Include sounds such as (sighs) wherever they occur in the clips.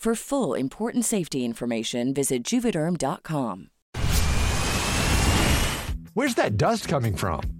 For full important safety information, visit juvederm.com. Where's that dust coming from?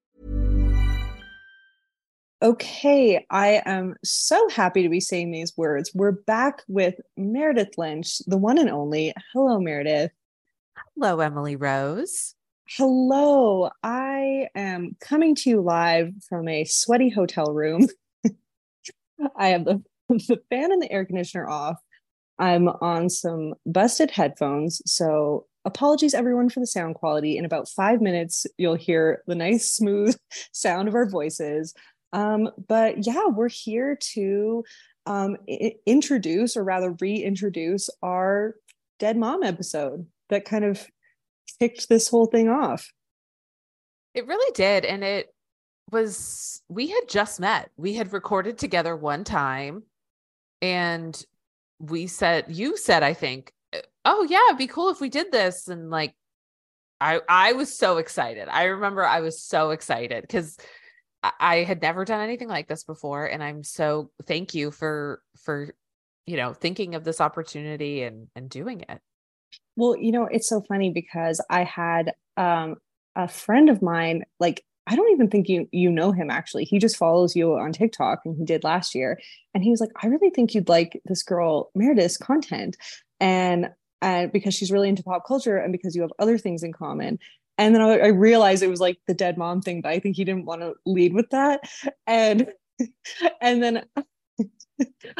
Okay, I am so happy to be saying these words. We're back with Meredith Lynch, the one and only. Hello, Meredith. Hello, Emily Rose. Hello. I am coming to you live from a sweaty hotel room. (laughs) I have the, (laughs) the fan and the air conditioner off. I'm on some busted headphones. So, apologies everyone for the sound quality. In about five minutes, you'll hear the nice, smooth (laughs) sound of our voices. Um, but yeah, we're here to um, I- introduce, or rather, reintroduce our Dead Mom episode that kind of kicked this whole thing off. It really did. And it was, we had just met. We had recorded together one time. And we said, you said, I think, oh, yeah, it'd be cool if we did this. And like, I, I was so excited. I remember I was so excited because I- had never done anything like this before. And I'm so thank you for, for, you know, thinking of this opportunity and, and doing it. Well, you know, it's so funny because I had um, a friend of mine, like, I don't even think you you know him actually. He just follows you on TikTok and he did last year. And he was like, I really think you'd like this girl Meredith's content. And and because she's really into pop culture and because you have other things in common. And then I, I realized it was like the dead mom thing, but I think he didn't want to lead with that. And (laughs) and then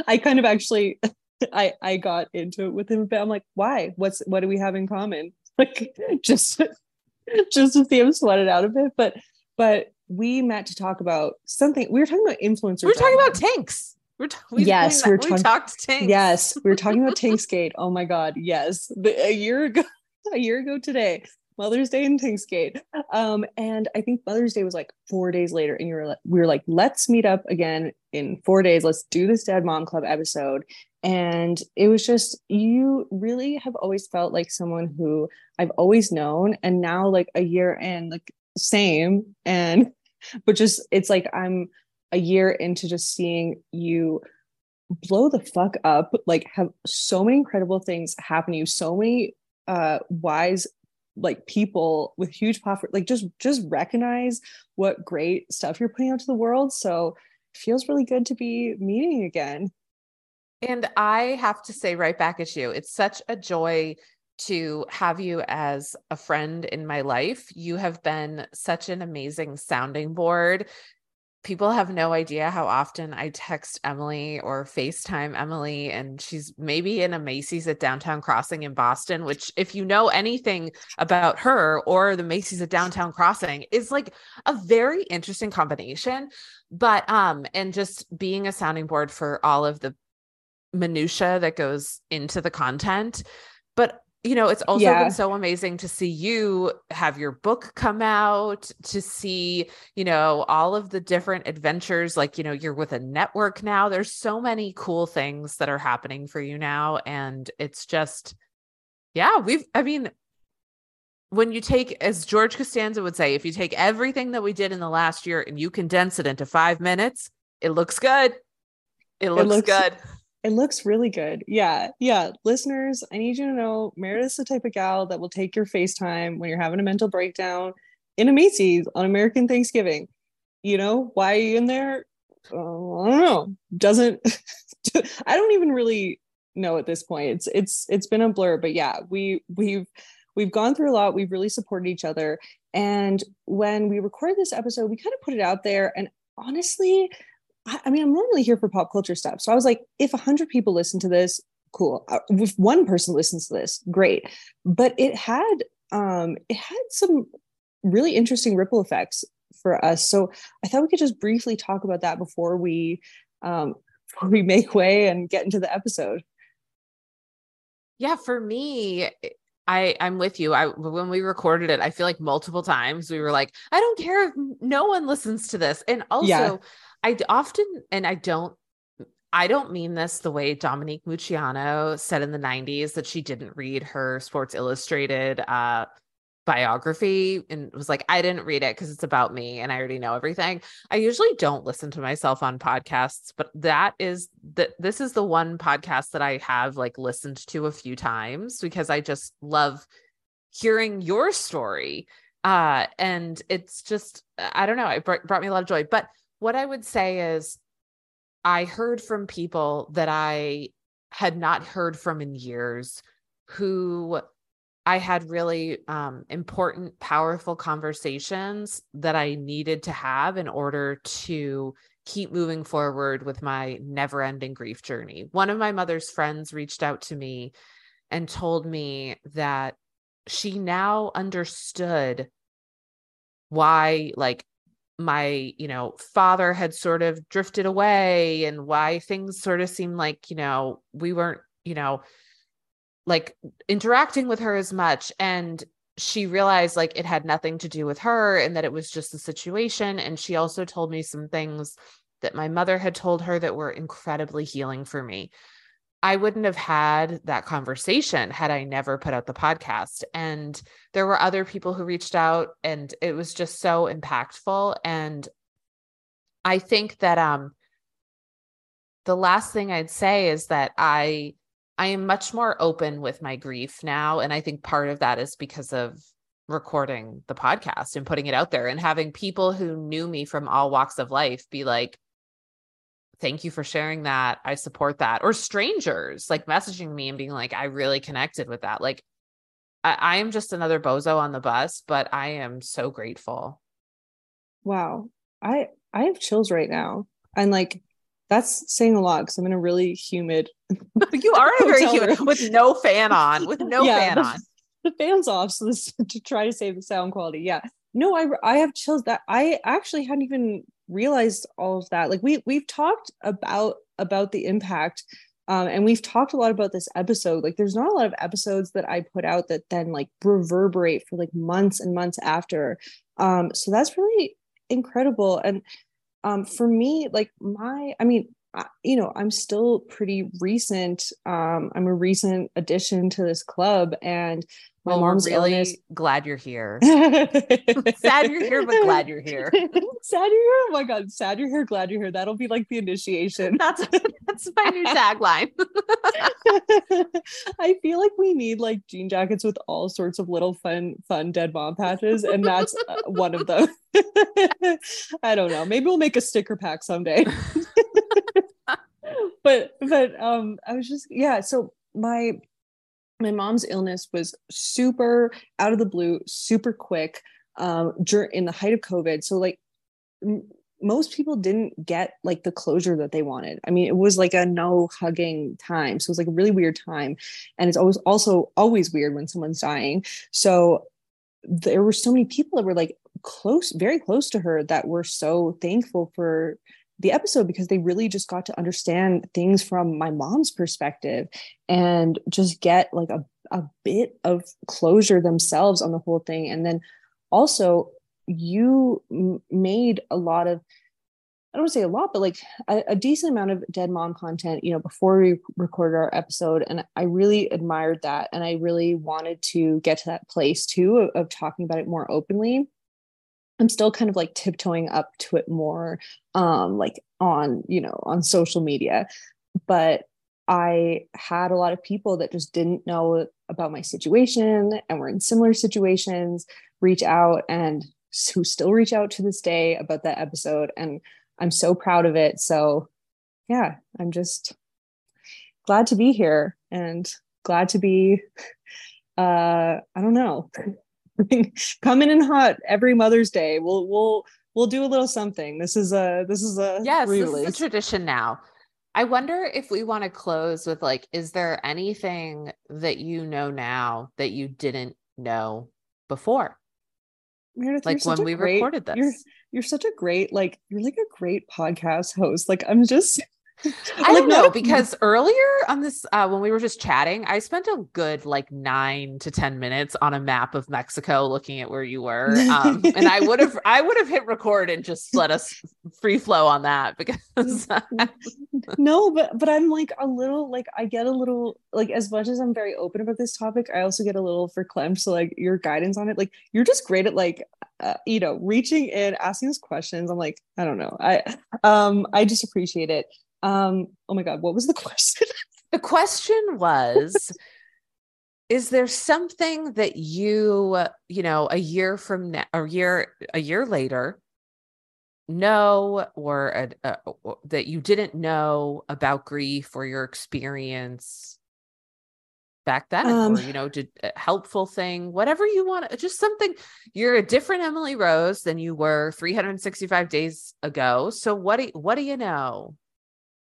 I kind of actually (laughs) I I got into it with him, but I'm like, why? What's what do we have in common? (laughs) Like just just to see him sweat it out a bit. But but we met to talk about something. We were talking about influencers. We were talking about tanks. We're t- we, Yes, we, we're we talking- talked tanks. Yes, we were talking about Tankskate. Oh my god, yes. The, a year ago, a year ago today, Mother's Day and Tankskate. Um, and I think Mother's Day was like four days later, and you were like, we were like, let's meet up again in four days. Let's do this Dad Mom Club episode. And it was just you really have always felt like someone who I've always known, and now like a year in, like same, and but just it's like I'm a year into just seeing you blow the fuck up like have so many incredible things happen to you so many uh wise like people with huge platform like just just recognize what great stuff you're putting out to the world so it feels really good to be meeting again And I have to say right back at you, it's such a joy to have you as a friend in my life. You have been such an amazing sounding board. People have no idea how often I text Emily or FaceTime Emily, and she's maybe in a Macy's at Downtown Crossing in Boston, which, if you know anything about her or the Macy's at Downtown Crossing, is like a very interesting combination. But, um, and just being a sounding board for all of the minutia that goes into the content but you know, it's also Yeah. been so amazing to see you have your book come out, to see, you know, all of the different adventures. Like, you know, you're with a network now. There's so many cool things that are happening for you now. And it's just, yeah, we've, I mean, when you take, as George Costanza would say, if you take everything that we did in the last year and you condense it into five minutes, it looks good. It looks, looks- good. It looks really good. Yeah. Yeah. Listeners, I need you to know Meredith's the type of gal that will take your FaceTime when you're having a mental breakdown in a Macy's on American Thanksgiving. You know, why are you in there? Uh, I don't know. Doesn't (laughs) I don't even really know at this point. It's it's it's been a blur, but yeah, we we've we've gone through a lot. We've really supported each other. And when we recorded this episode, we kind of put it out there. And honestly, I, I mean, I'm normally here for pop culture stuff. So I was like, if a hundred people listen to this, cool. Uh, If one person listens to this, great. But it had um it had some really interesting ripple effects for us. So I thought we could just briefly talk about that before we um before we make way and get into the episode. Yeah, for me, I I'm with you. I when we recorded it, I feel like multiple times we were like, I don't care if no one listens to this. And also, Yeah. I often and I don't I don't mean this the way Dominique Moceanu said in the 90s that she didn't read her Sports Illustrated uh biography and was like, I didn't read it because it's about me and I already know everything. I usually don't listen to myself on podcasts, but that is that this is the one podcast that I have like listened to a few times because I just love hearing your story. Uh and it's just I don't know, it brought me a lot of joy. But what I would say is I heard from people that I had not heard from in years who I had really um, important, powerful conversations that I needed to have in order to keep moving forward with my never ending grief journey. One of my mother's friends reached out to me and told me that she now understood why, like, my you know father had sort of drifted away and why things sort of seemed like you know we weren't you know like interacting with her as much. And she realized like it had nothing to do with her and that it was just the situation. And she also told me some things that my mother had told her that were incredibly healing for me I wouldn't have had that conversation had I never put out the podcast. And there were other people who reached out and it was just so impactful. And I think that um the last thing I'd say is that I I am much more open with my grief now. And I think part of that is because of recording the podcast and putting it out there and having people who knew me from all walks of life be like, thank you for sharing that. I support that. Or strangers like messaging me and being like, I really connected with that. Like, I, I am just another bozo on the bus, but I am so grateful. Wow. I I have chills right now. And like that's saying a lot because I'm in a really humid (laughs) you are in a very humid room. with no fan on, with no (laughs) Yeah, fan on. (laughs) the fans off so this to try to save the sound quality yeah no i i have chills that i actually hadn't even realized all of that like we we've talked about about the impact um, and we've talked a lot about this episode. Like there's not a lot of episodes that i put out that then like reverberate for like months and months after. Um so that's really incredible. And um for me like my i mean I- you know i'm still pretty recent um i'm a recent addition to this club. And my Well, we're mom's really? Illness glad you're here. sad (laughs) Sad you're here, but glad you're here. (laughs) sad you're here? Oh my god sad you're here glad you're here. That'll be like the initiation. That's that's my new tagline. (laughs) i feel like we need like jean jackets with all sorts of little fun fun dead mom patches and that's uh, one of them. I don't know. Maybe we'll make a sticker pack someday. But but um i was just yeah so my my mom's illness was super out of the blue super quick um in the height of covid. So like m- most people didn't get like the closure that they wanted. I mean it was like a no hugging time. So it was like a really weird time. And it's always also always weird when someone's dying. So there were so many people that were like close very close to her that were so thankful for the episode because they really just got to understand things from my mom's perspective and just get like a, a bit of closure themselves on the whole thing and then also you m- made a lot of I don't want to say a lot, but like a, a, decent amount of dead mom content, you know, before we recorded our episode. And I really admired that. And I really wanted to get to that place too of, of talking about it more openly. I'm still kind of like tiptoeing up to it more, um, like on, you know, on social media. But I had a lot of people that just didn't know about my situation and were in similar situations reach out and who still reach out to this day about that episode. And I'm so proud of it. So, yeah, I'm just glad to be here and glad to be, uh, I don't know, (laughs) coming in and hot every Mother's Day. We'll, we'll, we'll do a little something. This is a, this is a, yes, this is a tradition now. I wonder if we want to close with like, is there anything that you know now that you didn't know before? Meredith, like when we great, recorded this. You're, you're such a great, like, you're like a great podcast host. Like, I'm just I don't know because earlier on this, uh, when we were just chatting, I spent a good like nine to ten minutes on a map of Mexico, looking at where you were, um, and I would have, I would have hit record and just let us free flow on that because. (laughs) no, but but I'm like a little like I get a little like as much as I'm very open about this topic, I also get a little verklempt. So like your guidance on it, like you're just great at like uh, you know reaching in, asking us questions. I'm like I don't know, I um I just appreciate it. Um, oh my God, what was the (laughs) question? the question was Is there something that you, you know, a year from now, a year, a year later, know or a, a, that you didn't know about grief or your experience back then um, or you know did a helpful thing whatever you want just something you're a different emily rose than you were 365 days ago so what do what do you know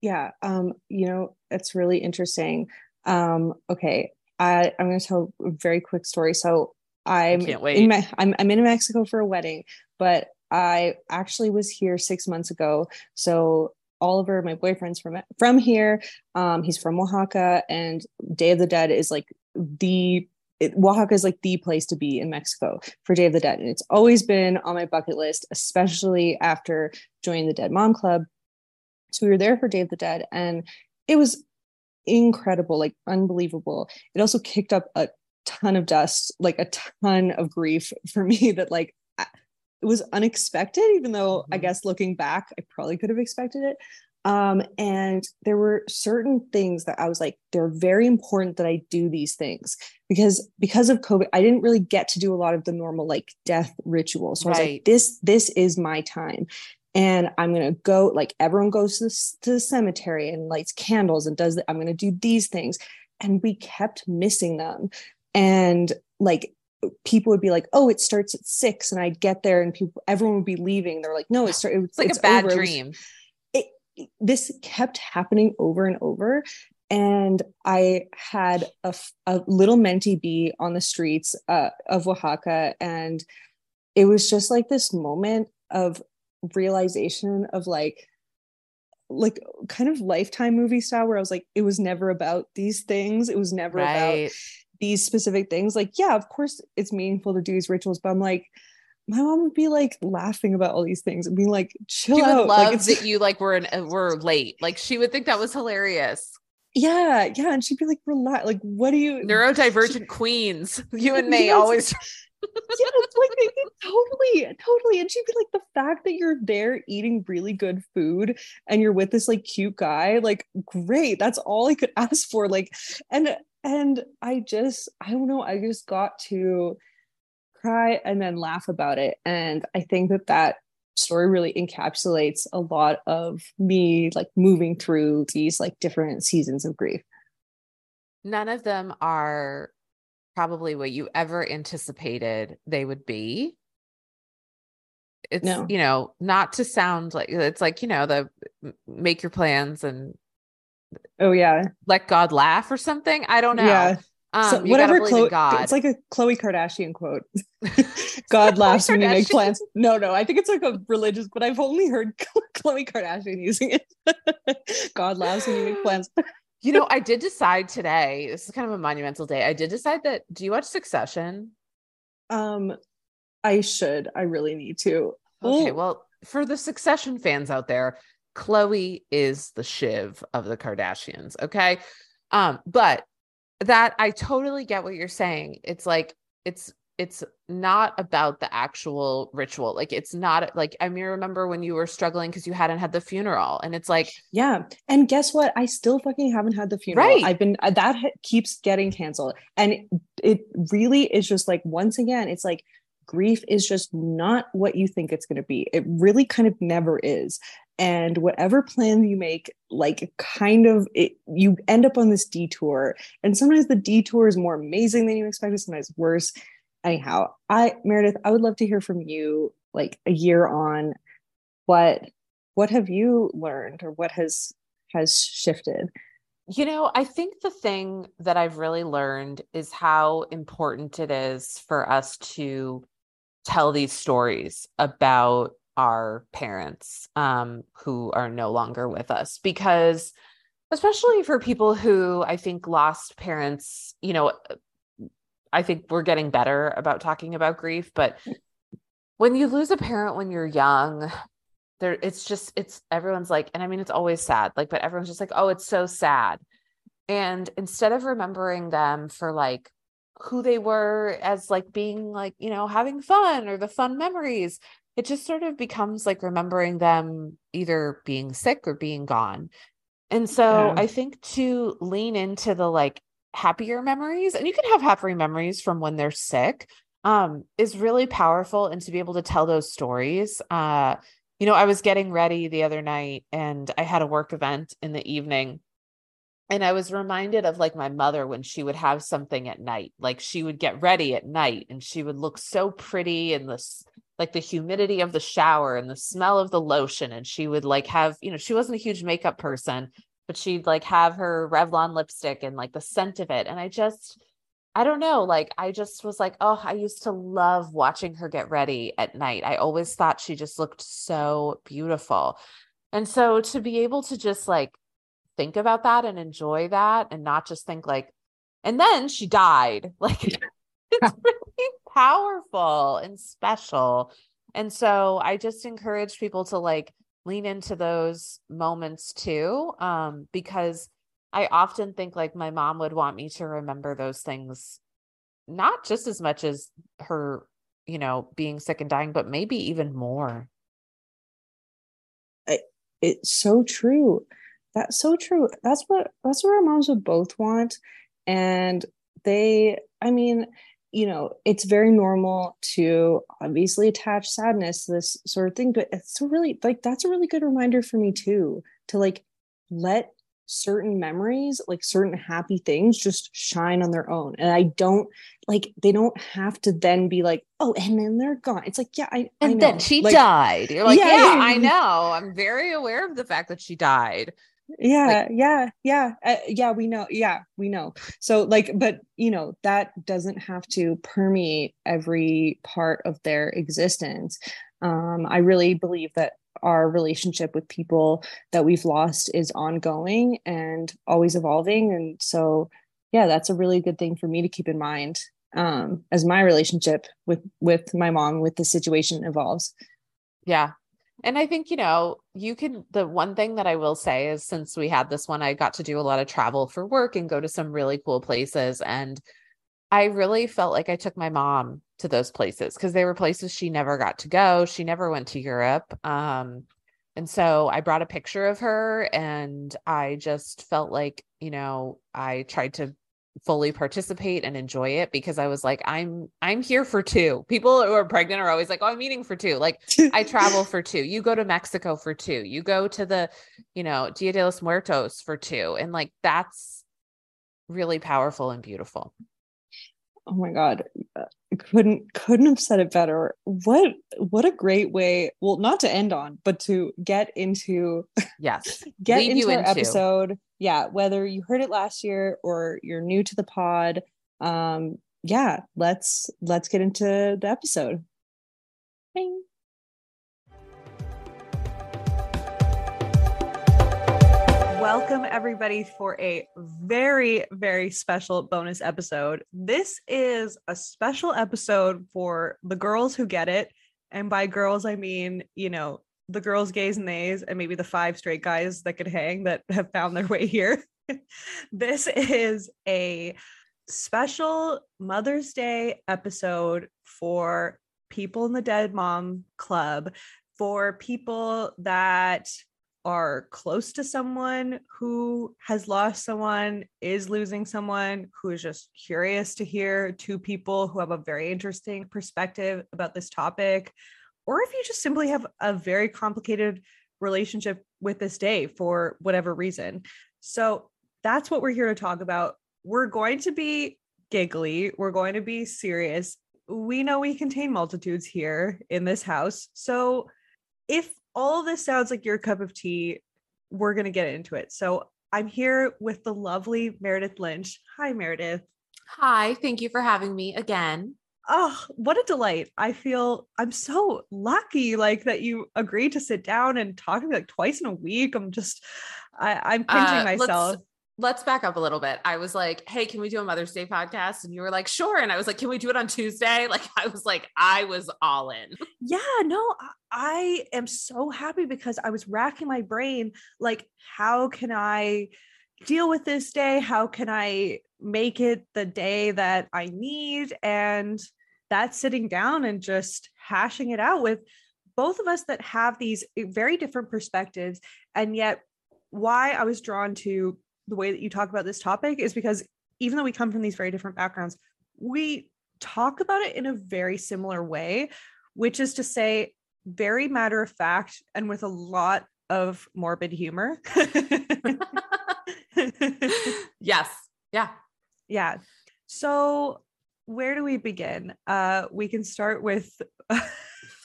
yeah um you know it's really interesting. Um okay i i'm going to tell a very quick story. So i'm in my, I'm, I'm in mexico for a wedding but i actually was here six months ago. So oliver my boyfriend's from from here. Um he's from oaxaca and day of the dead is like the it, Oaxaca is like the place to be in Mexico for Day of the Dead. And it's always been on my bucket list, especially after joining the Dead Mom Club. So we were there for Day of the Dead and it was incredible, like unbelievable. It also kicked up a ton of dust, like a ton of grief (laughs) for me that like it was unexpected, even though mm-hmm. I guess looking back, I probably could have expected it. Um, and there were certain things that I was like, they're very important that I do these things because because of COVID, I didn't really get to do a lot of the normal like death rituals. So right. I was like, this this is my time and I'm gonna go like everyone goes to the, to the cemetery and lights candles and does that. I'm gonna do these things, and we kept missing them, and like people would be like, "Oh, it starts at six, and I'd get there, and people, everyone would be leaving. They're like, "No, it starts. It's like it's a bad over. dream." It, it, this kept happening over and over, and I had a, a little Menti bee on the streets uh, of Oaxaca, and it was just like this moment of realization of like like kind of lifetime movie style where I was like, it was never about these things. It was never right. about these specific things. Like, yeah, of course it's meaningful to do these rituals, but I'm like, my mom would be like laughing about all these things and being like, chill she out. Would love like, that you like were in, were late. Like she would think that was hilarious. Yeah, yeah, and she'd be like, relax. Like, what do you neurodivergent she, queens? (laughs) You and me always yeah, like totally, totally. And she'd be like, the fact that you're there eating really good food and you're with this like cute guy, like great. That's all I could (laughs) ask for. Like, and and I just, I don't know, I just got to cry and then laugh about it. And I think that that story really encapsulates a lot of me like moving through these like different seasons of grief. None of them are probably what you ever anticipated they would be. It's, no. you know, not to sound like it's like, you know, the make your plans and oh, yeah, let God laugh or something. I don't know. Yeah. Um, so whatever Khloe, it's like a Khloe Kardashian quote. (laughs) (laughs) God laughs when you make plans. No, no, I think it's like a religious, but I've only heard (laughs) Khloe Kardashian using it. God laughs when you make plans you know, I did decide today. This is kind of a monumental day. I did decide that. Do you watch Succession? Um, I should. I really need to. Okay, Ooh. well, for the Succession fans out there, Khloe is the Shiv of the Kardashians. Okay. Um, but that I totally get what you're saying. It's like it's it's not about the actual ritual. Like it's not like I mean, remember when you were struggling because you hadn't had the funeral, and it's like Yeah. And guess what? I still fucking haven't had the funeral. Right. I've been uh, that keeps getting canceled. And it, it really is just like once again, it's like grief is just not what you think it's going to be. It really kind of never is. And whatever plan you make, like kind of it, you end up on this detour. And sometimes the detour is more amazing than you expected, sometimes worse. Anyhow, I Meredith, I would love to hear from you like a year on what what have you learned or what has has shifted? You know, I think the thing that I've really learned is how important it is for us to tell these stories about our parents um, who are no longer with us. Because especially for people who I think lost parents, you know, I think we're getting better about talking about grief, but when you lose a parent when you're young, there it's just it's everyone's like and I mean it's always sad, like but everyone's just like, "Oh, it's so sad." And instead of remembering them for like who they were as like being like, you know, having fun or the fun memories, it just sort of becomes like remembering them either being sick or being gone. And so Yeah. I think to lean into the like happier memories, and you can have happy memories from when they're sick, um, is really powerful. And to be able to tell those stories. Uh, you know, I was getting ready the other night and I had a work event in the evening and I was reminded of like my mother when she would have something at night. Like she would get ready at night and she would look so pretty and this like the humidity of the shower and the smell of the lotion. And she would like have, you know, she wasn't a huge makeup person, but she'd like have her Revlon lipstick and like the scent of it. And I just, I don't know, like I just was like, oh, I used to love watching her get ready at night. I always thought she just looked so beautiful. And so to be able to just like think about that and enjoy that and not just think like and then she died (laughs) like it's really powerful and special and so i just encourage people to like lean into those moments too um because i often think like my mom would want me to remember those things not just as much as her you know being sick and dying but maybe even more. It's so true. That's so true. That's what that's what our moms would both want. And they i mean you know it's very normal to obviously attach sadness to this sort of thing but it's a really like that's a really good reminder for me too to like let certain memories like certain happy things just shine on their own. And i don't like they don't have to then be like oh and then they're gone. It's like yeah i I and know. then she Like, died. You're like yeah, yeah, i know. I'm very aware of the fact that she died yeah yeah yeah. Uh, yeah we know yeah we know. So like but you know that doesn't have to permeate every part of their existence. Um i really believe that our relationship with people that we've lost is ongoing and always evolving. And so yeah that's a really good thing for me to keep in mind um as my relationship with with my mom with the situation evolves. Yeah. And I think, you know, you can, the one thing that I will say is since we had this one, I got to do a lot of travel for work and go to some really cool places. And I really felt like I took my mom to those places because they were places she never got to go. She never went to Europe. Um, and so I brought a picture of her and I just felt like, you know, I tried to fully participate and enjoy it because I was like, I'm I'm here for two. People who are pregnant are always like, oh, I'm eating for two. Like I travel (laughs) for two. You go to Mexico for two. You go to the, you know, Dia de los Muertos for two. And like that's really powerful and beautiful. Oh my god. Couldn't couldn't have said it better. What what a great way well not to end on but to get into Yes. (laughs) get Lead into our into. episode. Yeah whether you heard it last year or you're new to the pod um yeah let's let's get into the episode Welcome, everybody, for a very, very special bonus episode. This is a special episode for the girls who get it. And by girls, I mean, you know, the girls, gays, and nays, and maybe the five straight guys that could hang that (laughs) have found their way here. (laughs) this is a special Mother's Day episode for people in the Dead Mom Club, for people that are close to someone who has lost someone, is losing someone, who is just curious to hear two people who have a very interesting perspective about this topic, or if you just simply have a very complicated relationship with this day for whatever reason. So that's what we're here to talk about. We're going to be giggly, we're going to be serious. We know we contain multitudes here in this house. So if all this sounds like your cup of tea, we're going to get into it. So I'm here with the lovely Meredith Lynch. Hi, Meredith. Hi, thank you for having me again. Oh, what a delight. I feel I'm so lucky like that you agreed to sit down and talk to me like twice in a week. I'm just I, I'm pinching uh, myself let's back up a little bit. I was like, hey, can we do a Mother's Day podcast? And you were like, sure. And I was like, can we do it on Tuesday? (laughs) Like, I was like, I was all in. Yeah, no, I am so happy because I was racking my brain. Like, how can I deal with this day? How can I make it the day that I need? And that's sitting down and just hashing it out with both of us that have these eh, very different perspectives. And yet, why I was drawn to the way that you talk about this topic is because even though we come from these very different backgrounds, we talk about it in a very similar way, which is to say, very matter of fact and with a lot of morbid humor. (laughs) yes. Yeah. Yeah. So, where do we begin? Uh, we can start with. (laughs) well,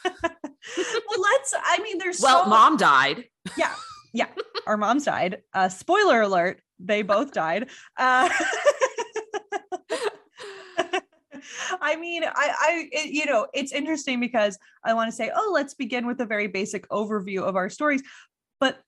let's. I mean, there's. Well, so... mom died. Yeah. Yeah. Our moms died. Uh, spoiler alert they both died. Uh, (laughs) I mean, I, I, it, you know, it's interesting because I want to say, oh, let's begin with a very basic overview of our stories, but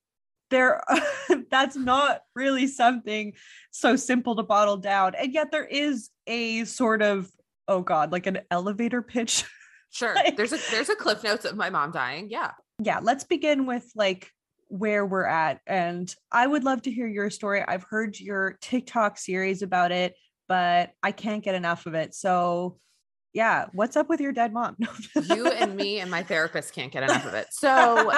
there, (laughs) that's not really something so simple to bottle down, and yet there is a sort of, oh God, like an elevator pitch. (laughs) Sure, like, there's a there's a cliff notes of my mom dying. Yeah, yeah. Let's begin with like where we're at. And I would love to hear your story. I've heard your TikTok series about it, but I can't get enough of it. So, yeah, what's up with your dead mom? (laughs) you and me and my therapist can't get enough of it. So,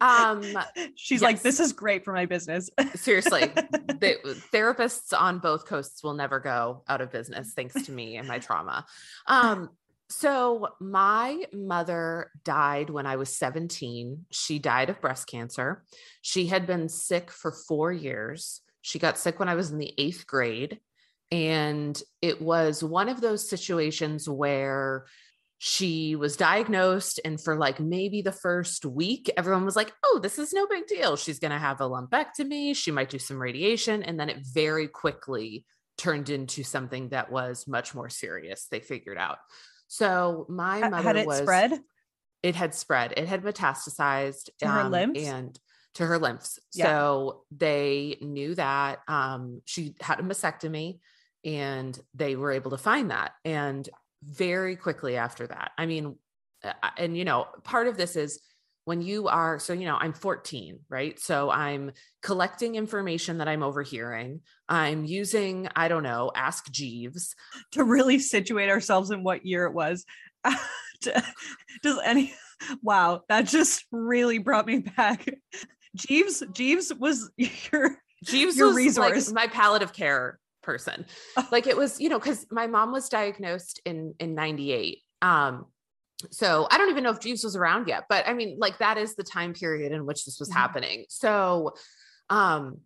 um, (laughs) she's yes. like, this is great for my business. (laughs) Seriously, the therapists on both coasts will never go out of business thanks to me and my trauma. Um, so, my mother died when I was 17. She died of breast cancer. She had been sick for four years. She got sick when I was in the eighth grade. And it was one of those situations where she was diagnosed, and for like maybe the first week, everyone was like, oh, this is no big deal. She's going to have a lumpectomy. She might do some radiation. And then it very quickly turned into something that was much more serious, they figured out. So my mother had it was, spread. It had spread. It had metastasized to um, her limbs and to her lymphs. Yeah. So they knew that um, she had a mastectomy, and they were able to find that. And very quickly after that, I mean, and you know, part of this is when you are so you know i'm 14 right? So i'm collecting information that i'm overhearing. I'm using i don't know ask jeeves. To really situate ourselves in what year it was. (laughs) Does any wow that just really brought me back. Jeeves jeeves was (laughs) your jeeves your was resource. like my palliative care person. (laughs) Like it was you know because my mom was diagnosed in in 98 um so I don't even know if Jeeves was around yet, but I mean, like that is the time period in which this was mm-hmm. happening. So, um,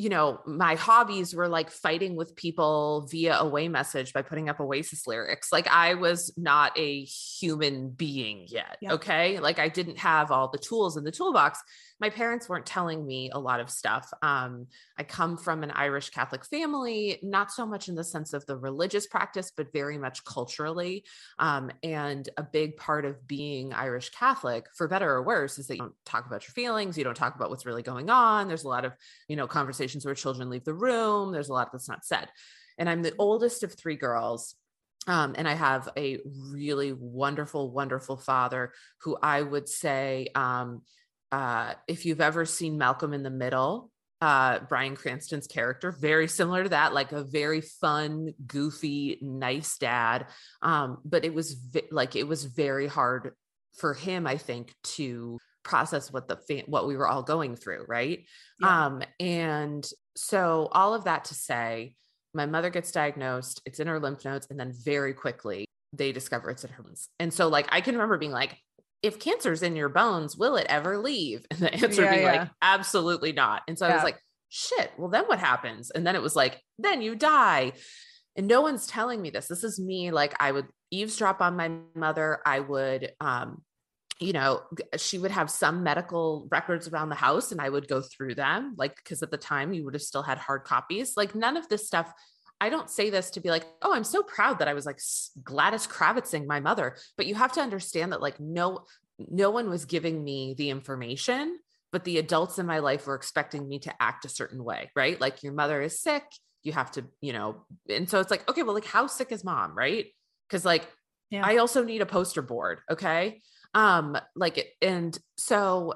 you know, my hobbies were like fighting with people via away message by putting up Oasis lyrics. Like I was not a human being yet. Okay. Like I didn't have all the tools in the toolbox. My parents weren't telling me a lot of stuff. Um, I come from an Irish Catholic family, not so much in the sense of the religious practice, but very much culturally. Um, and a big part of being Irish Catholic, for better or worse, is that you don't talk about your feelings, you don't talk about what's really going on. There's a lot of, you know, conversations where children leave the room. There's a lot that's not said. And I'm the oldest of three girls. Um, and I have a really wonderful, wonderful father who I would say, um, uh, if you've ever seen Malcolm in the Middle, uh, Bryan Cranston's character, very similar to that, like a very fun, goofy, nice dad. Um, but it was vi- like it was very hard for him, I think, to process what the fa- what we were all going through, right? Yeah. Um, and so all of that to say, my mother gets diagnosed, it's in her lymph nodes, and then very quickly they discover it's in her. And so, like, I can remember being like, if cancer's in your bones, will it ever leave? And the answer yeah, being yeah. like, absolutely not. And so yeah. I was like, shit, well, then what happens? And then it was like, then you die. And no one's telling me this. This is me. Like, I would eavesdrop on my mother. I would, um, you know, she would have some medical records around the house and I would go through them, like, because at the time you would have still had hard copies. Like, none of this stuff. I don't say this to be like, oh, I'm so proud that I was like Gladys Kravitzing my mother, but you have to understand that like no, no one was giving me the information, but the adults in my life were expecting me to act a certain way, right? Like your mother is sick, you have to, you know, and so it's like, okay, well, like how sick is mom, right? Because like yeah. I also need a poster board, okay? Um, like, and so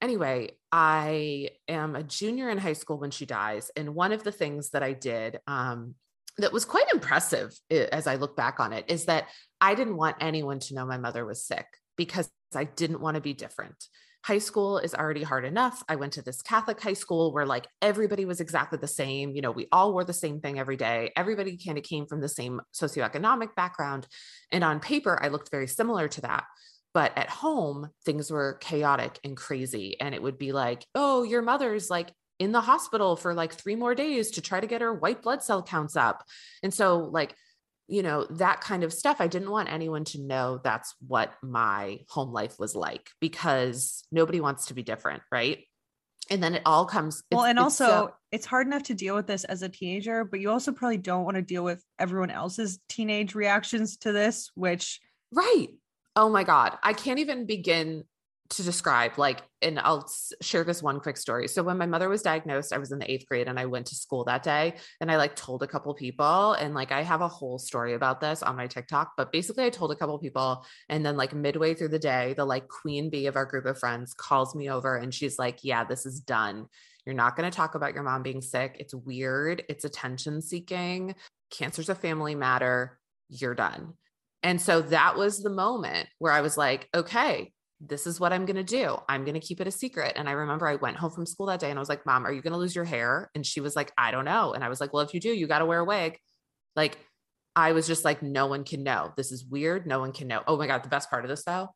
anyway, I am a junior in high school when she dies. And one of the things that I did, um, that was quite impressive as I look back on it is that I didn't want anyone to know my mother was sick because I didn't want to be different. High school is already hard enough. I went to this Catholic high school where like everybody was exactly the same. You know, we all wore the same thing every day. Everybody kind of came from the same socioeconomic background. And on paper, I looked very similar to that. But at home, things were chaotic and crazy. And it would be like, oh, your mother's like in the hospital for like three more days to try to get her white blood cell counts up. And so, like, you know, that kind of stuff. I didn't want anyone to know that's what my home life was like because nobody wants to be different. Right. And then it all comes. Well, and also, so, it's hard enough to deal with this as a teenager, but you also probably don't want to deal with everyone else's teenage reactions to this, which. Right oh my god. I can't even begin to describe like and i'll share this one quick story. So when my mother was diagnosed i was in the eighth grade and i went to school that day and i like told a couple people and like i have a whole story about this on my tiktok but basically i told a couple people and then like midway through the day the like queen bee of our group of friends calls me over and she's like yeah this is done. You're not going to talk about your mom being sick. It's weird. It's attention seeking. Cancer's a family matter. You're done and so that was the moment where I was like, okay, this is what I'm going to do. I'm going to keep it a secret. And I remember I went home from school that day and I was like, Mom, are you going to lose your hair? And she was like, I don't know. And I was like, Well, if you do, you got to wear a wig. Like, I was just like, No one can know. This is weird. No one can know. Oh my God. The best part of this, though,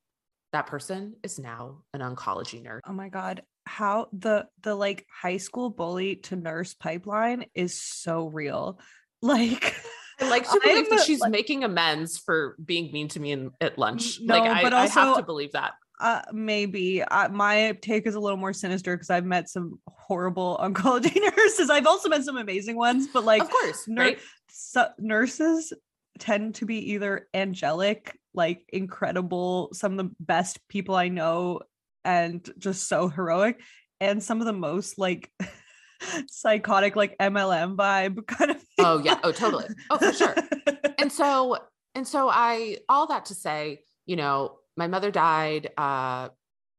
that person is now an oncology nurse. Oh my God. How the, the like high school bully to nurse pipeline is so real. (laughs) Like, I like to believe that she's like, making amends for being mean to me in, at lunch. No, like, but I, also, I have to believe that. Uh, maybe uh, my take is a little more sinister because I've met some horrible oncology (laughs) nurses. I've also met some amazing ones, but like, of course, right? So, nurses tend to be either angelic, like incredible, some of the best people I know, and just so heroic, and some of the most like (laughs) psychotic like MLM vibe kind of. Thing. Oh yeah. Oh totally. Oh for sure. and (laughs) so and so I all that to say, you know, my mother died uh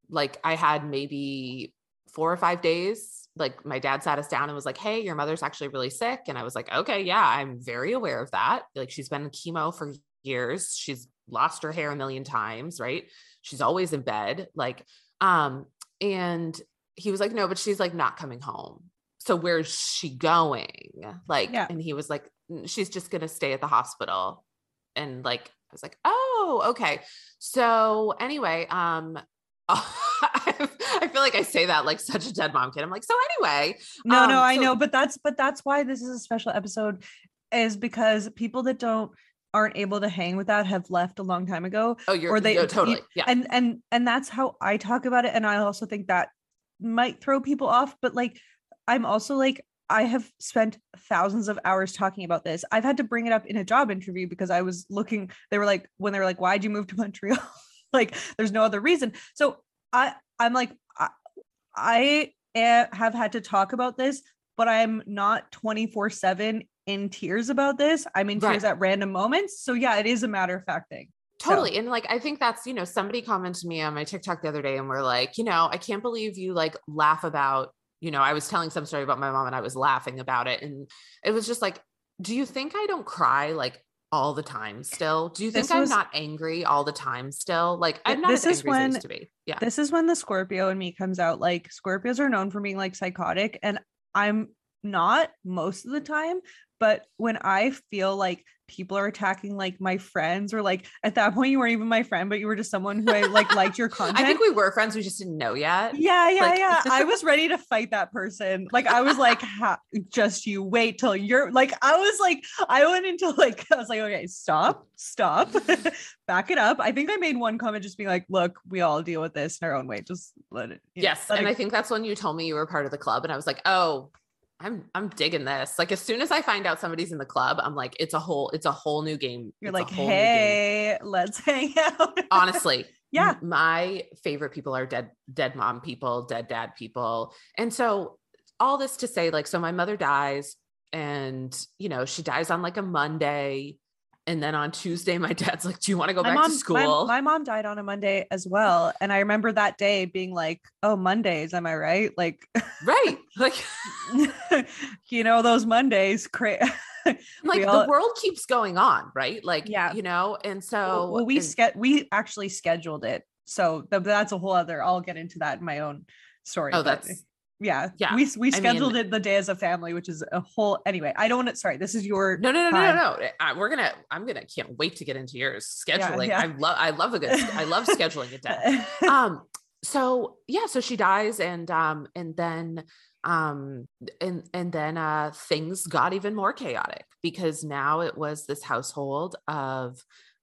like I had maybe 4 or 5 days like my dad sat us down and was like, "Hey, your mother's actually really sick." And I was like, "Okay, yeah, I'm very aware of that. Like she's been in chemo for years. She's lost her hair a million times, right? She's always in bed like um and he was like, "No, but she's like not coming home." So where's she going? Like, yeah. and he was like, she's just going to stay at the hospital. And like, I was like, oh, okay. So anyway, um, (laughs) I feel like I say that like such a dead mom kid. I'm like, so anyway. No, um, no, I so- know, but that's but that's why this is a special episode, is because people that don't aren't able to hang with that have left a long time ago. Oh, you're or they no, totally. Yeah. And and and that's how I talk about it. And I also think that might throw people off, but like I'm also like I have spent thousands of hours talking about this. I've had to bring it up in a job interview because I was looking, they were like, when they were like, why'd you move to Montreal? (laughs) like, there's no other reason. So I, I'm like, I, I have had to talk about this, but I'm not 24 seven in tears about this. I'm in tears right. at random moments. So yeah, it is a matter of fact thing. Totally. So. And like, I think that's, you know, somebody commented me on my TikTok the other day and we're like, you know, I can't believe you like laugh about you know, I was telling some story about my mom and I was laughing about it. And it was just like, do you think I don't cry like all the time still? Do you think was, I'm not angry all the time still? Like I'm not this as angry when, to be. Yeah. This is when the Scorpio in me comes out. Like Scorpios are known for being like psychotic and I'm not most of the time, but when I feel like people are attacking like my friends or like at that point you weren't even my friend but you were just someone who I like liked your content. (laughs) I think we were friends we just didn't know yet. Yeah, yeah, like- yeah. I (laughs) was ready to fight that person. Like I was like just you wait till you're like I was like I went into like (laughs) I was like okay, stop. Stop. Back it up. I think I made one comment just being like, look, we all deal with this in our own way. Just let it. Yes, know, and it- I think that's when you told me you were part of the club and I was like, "Oh, I'm I'm digging this. Like as soon as I find out somebody's in the club, I'm like, it's a whole it's a whole new game. You're it's like, hey, let's hang out. Honestly, (laughs) yeah. My favorite people are dead dead mom people, dead dad people, and so all this to say, like, so my mother dies, and you know she dies on like a Monday, and then on Tuesday, my dad's like, "Do you want to go my back mom, to school?" My, my, mom died on a Monday as well, and I remember that day being like, "Oh, Mondays, am I right?" Like, right, (laughs) like, (laughs) you know, those Mondays, cra- (laughs) like all, the world keeps going on, right? Like, yeah, you know, and so well, we ske- we actually scheduled it, so th- that's a whole other. I'll get into that in my own story. Oh, that's yeah yeah we we scheduled I mean, it the day as a family which is a whole anyway i don't want to sorry this is your no no no no no no I, we're gonna i'm gonna can't wait to get into yours scheduling. yeah, yeah. i love i love a good i love scheduling it down. (laughs) Um so yeah so she dies and um and then um and and then uh things got even more chaotic because now it was this household of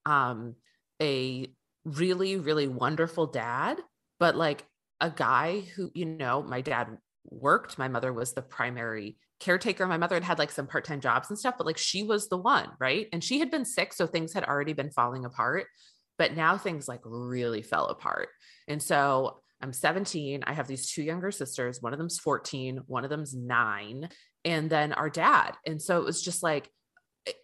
um a really really wonderful dad but like a guy who, you know, my dad worked. My mother was the primary caretaker. My mother had had like some part time jobs and stuff, but like she was the one, right? And she had been sick. So things had already been falling apart. But now things like really fell apart. And so I'm 17. I have these two younger sisters. One of them's 14, one of them's nine, and then our dad. And so it was just like,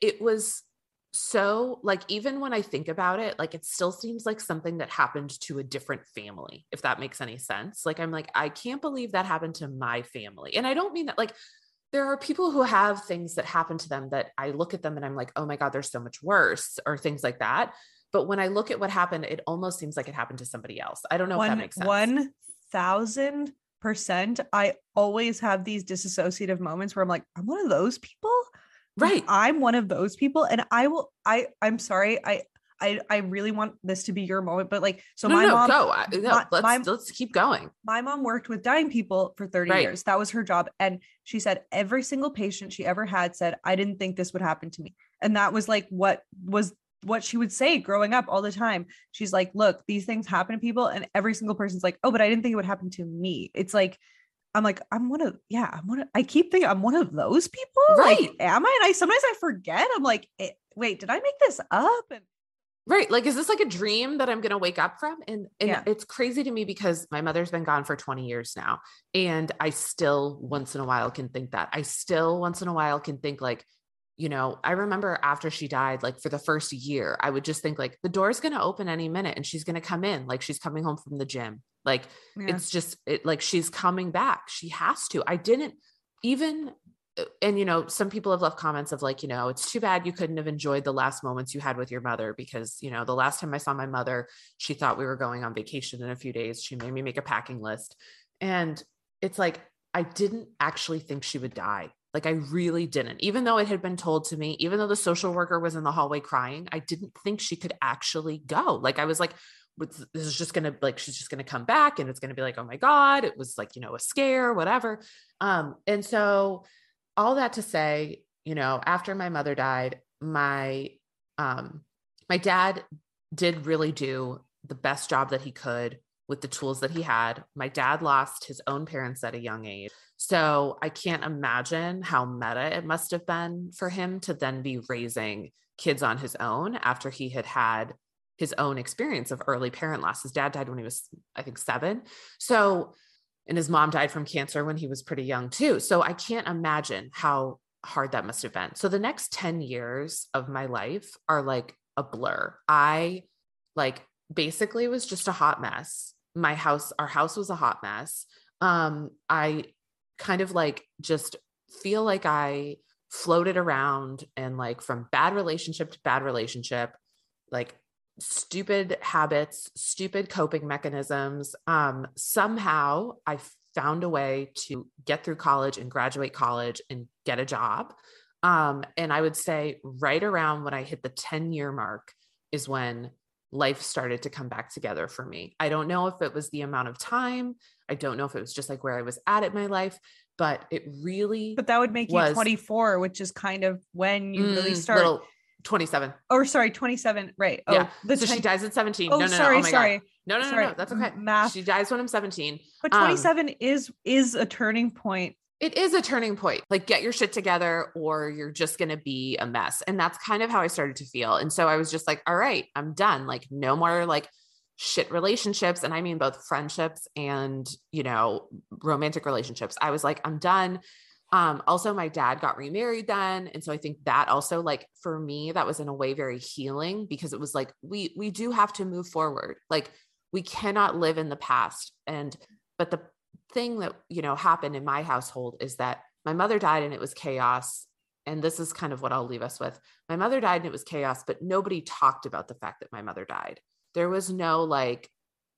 it was so like even when i think about it like it still seems like something that happened to a different family if that makes any sense. Like i'm like i can't believe that happened to my family. And i don't mean that like there are people who have things that happen to them that i look at them and i'm like oh my god they're so much worse or things like that. But when i look at what happened it almost seems like it happened to somebody else. I don't know one, if that makes sense. one thousand percent i always have these disassociative moments where i'm like i'm one of those people right i'm one of those people and i will i i'm sorry i I, I really want this to be your moment, but like, so no, my no, mom, go. No, my, let's, my, let's keep going. My mom worked with dying people for 30 right. years. That was her job. And she said every single patient she ever had said, I didn't think this would happen to me. And that was like, what was what she would say growing up all the time. She's like, look, these things happen to people. And every single person's like, oh, but I didn't think it would happen to me. It's like, I'm like, I'm one of, yeah, I'm one of, I keep thinking I'm one of those people. Right. Like, am I? And I sometimes I forget. I'm like, eh, wait, did I make this up? And right. Like, is this like a dream that I'm going to wake up from? And, and yeah. it's crazy to me because my mother's been gone for 20 years now. And I still once in a while can think that. I still once in a while can think like, you know, I remember after she died, like for the first year, I would just think like the door's going to open any minute and she's going to come in, like she's coming home from the gym. Like yeah. it's just it, like she's coming back. She has to. I didn't even uh, and you know some people have left comments of like you know it's too bad you couldn't have enjoyed the last moments you had with your mother because you know the last time i saw my mother she thought we were going on vacation in a few days she made me make a packing list and it's like i didn't actually think she would die like I really didn't, even though it had been told to me, even though the social worker was in the hallway crying, I didn't think she could actually go. Like I was like, this is just gonna like she's just gonna come back and it's gonna be like, oh my God, it was like, you know, a scare, whatever. Um, and so all that to say, you know, after my mother died, my um my dad did really do the best job that he could with the tools that he had. My dad lost his own parents at a young age. So I can't imagine how meta it must have been for him to then be raising kids on his own after he had had his own experience of early parent loss. His dad died when he was, I think, seven. So, and his mom died from cancer when he was pretty young too. So I can't imagine how hard that must have been. So the next 10 years of my life are like a blur. I like basically was just a hot mess. My house, our house was a hot mess. Um, I kind of like just feel like I floated around and like from bad relationship to bad relationship, like stupid habits, stupid coping mechanisms. Um, somehow I found a way to get through college and graduate college and get a job. Um, and I would say right around when I hit the 10 year mark is when life started to come back together for me. I don't know if it was the amount of time. I don't know if it was just like where I was at in my life, but it really But that would make was- you 24, which is kind of when you really Mm, start. little 27. or sorry, 27. Right. Oh, yeah. the so she dies at 17. Oh, no, no, sorry, no. Oh sorry. God. No, no, no, Sorry. no. That's okay. Math. She dies when I'm 17. But Um, 27 is is a turning point. It is a turning point. Like get your shit together or you're just going to be a mess. And that's kind of how I started to feel. And so I was just like, all right, I'm done. Like no more like shit relationships and I mean both friendships and, you know, romantic relationships. I was like, I'm done. Um also my dad got remarried then and so I think that also like for me that was in a way very healing because it was like we we do have to move forward. Like we cannot live in the past and but the thing that you know happened in my household is that my mother died and it was chaos and this is kind of what I'll leave us with. My mother died and it was chaos, but nobody talked about the fact that my mother died. There was no like,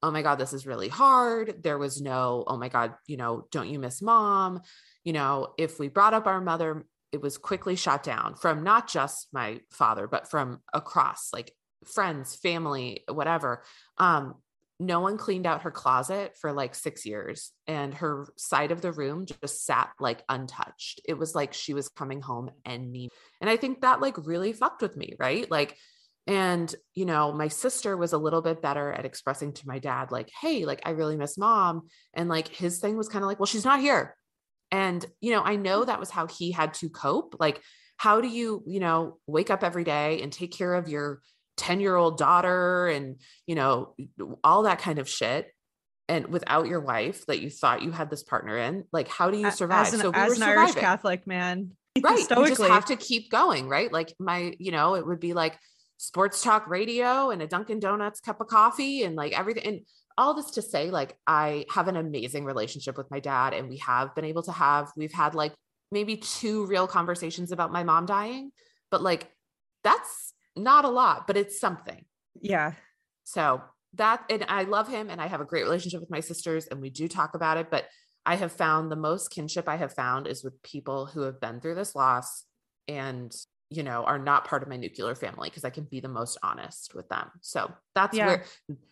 oh my God, this is really hard. There was no, oh my God, you know, don't you miss mom? You know, if we brought up our mother, it was quickly shot down from not just my father, but from across like friends, family, whatever. Um, no one cleaned out her closet for like six years and her side of the room just sat like untouched. It was like she was coming home any and i think that like really fucked with me right? Like and you know my sister was a little bit better at expressing to my dad like hey like i really miss mom. And like his thing was kind of like well she's not here. And you know i know that was how he had to cope. Like how do you you know wake up every day and take care of your 10 year old daughter and you know all that kind of shit and without your wife that you thought you had this partner in like how do you survive As an, so we as an Irish Catholic man. (laughs) right you just have to keep going right? Like my you know it would be like sports talk radio and a dunkin donuts cup of coffee and like everything and all this to say like i have an amazing relationship with my dad and we have been able to have we've had like maybe two real conversations about my mom dying but like that's not a lot but it's something Yeah. so that, and I love him and I have a great relationship with my sisters and we do talk about it. But I have found the most kinship I have found is with people who have been through this loss and, you know, are not part of my nuclear family because I can be the most honest with them. So that's Yeah. where,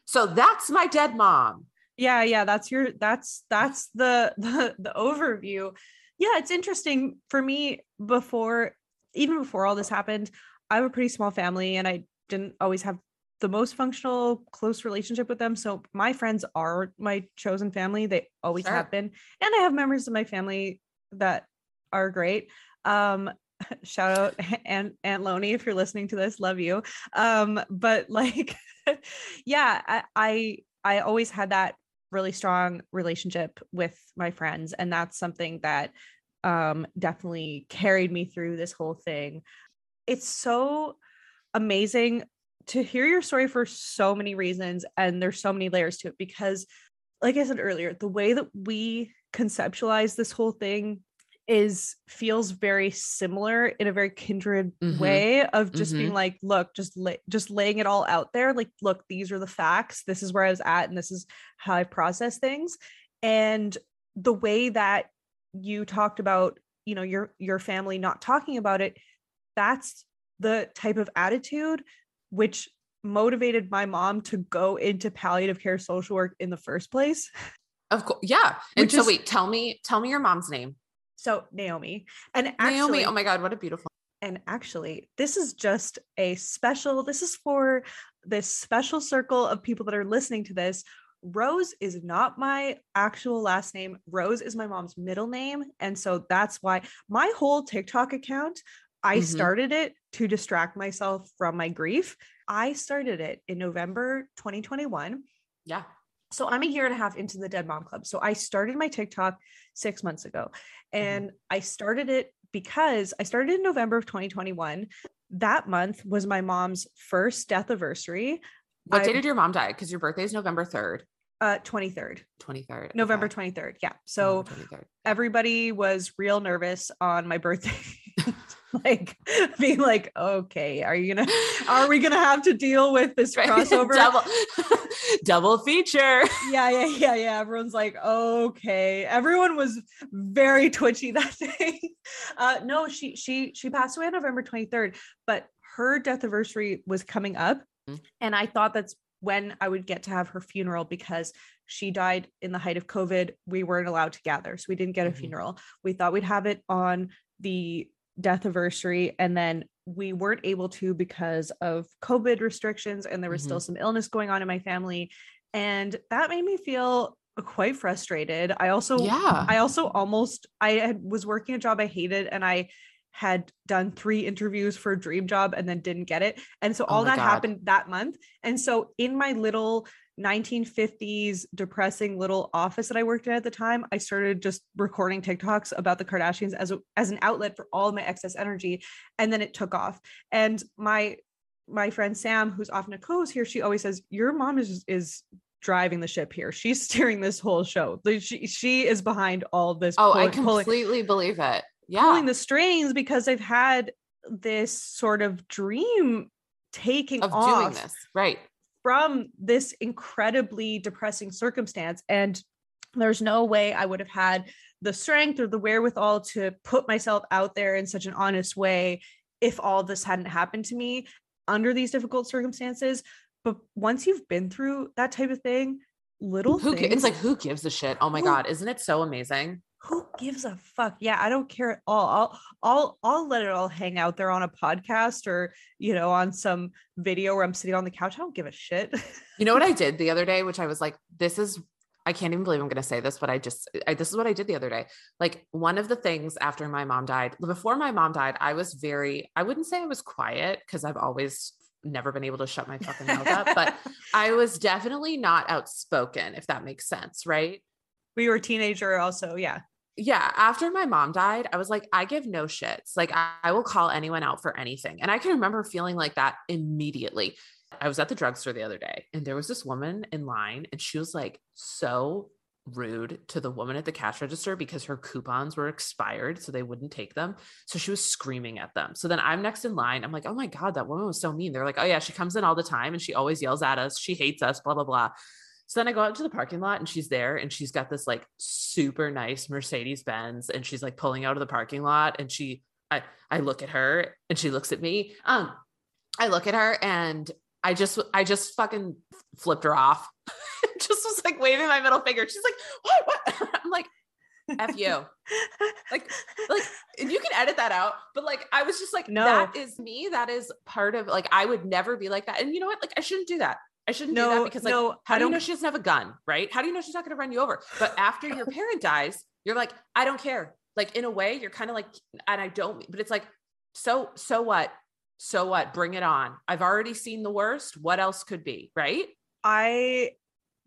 so that's my dead mom. yeah yeah that's your that's that's the (laughs) the the overview yeah it's interesting for me before even before all this happened i have a pretty small family and i didn't always have the most functional close relationship with them. So my friends are my chosen family. They always Sure. have been. And i have members of my family that are great. Um (laughs) shout out (laughs) aunt aunt Loney if you're listening to this. Love you. Um but (laughs) like yeah I, I i always had that really strong relationship with my friends. And that's something that um definitely carried me through this whole thing it's so amazing to hear your story for so many reasons and there's so many layers to it because like i said earlier the way that we conceptualize this whole thing is feels very similar in a very kindred Mhm. way of just Mhm. being like look just la- just laying it all out there like look these are the facts this is where i was at and this is how i process things and the way that you talked about you know your your family not talking about it that's the type of attitude which motivated my mom to go into palliative care social work in the first place Of course. Yeah. And so is- wait, tell me, tell me your mom's name. so naomi and actually Naomi. Oh my God. What a beautiful. And actually, this is just a special, this is for this special circle of people that are listening to this Rose is not my actual last name. Rose is my mom's middle name. And so that's why my whole TikTok account, I Mhm. started it to distract myself from my grief. I started it in November 2021. Yeah. So I'm a year and a half into the Dead Mom Club. So I started my TikTok six months ago. And I started it because I started in November of 2021. That month was my mom's first death anniversary, What I- day did your mom die? Because your birthday is November 3rd, uh, 23rd, 23rd. November okay. 23rd. Yeah. So 23rd. everybody was real nervous on my birthday. (laughs) (laughs) like being like, okay, are you gonna are we gonna have to deal with this (laughs) Right. crossover? double, (laughs) double feature. yeah, yeah, yeah, yeah. Everyone's like, okay. Everyone was very twitchy that day. Uh no, she she she passed away on November 23rd, but her death anniversary was coming up. Mhm. And I thought that's when I would get to have her funeral because she died in the height of COVID. We weren't allowed to gather. So we didn't get a Mhm. funeral. We thought we'd have it on the death anniversary and then we weren't able to because of COVID restrictions and there was still mm-hmm. some illness going on in my family and that made me feel quite frustrated. I also Yeah. I also almost I had was working a job I hated and I had done three interviews for a dream job and then didn't get it. And so Oh all my that God. happened that month. And so in my little 1950s depressing little office that I worked in at the time, I started just recording TikToks about the Kardashians as a, as an outlet for all my excess energy and then it took off. And my my friend Sam who's often a co-host here, she always says your mom is is driving the ship here. She's (laughs) steering this whole show. She she is behind all this Oh, I pulling- pulling- completely believe it. Yeah. pulling the strings because I've had this sort of dream taking of off doing this. Right. From this incredibly depressing circumstance. And there's no way I would have had the strength or the wherewithal to put myself out there in such an honest way if all this hadn't happened to me under these difficult circumstances. But once you've been through that type of thing, little Who, things, it's like, who gives a shit? Oh my Who- God. Isn't it so amazing? Who gives a fuck? Yeah, I don't care at all. I'll I'll I'll let it all hang out there on a podcast or you know on some video where I'm sitting on the couch. I don't give a shit. You know what I (laughs) did the other day, which I was like, this is, I can't even believe I'm going to say this, but I just, I, this is what I did the other day. Like one of the things after my mom died, before my mom died, I was very, I wouldn't say I was quiet because I've always never been able to shut my fucking mouth up, but (laughs) I was definitely not outspoken, if that makes sense. Right. we were a teenager also. Yeah. Yeah, after my mom died, I was like, I give no shits. Like, I, I will call anyone out for anything. And I can remember feeling like that immediately. I was at the drugstore the other day and there was this woman in line and she was like so rude to the woman at the cash register because her coupons were expired. So they wouldn't take them. So she was screaming at them. So then I'm next in line. I'm like, oh my God, that woman was so mean. They're like, oh yeah, she comes in all the time and she always yells at us. She hates us, blah, blah, blah. So then I go out to the parking lot and she's there and she's got this like super nice Mercedes Benz and she's like pulling out of the parking lot and she I I look at her and she looks at me. Um I look at her and I just I just fucking flipped her off. (laughs) just was like waving my middle finger. She's like, "What? What?" (laughs) I'm like, "F you." (laughs) Like like and you can edit that out, but like I was just like, No. that is me. That is part of like I would never be like that. And you know what? Like I shouldn't do that. I shouldn't do that because like no, how do you know she doesn't have a gun, right? How do you know she's not going to run you over? But after your (laughs) parent dies, you're like, I don't care. Like in a way, you're kind of like, and I don't, but it's like, so so what? So what? Bring it on. I've already seen the worst. What else could be, right? I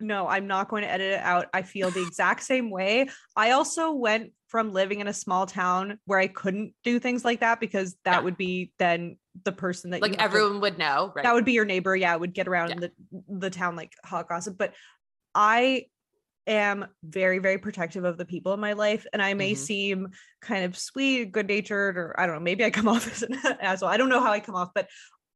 no, I'm not going to edit it out. I feel the (laughs) exact same way. I also went from living in a small town where I couldn't do things like that because that Yeah. would be then the person that you Like have to- everyone would know, right? that would be your neighbor. Yeah, would get around Yeah. the the town like hot gossip. But I am very very protective of the people in my life, and I may Mhm. seem kind of sweet, good natured, or I don't know. Maybe I come (laughs) off as an asshole. I don't know how I come off, but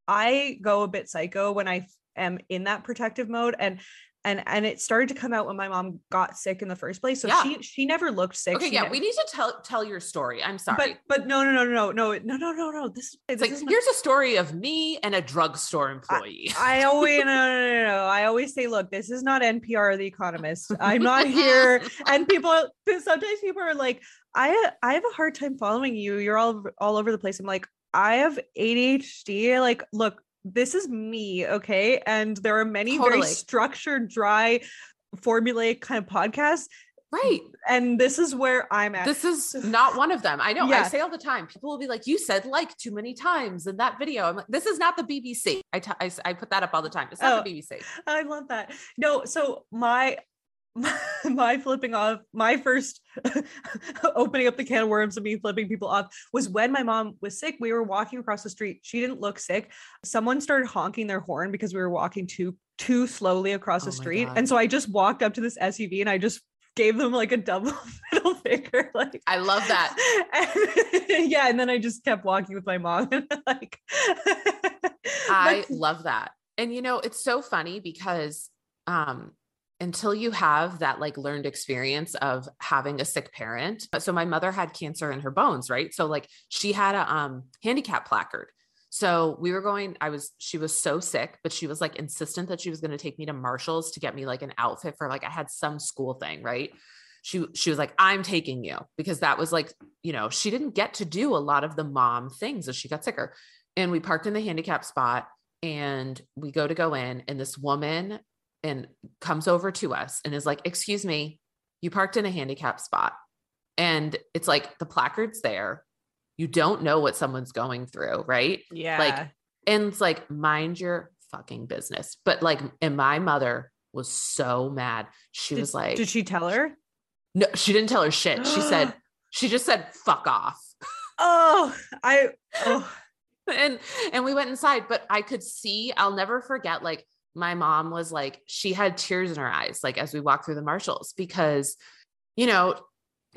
I go a bit psycho when i am in that protective mode, and. And, and it started to come out when my mom got sick in the first place. So Yeah. she she never looked sick. okay, She yeah, ne- we need to tell tell your story. I'm sorry. but but no no no no no no no no no this it's this like is my- here's a story of me and a drugstore employee. I always no, no, no, no. I always say, look, this is not NPR or The Economist. I'm not here. And people sometimes people are like, I I have a hard time following you. You're all all over the place. I'm like, I have ADHD. Like, look, this is me, okay? And there are many Totally. very structured, dry, formulaic kind of podcasts. Right. And this is where I'm at. This is not one of them. I know. Yeah. I say all the time. People will be like, "You said like too many times in that video." I'm like, "This is not the BBC." I t- I, I put that up all the time. It's not Oh. the BBC. I love that. No, so my (laughs) my, flipping off, my first (laughs) opening up the can of worms of me flipping people off was when my mom was sick. We were walking across the street. She didn't look sick. Someone started honking their horn because we were walking too too slowly across the Oh my street. God. And so I just walked up to this SUV and I just gave them like a double (laughs) middle finger. Like I love that. And- yeah. And then I just kept walking with my mom and like I love that. And you know, it's so funny because um until you have that like learned experience of having a sick parent. So my mother had cancer in her bones, right? So like she had a um handicap placard. So we were going, I was, she was so sick, but she was like insistent that she was going to take me to Marshall's to get me like an outfit for like, I had some school thing, right? She, she was like, I'm taking you because that was like, you know, she didn't get to do a lot of the mom things as she got sicker. And we parked in the handicap spot and we go to go in and this woman and comes over to us and is like, excuse me, you parked in a handicap spot. And it's like the placard's there. You don't know what someone's going through, right? yeah. Like, and it's like, mind your fucking business. But like, and my mother was so mad. She Did- was like, did she tell her? no, she didn't tell her shit. She said, (gasps) she just said, fuck off. Oh, I oh (laughs) and and we went inside but i could see i'll never forget like my mom was like she had tears in her eyes like as we walked through the marshalls because you know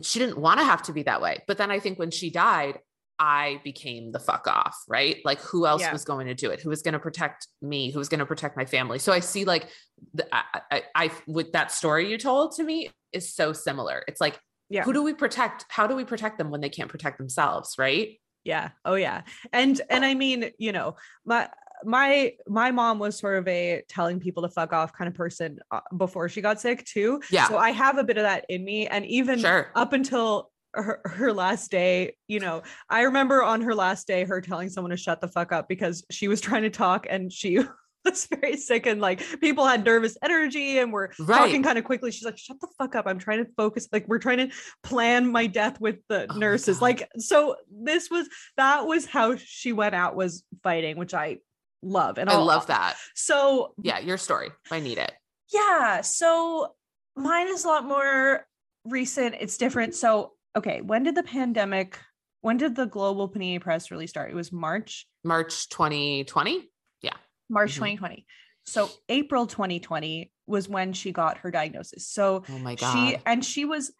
she didn't want to have to be that way. But then i think when she died i became the fuck off right? Like who else Yeah. was going to do it? Who was going to protect me? Who was going to protect my family? So i see like the, I, I i with that story you told to me is so similar. It's like yeah. who do we protect? How do we protect them when they can't protect themselves right? Yeah. Oh yeah. And and oh. I mean, you know, my my my mom was sort of a telling people to fuck off kind of person uh, before she got sick too. Yeah. So I have a bit of that in me and even sure up until her, her last day, you know, I remember on her last day her telling someone to shut the fuck up because she was trying to talk and she (laughs) was very sick and like people had nervous energy and were right talking kind of quickly. She's like, shut the fuck up. I'm trying to focus. Like, we're trying to plan my death with the Oh nurses. Like, so this was that was how she went out was fighting, which I love. And I I'll- love that. So Yeah, your story. I need it. yeah. So mine is a lot more recent. It's different. So, okay. When did the pandemic, when did the global panini press really start? It was March, March 2020. Yeah. March Mhm. 2020. So April 2020 was when she got her diagnosis. So Oh my God. she and she was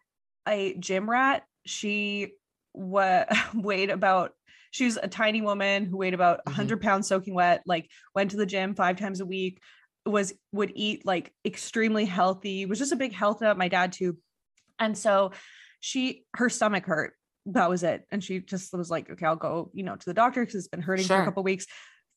a gym rat. She wa- (laughs) weighed about she was a tiny woman who weighed about Mhm. 100 pounds soaking wet, like went to the gym five times a week, was would eat like extremely healthy, was just a big health nut, my dad too. And so she her stomach hurt. That was it. And she just was like, okay, I'll go, you know, to the doctor because it's been hurting for a couple weeks.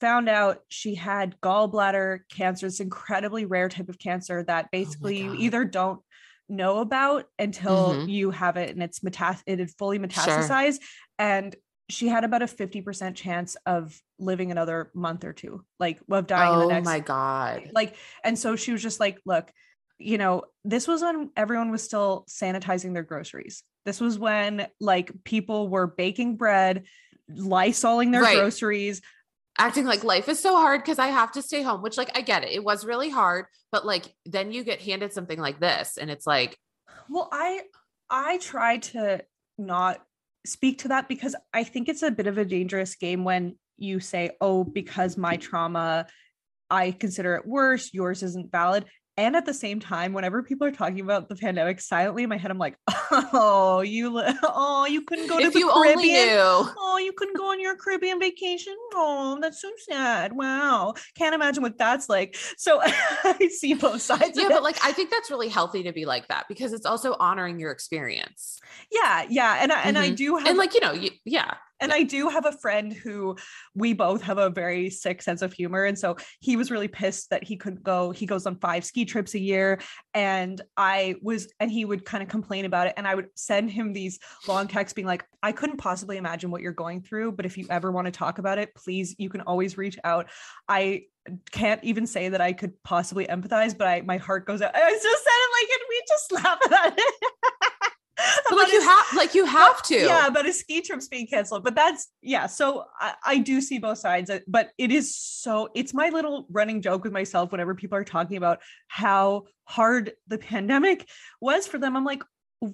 Found out she had gallbladder cancer. It's incredibly rare type of cancer that basically you either don't know about until Mhm. you have it and it's metas it had fully metastasized. And she had about a 50% chance of living another month or two, like of dying in oh the next Oh my God. like and so she was just like look you know this was when everyone was still sanitizing their groceries this was when like people were baking bread lysoling their Right. groceries Acting like life is so hard because I have to stay home, which, like, I get it. It was really hard. But, like, then you get handed something like this, and it's like, well i i try to not speak to that because i think it's a bit of a dangerous game when you say oh because my trauma i consider it worse yours isn't valid and at the same time whenever people are talking about the pandemic silently in my head i'm like (laughs) oh you (laughs) oh you couldn't go to if the you only caribbean knew. oh you couldn't go on your caribbean vacation oh that's so sad wow can't imagine what that's like so (laughs) i see both sides Yeah, of it. but like, I think that's really healthy to be like that because it's also honoring your experience. yeah yeah and i and i Mhm. do have And, like, you know, you, yeah, And I do have a friend who we both have a very sick sense of humor. And so he was really pissed that he couldn't go. He goes on five ski trips a year. And I was, and he would kind of complain about it. And I would send him these long texts being like, I couldn't possibly imagine what you're going through. But if you ever want to talk about it, please, you can always reach out. I can't even say that I could possibly empathize, but I my heart goes out. I just said it like, and we just laugh at it. (laughs) (laughs) But like you have like you have to. Yeah, but a ski trip's being canceled. But that's yeah. So I, I do see both sides, uh, but it is so it's my little running joke with myself whenever people are talking about how hard the pandemic was for them. I'm like,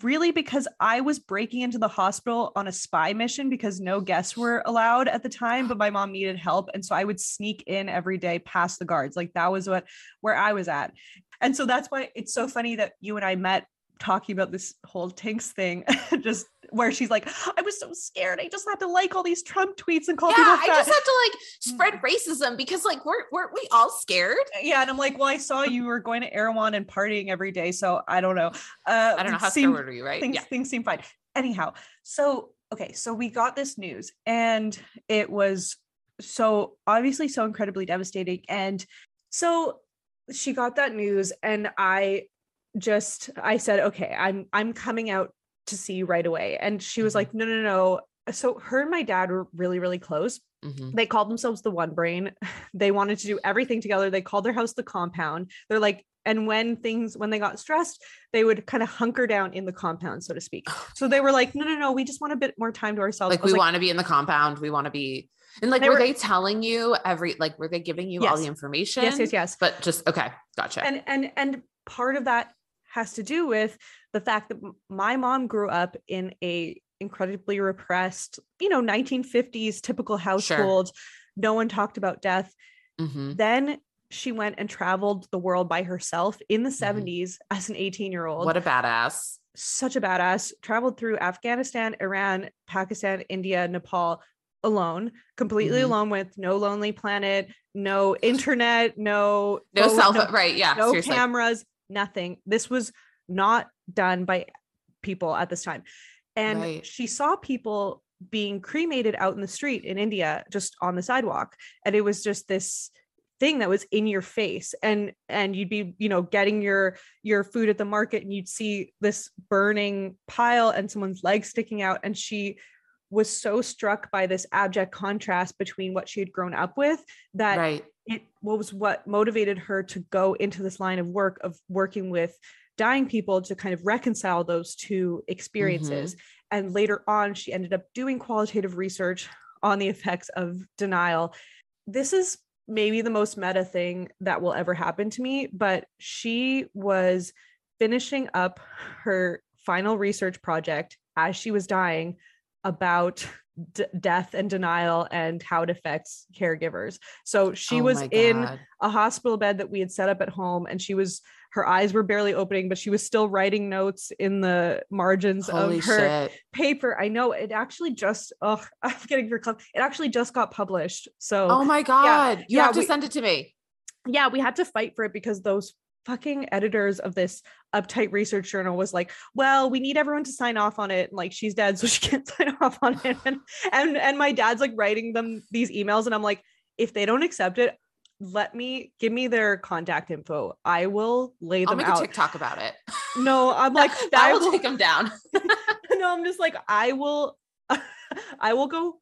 really because I was breaking into the hospital on a spy mission because no guests were allowed at the time, but my mom needed help. And so I would sneak in every day past the guards. Like that was what where I was at. And so that's why it's so funny that you and I met talking about this whole Tinx thing, (laughs) just where she's like, I was so scared. I just had to like all these Trump tweets and call yeah, people I just had to like (laughs) spread racism because like we're weren't we all scared? yeah, and I'm like, well, I saw you were going to Erewhon and partying every day, so I don't know. Uh, I don't know how seem- scared were you, right? things Yeah. things seem fine. Anyhow, so okay, so we got this news, and it was so obviously so incredibly devastating. And so she got that news, and I just I said, okay, I'm I'm coming out to see you right away. And she was Mhm. like, no, no, no. So her and my dad were really, really close Mhm. they called themselves the one brain (laughs) they wanted to do everything together they called their house the compound they're like and when things when they got stressed they would kind of hunker down in the compound so to speak so they were like no no no we just want a bit more time to ourselves Like we want to be in the compound. We want to be and like They were, were- they telling you every like were they giving you all the information? yes yes yes But just okay, gotcha. and and and part of that has to do with the fact that my mom grew up in a incredibly repressed you know 1950s typical household no one talked about death Mhm. then she went and traveled the world by herself in the Mhm. 70s as an 18 year old What a badass. such a badass traveled through afghanistan iran pakistan india nepal alone completely Mhm. alone with no lonely planet no (laughs) internet no No phone, cell phone, right? Yeah, no seriously. cameras nothing. This was not done by people at this time. And Right. she saw people being cremated out in the street in india just on the sidewalk. And it was just this thing that was in your face. And and you'd be you know getting your your food at the market and you'd see this burning pile and someone's leg sticking out. And she was so struck by this abject contrast between what she had grown up with that right. it was what motivated her to go into this line of work of working with dying people to kind of reconcile those two experiences. Mm-hmm. And later on she ended up doing qualitative research on the effects of denial. This is maybe the most meta thing that will ever happen to me but she was finishing up her final research project as she was dying about d- death and denial and how it affects caregivers so she Oh was in a hospital bed that we had set up at home and she was her eyes were barely opening but she was still writing notes in the margins Holy of her shit. paper i know it actually just oh (laughs) i'm getting your club it actually just got published so Oh my god. you yeah, have to we- send it to me. yeah we had to fight for it because those fucking editors of this uptight research journal was like well we need everyone to sign off on it and like she's dead so (laughs) she can't sign off on it and and, and my dad's like writing them these emails and i'm like if they don't accept it let me give me their contact info i will lay I'll them make out a TikTok about it. no i'm (laughs) like I will take them down. (laughs) no, I'm just like, I will, I will go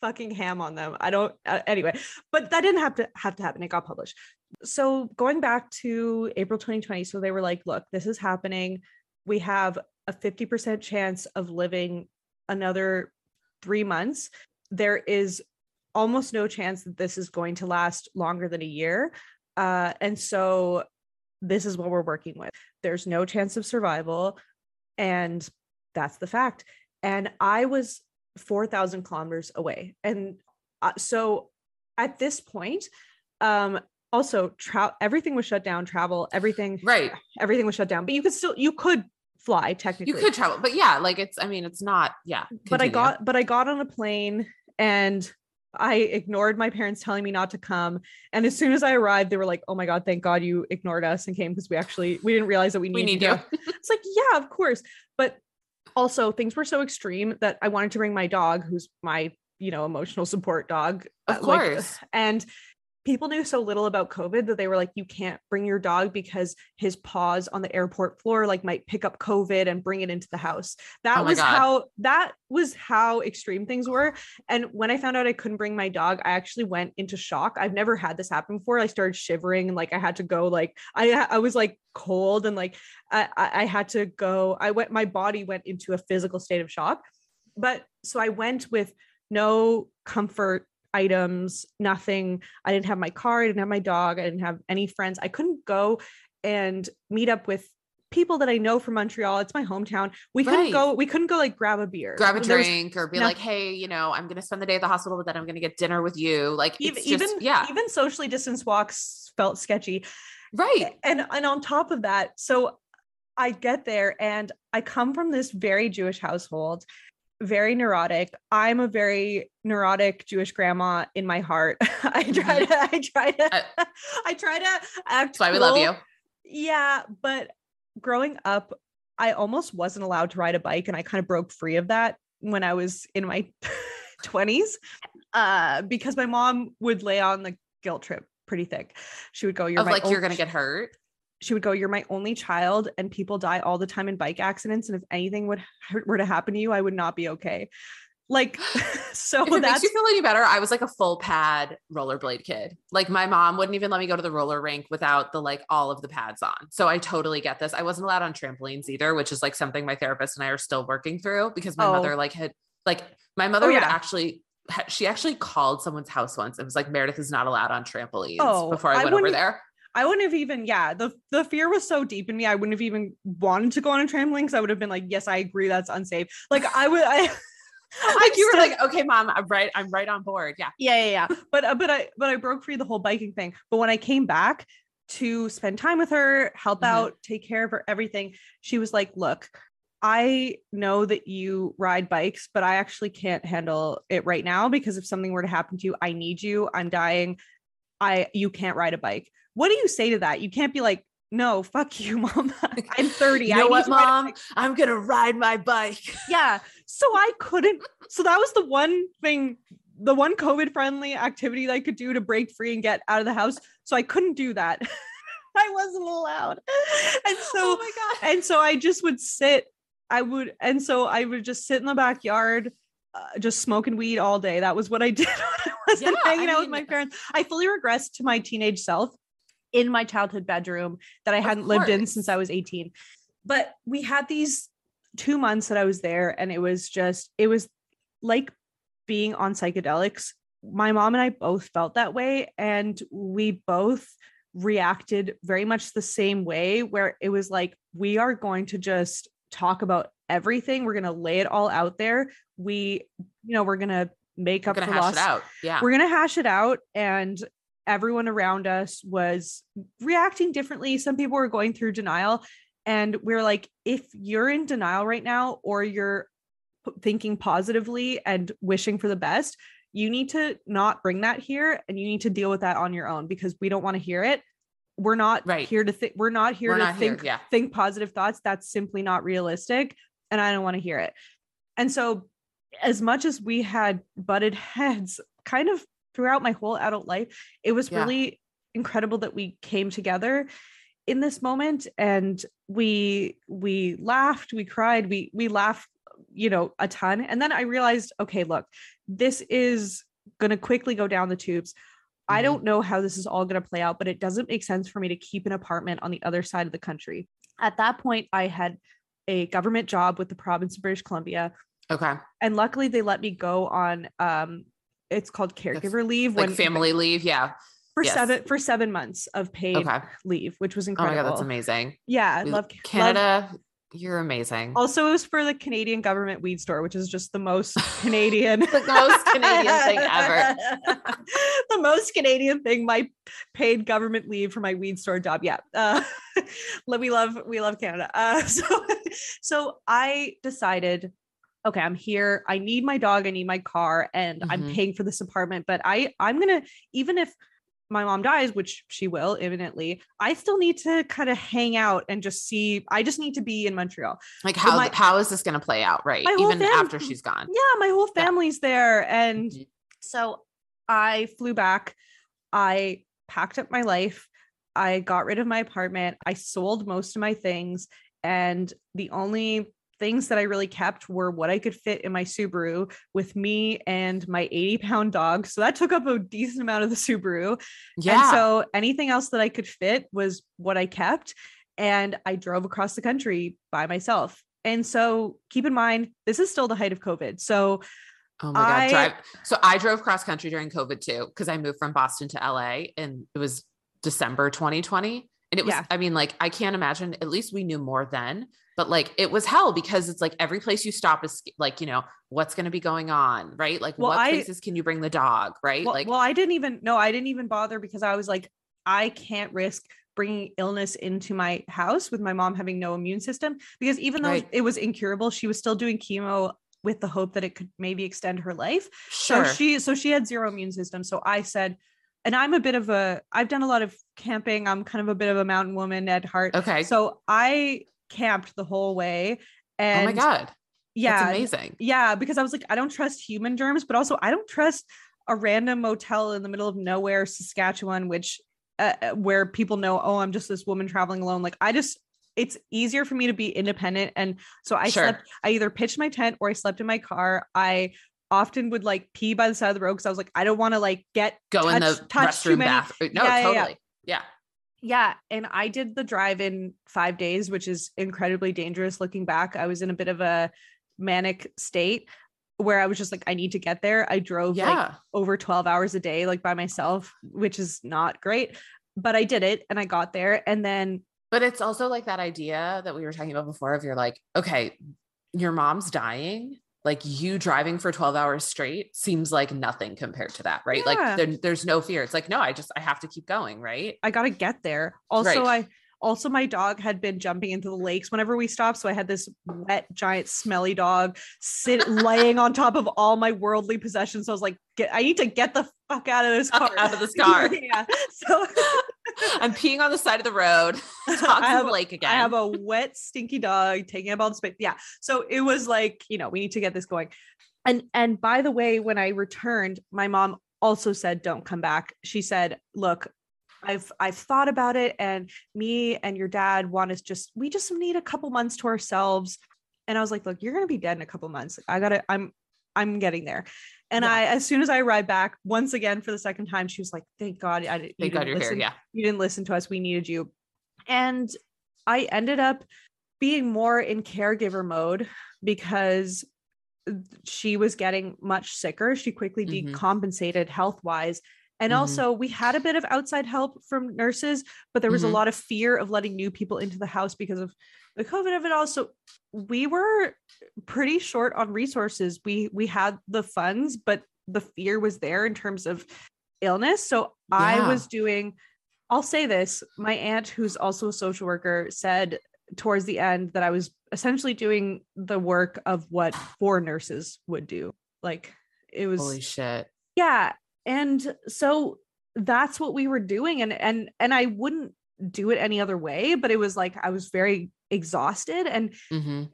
fucking ham on them. I don't, uh, anyway, but that didn't have to have to happen. It got published. So going back to April 2020, so they were like, look, this is happening. We have a 50% chance of living another three months. There is almost no chance that this is going to last longer than a year. Uh, and so this is what we're working with. There's no chance of survival. And that's the fact. And I was 4,000 kilometers away. And uh, so at this point, um, also tra- everything was shut down, travel, everything, right. (sighs) everything was shut down, but you could still, you could fly technically. You could travel, but yeah, like it's, I mean, it's not, yeah. but I got, but I got on a plane and I ignored my parents telling me not to come. And as soon as I arrived, they were like, "Oh my god, thank God you ignored us and came because we actually we didn't realize that we, we needed need to you. (laughs) It's like, yeah, of course. But also things were so extreme that I wanted to bring my dog, who's my you know, emotional support dog. Of uh, like, course. and people knew so little about COVID that they were like, you can't bring your dog because his paws on the airport floor like might pick up COVID and bring it into the house. That Oh was God. how that was how extreme things were. And when I found out I couldn't bring my dog, I actually went into shock. I've never had this happen before. I started shivering and like I had to go like I I was like cold and like I I I had to go. I went my body went into a physical state of shock. But so I went with no comfort items, nothing. I didn't have my car, I didn't have my dog, I didn't have any friends. I couldn't go and meet up with people that I know from Montreal. It's my hometown. We couldn't go, we couldn't go like grab a beer. Grab a drink or be no- like, hey, you know, I'm gonna spend the day at the hospital, but then I'm gonna get dinner with you. Like even just, even yeah, even socially distanced walks felt sketchy. right. and and on top of that so i get there and i come from this very jewish household very neurotic. I'm a very neurotic jewish grandma in my heart. (laughs) I try to i try to Uh, (laughs) i try to act That's why we love you. yeah but growing up i almost wasn't allowed to ride a bike and i kind of broke free of that when i was in my (laughs) 20s uh because my mom would lay on the guilt trip pretty thick. She would go you're like you're gonna get hurt. She would go you're my only child and people die all the time in bike accidents and if anything would were to happen to you i would not be okay like (gasps) (laughs) so If it makes you feel any better, I was like a full pad rollerblade kid. Like my mom wouldn't even let me go to the roller rink without the like all of the pads on. So I totally get this. I wasn't allowed on trampolines either, which is like something my therapist and I are still working through because my Oh. mother like had like my mother oh, would yeah. actually she actually called someone's house once and was like Meredith is not allowed on trampolines Oh, before I, I went over there. I wouldn't have even yeah the the fear was so deep in me i wouldn't have even wanted to go on a trampoline because i would have been like yes i agree that's unsafe like i would i (laughs) Like you were like, okay, mom, I'm right. I'm right on board. Yeah. yeah yeah yeah but uh, but i but i broke free the whole biking thing but when i came back to spend time with her help Mhm. out take care of her everything she was like look i know that you ride bikes but i actually can't handle it right now because if something were to happen to you i need you i'm dying i you can't ride a bike what do you say to that? You can't be like no fuck you (laughs) mom. I'm 30 You I know need what, to mom? bike." I'm gonna ride my bike. (laughs) yeah. So i couldn't so that was the one thing the one covid friendly activity that i could do to break free and get out of the house. So i couldn't do that. (laughs) I wasn't allowed. And so oh and so i just would sit i would and so i would just sit in the backyard uh, just smoking weed all day. That was what i did when i wasn't Yeah, hanging I out with my parents. I fully regress to my teenage self in my childhood bedroom that i hadn't lived in since i was 18 but we had these two months that i was there and it was just it was like being on psychedelics. My mom and i both felt that way and we both reacted very much the same way where it was like we are going to just talk about everything. We're going to lay it all out there. We you know we're going to make I'm up for hash lost it out. Yeah. we're going to hash it out and everyone around us was reacting differently some people were going through denial and we're like if you're in denial right now or you're thinking positively and wishing for the best you need to not bring that here and you need to deal with that on your own because we don't want to hear it we're not Right. here to think we're not here We're to not here, think yeah. think positive thoughts that's simply not realistic and i don't want to hear it and so as much as we had butted (laughs) heads kind of throughout my whole adult life it was Yeah. really incredible that we came together in this moment and we we laughed we cried we we laughed you know a ton and then i realized okay look this is going to quickly go down the tubes i Mhm. don't know how this is all going to play out but it doesn't make sense for me to keep an apartment on the other side of the country at that point i had a government job with the province of british columbia Okay. and luckily they let me go on um it's called caregiver leave Like family leave. Yeah. for yes. seven for seven months of paid Okay. leave which was incredible Oh my god, that's amazing. yeah i love Canada. You're amazing. also it was for the canadian government weed store which is just the most (laughs) canadian The most Canadian thing ever. (laughs) the most canadian thing my paid government leave for my weed store job yeah uh (laughs) we love we love canada uh so so i decided okay i'm here i need my dog i need my car and i'm Mhm. paying for this apartment but i i'm gonna even if my mom dies, which she will imminently, I still need to kind of hang out and just see. I just need to be in Montreal. Like how my- how is this going to play out, right? Even fam- after she's gone. Yeah, my whole Yeah. family's there. And Mhm. so I flew back. I packed up my life. I got rid of my apartment. I sold most of my things. And the only things that I really kept were what I could fit in my Subaru with me and my 80 pound dog. So that took up a decent amount of the Subaru. Yeah. And so anything else that I could fit was what I kept. And I drove across the country by myself. And so keep in mind, this is still the height of COVID. So Oh my god, drive. So I drove cross country during COVID too because I moved from Boston to LA and it was December 2020 and it was Yeah. I mean like I can't imagine at least we knew more then but like it was hell because it's like every place you stop is like you know what's going to be going on, right? Like Well, what I- places can you bring the dog, right? well, like well, I didn't even no, I didn't even bother because I was like, I can't risk bringing illness into my house with my mom having no immune system because even though Right. it was incurable, she was still doing chemo with the hope that it could maybe extend her life. sure. So she so she had zero immune system. So I said, and I'm a bit of a I've done a lot of camping. I'm kind of a bit of a mountain woman at heart. okay. So I camped the whole way. And oh my god. yeah, That's amazing. yeah, because I was like, I don't trust human germs, but also I don't trust a random motel in the middle of nowhere, Saskatchewan, which uh, uh, where people know, oh, I'm just this woman traveling alone. Like I just, it's easier for me to be independent, and so I Sure. slept. I either pitched my tent or I slept in my car. I often would like pee by the side of the road because I was like, I don't want to like get Go in the touch- touch restroom bath. No, Yeah, yeah, yeah. totally. Yeah. Yeah, and I did the drive in five days, which is incredibly dangerous. Looking back, I was in a bit of a manic state where I was just like, I need to get there. I drove like over 12 hours a day, like by myself, which is not great. But I did it and I got there. And then, But it's also like that idea that we were talking about before of you're like, okay, your mom's dying. Like you driving for 12 hours straight seems like nothing compared to that, right? Yeah. Like there, there's no fear. It's like, no, I just, I have to keep going, right? I got to get there. Also, Right. I also my dog had been jumping into the lakes whenever we stopped. So I had this wet, giant, smelly dog sit (laughs) laying on top of all my worldly possessions. So I was like, get, I need to get the fuck out of this car. Out of this (laughs) car. yeah. So (laughs) I'm peeing on the side of the road. I have, the lake again. I have a wet, stinky dog taking up all the space. Yeah. So it was like, you know, we need to get this going. And and by the way, when I returned, my mom also said, don't come back. She said, look, I've I've thought about it, and me and your dad want to just we just need a couple months to ourselves. And I was like, look, you're gonna be dead in a couple months. I gotta, I'm I'm getting there. And Yeah. I, as soon as I arrived back, once again for the second time, she was like, "Thank God, I didn't. you Thank God you're listen here. Yeah. you didn't listen to us we needed you and i ended up being more in caregiver mode because she was getting much sicker she quickly Mhm. decompensated health wise and Mhm. also we had a bit of outside help from nurses but there was Mhm. a lot of fear of letting new people into the house because of the covid of it all so we were pretty short on resources we we had the funds but the fear was there in terms of illness so i was doing i'll say this my aunt who's also a social worker said towards the end that i was essentially doing the work of what four nurses would do like it was Holy shit. yeah and so that's what we were doing. And and and i wouldn't do it any other way but it was like i was very exhausted. And hmm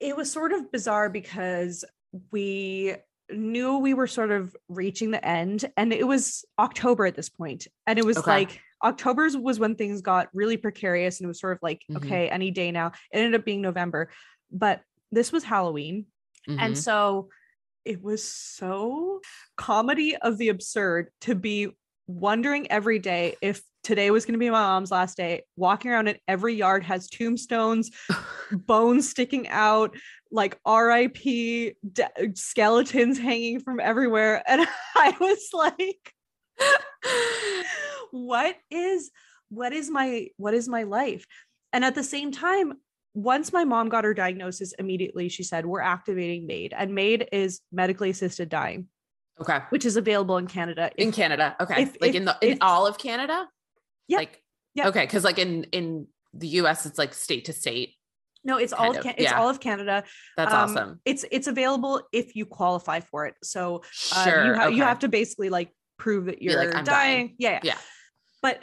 it was sort of bizarre because we knew we were sort of reaching the end. And it was october at this point. And it was Okay. like october's was when things got really precarious and it was sort of like Mhm. okay any day now. It ended up being november but this was halloween. Mm-hmm. and so it was so comedy of the absurd to be wondering every day if today was going to be my mom's last day, walking around and every yard has tombstones, (laughs) bones sticking out, like RIP de- skeletons hanging from everywhere. (laughs) And I was like, (laughs) what is what is my what is my life and at the same time once my mom got her diagnosis immediately she said we're activating MAID and MAID is medically assisted dying okay. which is available in canada In If- Canada. Okay. if- like if- in the in all of Canada? Yeah. Like Yeah. okay, because like in in the US it's like state to state. no it's all of Can- it's yeah. all of canada That's Um, awesome. it's it's available if you qualify for it so uh, Sure. you, ha- you have to basically like prove that Be you're like, dying. dying." Yeah, yeah Yeah. But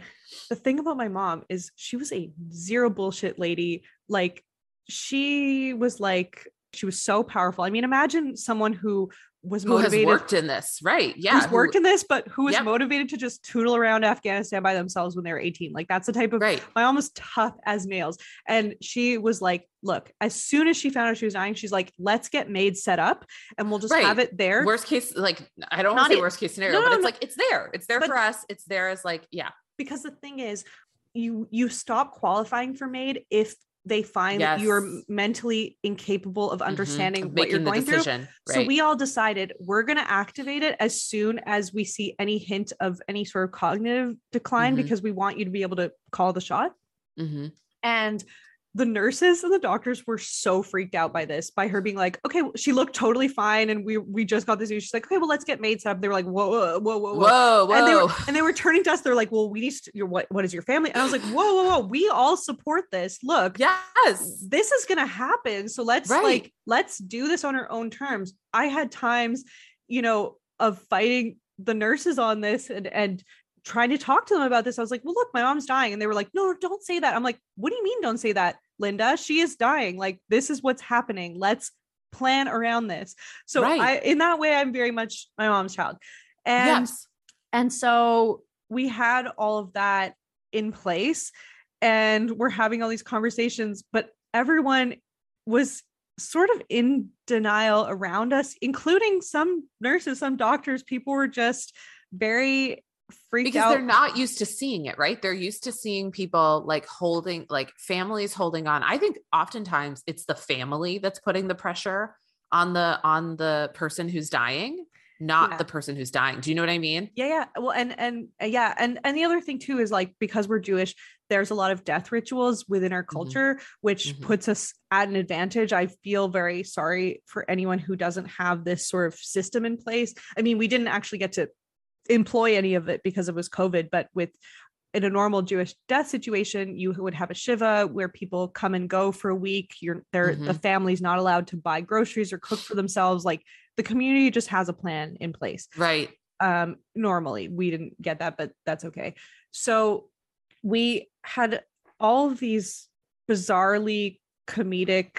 the thing about my mom is she was a zero bullshit lady. Like she was like she was so powerful. I mean, imagine someone who was Who has motivated worked in this, right? Yeah. who's who- worked in this, but who was Yep. motivated to just tootle around Afghanistan by themselves when they were 18. Like that's the type of right. my was tough as nails. And she was like, look, as soon as she found out she was dying, she's like, let's get maids set up and we'll just Right. have it there. Worst case, like I don't want to say worst case scenario, No, but it's no. like it's there. It's there But- for us. It's there as like, yeah. because the thing is, you you stop qualifying for MAID if they find that you're mentally incapable of Mhm. understanding Of what you're going through. decision, So we all decided we're going to activate it as soon as we see any hint of any sort of cognitive decline Mhm. because we want you to be able to call the shot. Mhm. And the nurses and the doctors were so freaked out by this, by her being like, okay, she looked totally fine. And we we just got this news. She's like, okay, well, let's get maids up. They were like, whoa, whoa, whoa, whoa, whoa. Whoa, whoa. And they were and they were turning to us. They're like, well, we need to, your what what is your family? And I was like, whoa, whoa, whoa, we all support this. Look, yes. this is gonna happen. So let's Right. like let's do this on our own terms. I had times, you know, of fighting the nurses on this and and trying to talk to them about this. I was like, well, look, my mom's dying. And they were like, no, don't say that. I'm like, what do you mean don't say that, Linda? She is dying. Like, this is what's happening. Let's plan around this. So Right. I in that way, I'm very much my mom's child. And yes. and so we had all of that in place and we're having all these conversations, but everyone was sort of in denial around us, including some nurses, some doctors. People were just very freaked because out. they're not used to seeing it, right? They're used to seeing people like holding, like families holding on. I think oftentimes it's the family that's putting the pressure on the on the person who's dying, not Yeah. the person who's dying. Do you know what I mean? yeah yeah well and and uh, yeah and and the other thing too is like because we're jewish there's a lot of death rituals within our culture which Mhm. puts us at an advantage i feel very sorry for anyone who doesn't have this sort of system in place i mean we didn't actually get to employ any of it because it was covid but with in a normal Jewish death situation, you would have a shiva where people come and go for a week. You're there, the family's not allowed to buy groceries or cook for themselves. Like the community just has a plan in place Right. um normally we didn't get that but that's okay so we had all of these bizarrely comedic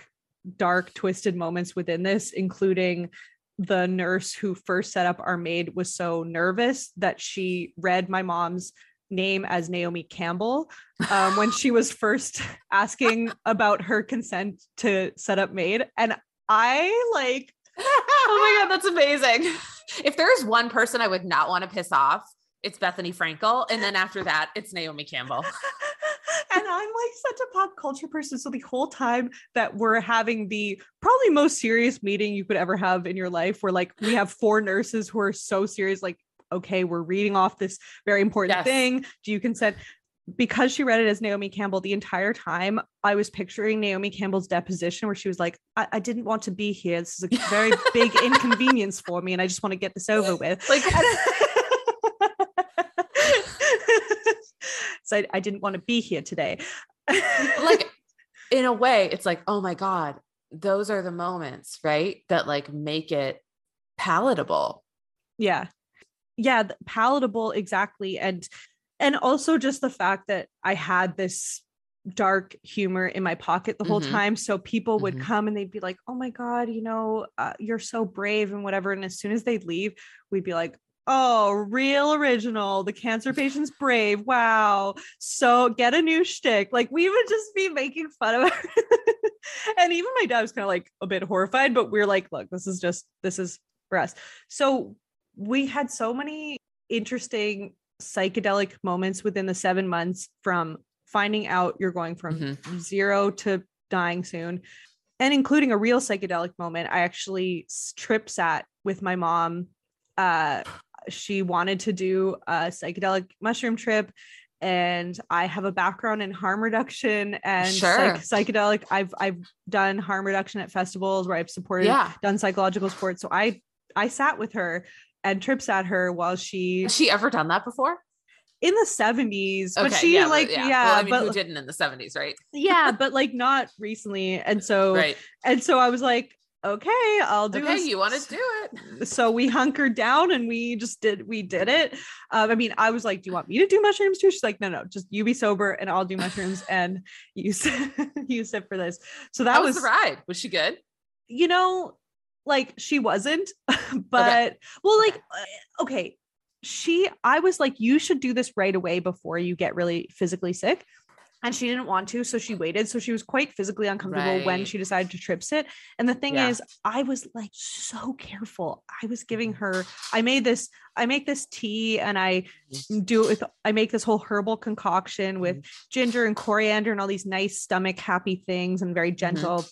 dark twisted moments within this including the nurse who first set up our MAID was so nervous that she read my mom's name as Naomi Campbell um, when she was (laughs) first asking about her consent to set up MAID and I like (laughs) oh my god, that's amazing. If there's one person I would not want to piss off, it's Bethenny Frankel, and then after that, it's Naomi Campbell. (laughs) and I'm like such a pop culture person. So the whole time that we're having the probably most serious meeting you could ever have in your life, where like we have four nurses who are so serious, like, okay, we're reading off this very important Yes. thing. Do you consent? Because she read it as Naomi Campbell the entire time, I was picturing Naomi Campbell's deposition where she was like, I, I didn't want to be here. This is a very (laughs) big inconvenience for me, and I just want to get this over with. Like- (laughs) so I, I didn't want to be here today. like (laughs) in a way it's like oh my god those are the moments right that like make it palatable yeah yeah palatable exactly and and also just the fact that i had this dark humor in my pocket the whole Mhm. time so people would Mhm. come and they'd be like oh my god you know uh, you're so brave and whatever and as soon as they'd leave we'd be like oh real original. The cancer patient's brave. Wow. So get a new shtick. Like we would just be making fun of her (laughs) and even my dad was kind of like a bit horrified but we're like look this is just this is for us. So we had so many interesting psychedelic moments within the seven months from finding out you're going from Mhm. zero to dying soon and including a real psychedelic moment i actually trip sat with my mom uh she wanted to do a psychedelic mushroom trip and i have a background in harm reduction and Sure. psych- psychedelic. I've i've done harm reduction at festivals where i've supported yeah. done psychological support so i i sat with her and trips at her while she has she ever done that before? In the 70s but she yeah, like yeah, well, i mean who didn't in the 70s right? Yeah (laughs) but like not recently. And so right. and so i was like okay, I'll do it. Okay, you want to do it. (laughs) so we hunkered down and we just did we did it um, i mean i was like do you want me to do mushrooms too she's like no no just you be sober and i'll do mushrooms (laughs) and you sit (laughs) you sit for this so that How was was the ride? Was she good? you know like she wasn't but well like uh, okay she i was like you should do this right away before you get really physically sick and she didn't want to so she waited. So she was quite physically uncomfortable when she decided to trip sit. And the thing Yeah. is i was like so careful. I was giving her i made this i make this tea and i do it with i make this whole herbal concoction with mm-hmm. ginger and coriander and all these nice stomach happy things and very mm-hmm. gentle.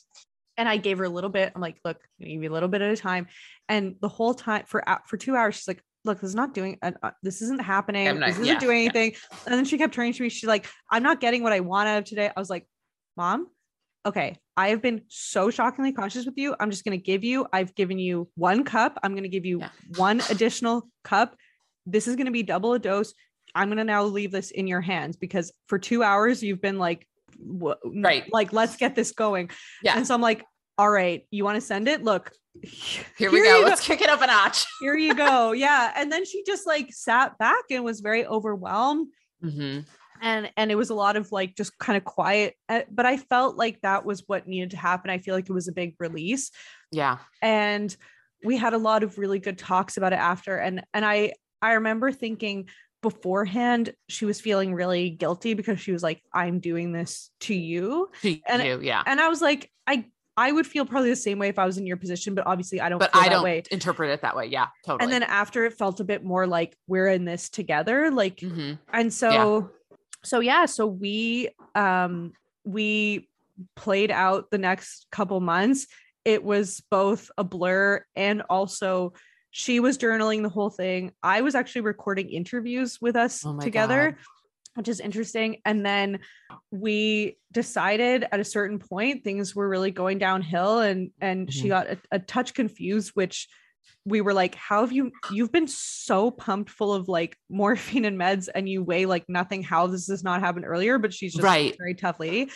And i gave her a little bit. I'm like look give you a little bit at a time. And the whole time for uh, for two hours she's like look this is not doing uh, uh, this isn't happening. Not- this isn't yeah, doing yeah. anything. And then she kept turning to me. She's like i'm not getting what i want out of today. I was like mom okay i have been so shockingly conscious with you. I'm just going to give you i've given you one cup. I'm going to give you Yeah. one additional cup. This is going to be double a dose. I'm going to now leave this in your hands because for two hours you've been like Right. like let's get this going. Yeah. and so i'm like all right you want to send it look Here we you go. Let's kick it up a notch. (laughs) here you go yeah and then she just like sat back and was very overwhelmed Mm-hmm. and and it was a lot of like just kind of quiet uh, but i felt like that was what needed to happen i feel like it was a big release Yeah. and we had a lot of really good talks about it after and and i i remember thinking beforehand she was feeling really guilty because she was like i'm doing this to you To And- you, yeah. and i was like i i would feel probably the same way if i was in your position but obviously i don't But feel I that don't way interpret it that way. Yeah, totally. and then after it felt a bit more like we're in this together like Mhm. and so so yeah so we um we played out the next couple months it was both a blur and also she was journaling the whole thing i was actually recording interviews with us Oh together God. Which is interesting and then we decided at a certain point things were really going downhill and and she Mhm. got a, a touch confused which we were like how have you you've been so pumped full of like morphine and meds and you weigh like nothing how this has not happened earlier but she's just Right. a very tough lady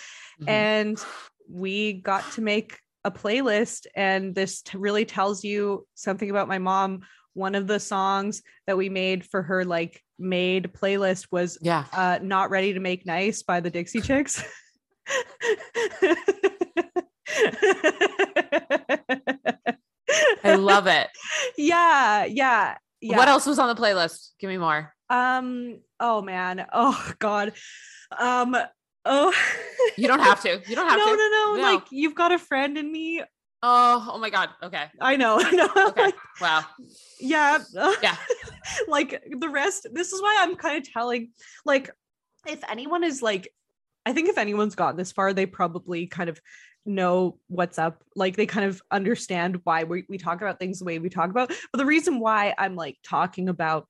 Mhm. and we got to make a playlist and this t- really tells you something about my mom one of the songs that we made for her like made playlist was yeah. uh not ready to make nice by the dixie chicks (laughs) I love it. yeah yeah yeah What else was on the playlist? Give me more. um oh man oh god um oh You don't have to. You don't have (laughs) no, to. no no No. like you've got a friend in me Oh, oh my God. Okay. i know i know (laughs) Okay. Wow. yeah (laughs) Yeah. like the rest this is why i'm kind of telling like if anyone is like i think if anyone's gotten this far they probably kind of know what's up like they kind of understand why we, we talk about things the way we talk about but the reason why i'm like talking about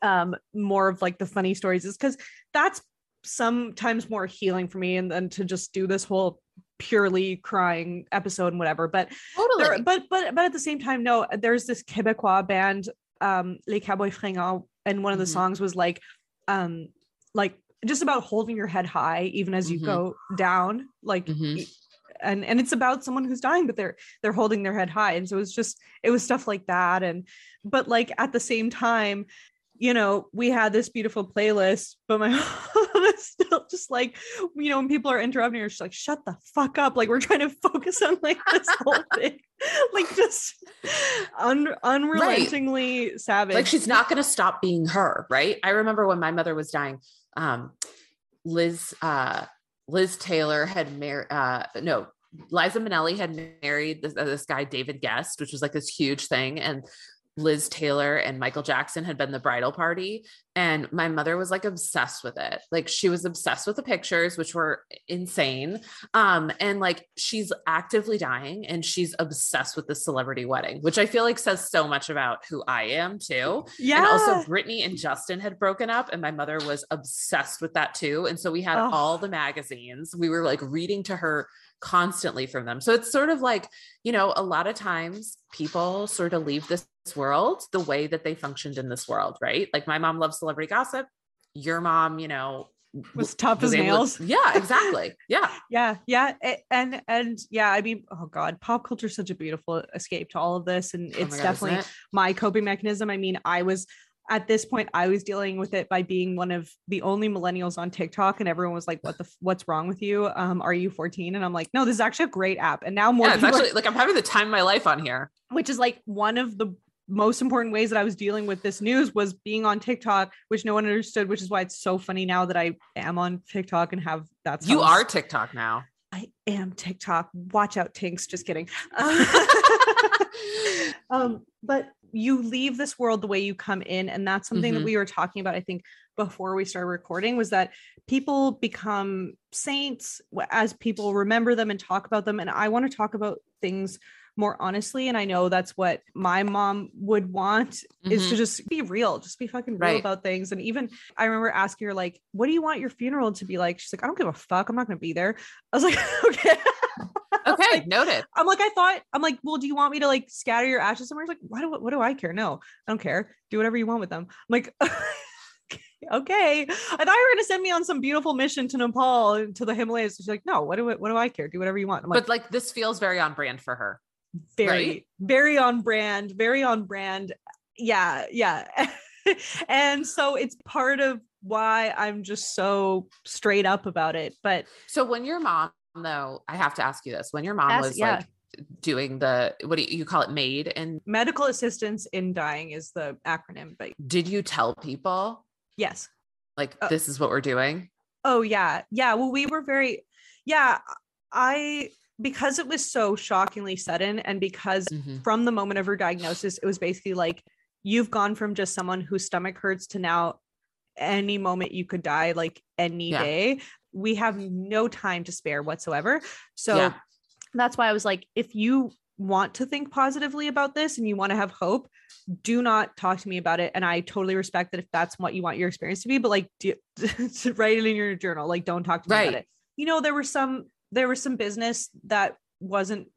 um more of like the funny stories is because that's sometimes more healing for me and then to just do this whole purely crying episode and whatever but Totally. there, but but but at the same time, no, there's this Quebecois band, um, Les Cowboys Fringants, and one of the Mhm. songs was like, um, like just about holding your head high even as you Mhm. go down, like, Mhm. e- and and it's about someone who's dying, but they're they're holding their head high, and so it's just it was stuff like that, and but like at the same time. You know, we had this beautiful playlist, but my (laughs) mom is still just like, you know, when people are interrupting her, she's like, shut the fuck up. Like, we're trying to (laughs) focus on like this whole (laughs) thing. like just un- unrelentingly savage. like she's not going to stop being her right i remember when my mother was dying um liz uh liz taylor had married uh no liza minnelli had married this, uh, this guy david Gest which was like this huge thing and liz taylor and michael jackson had been the bridal party and my mother was like obsessed with it. Like she was obsessed with the pictures which were insane. Um and like she's actively dying and she's obsessed with the celebrity wedding which i feel like says so much about who i am too. Yeah. and also Britney and Justin had broken up and my mother was obsessed with that too. And so we had Oh. all the magazines. We were like reading to her constantly from them so it's sort of like you know a lot of times people sort of leave this world the way that they functioned in this world right like my mom loves celebrity gossip your mom you know was tough was as able to- nails. (laughs) yeah, exactly. Yeah. yeah yeah and and yeah i mean oh god pop culture is such a beautiful escape to all of this and Oh it's God, definitely it? my coping mechanism i mean i was at this point i was dealing with it by being one of the only millennials on tiktok and everyone was like what the what's wrong with you um are you 14 and i'm like no this is actually a great app and now more Yeah, it's people are- like I'm having the time of my life on here. which is like one of the most important ways that I was dealing with this news was being on TikTok, which no one understood, which is why it's so funny now that I am on TikTok and have that's You are TikTok now. I am TikTok. Watch out, Tinx. Just kidding. (laughs) (laughs) um, but you leave this world the way you come in, and that's something Mhm. that we were talking about. I think before we started recording was that people become saints as people remember them and talk about them. And I want to talk about things more honestly. And I know that's what my mom would want is to Mhm. just be real, just be fucking real Right. about things. And even I remember asking her, like, what do you want your funeral to be like? She's like, I don't give a fuck. I'm not going to be there. I was like, (laughs) okay. Okay, noted. I'm like, I thought, I'm like, well, do you want me to like scatter your ashes somewhere? She's like, why do what do I care? No, I don't care. Do whatever you want with them. I'm like, (laughs) okay. I thought you were gonna send me on some beautiful mission to Nepal to the Himalayas. She's like, no, what do I, what do I care? Do whatever you want. I'm like, but like this feels very on brand for her. very, right? very on brand, very on brand. Yeah, yeah. (laughs) and so it's part of why I'm just so straight up about it. But So when your mom, though, I have to ask you this: when your mom was yeah. like doing the what do you, you call it, MAID, and medical assistance in dying is the acronym. But did you tell people yes. like Uh, this is what we're doing? Oh yeah. Yeah. Well, we were very yeah, I because it was so shockingly sudden and because Mhm. from the moment of her diagnosis, it was basically like you've gone from just someone whose stomach hurts to now any moment you could die, like any Yeah. day. We have no time to spare whatsoever. So Yeah. that's why I was like, if you want to think positively about this and you want to have hope, do not talk to me about it. And I totally respect that if that's what you want your experience to be, but like do, (laughs) write it in your journal, like don't talk to me Right. about it. You know, there were some there was some business that wasn't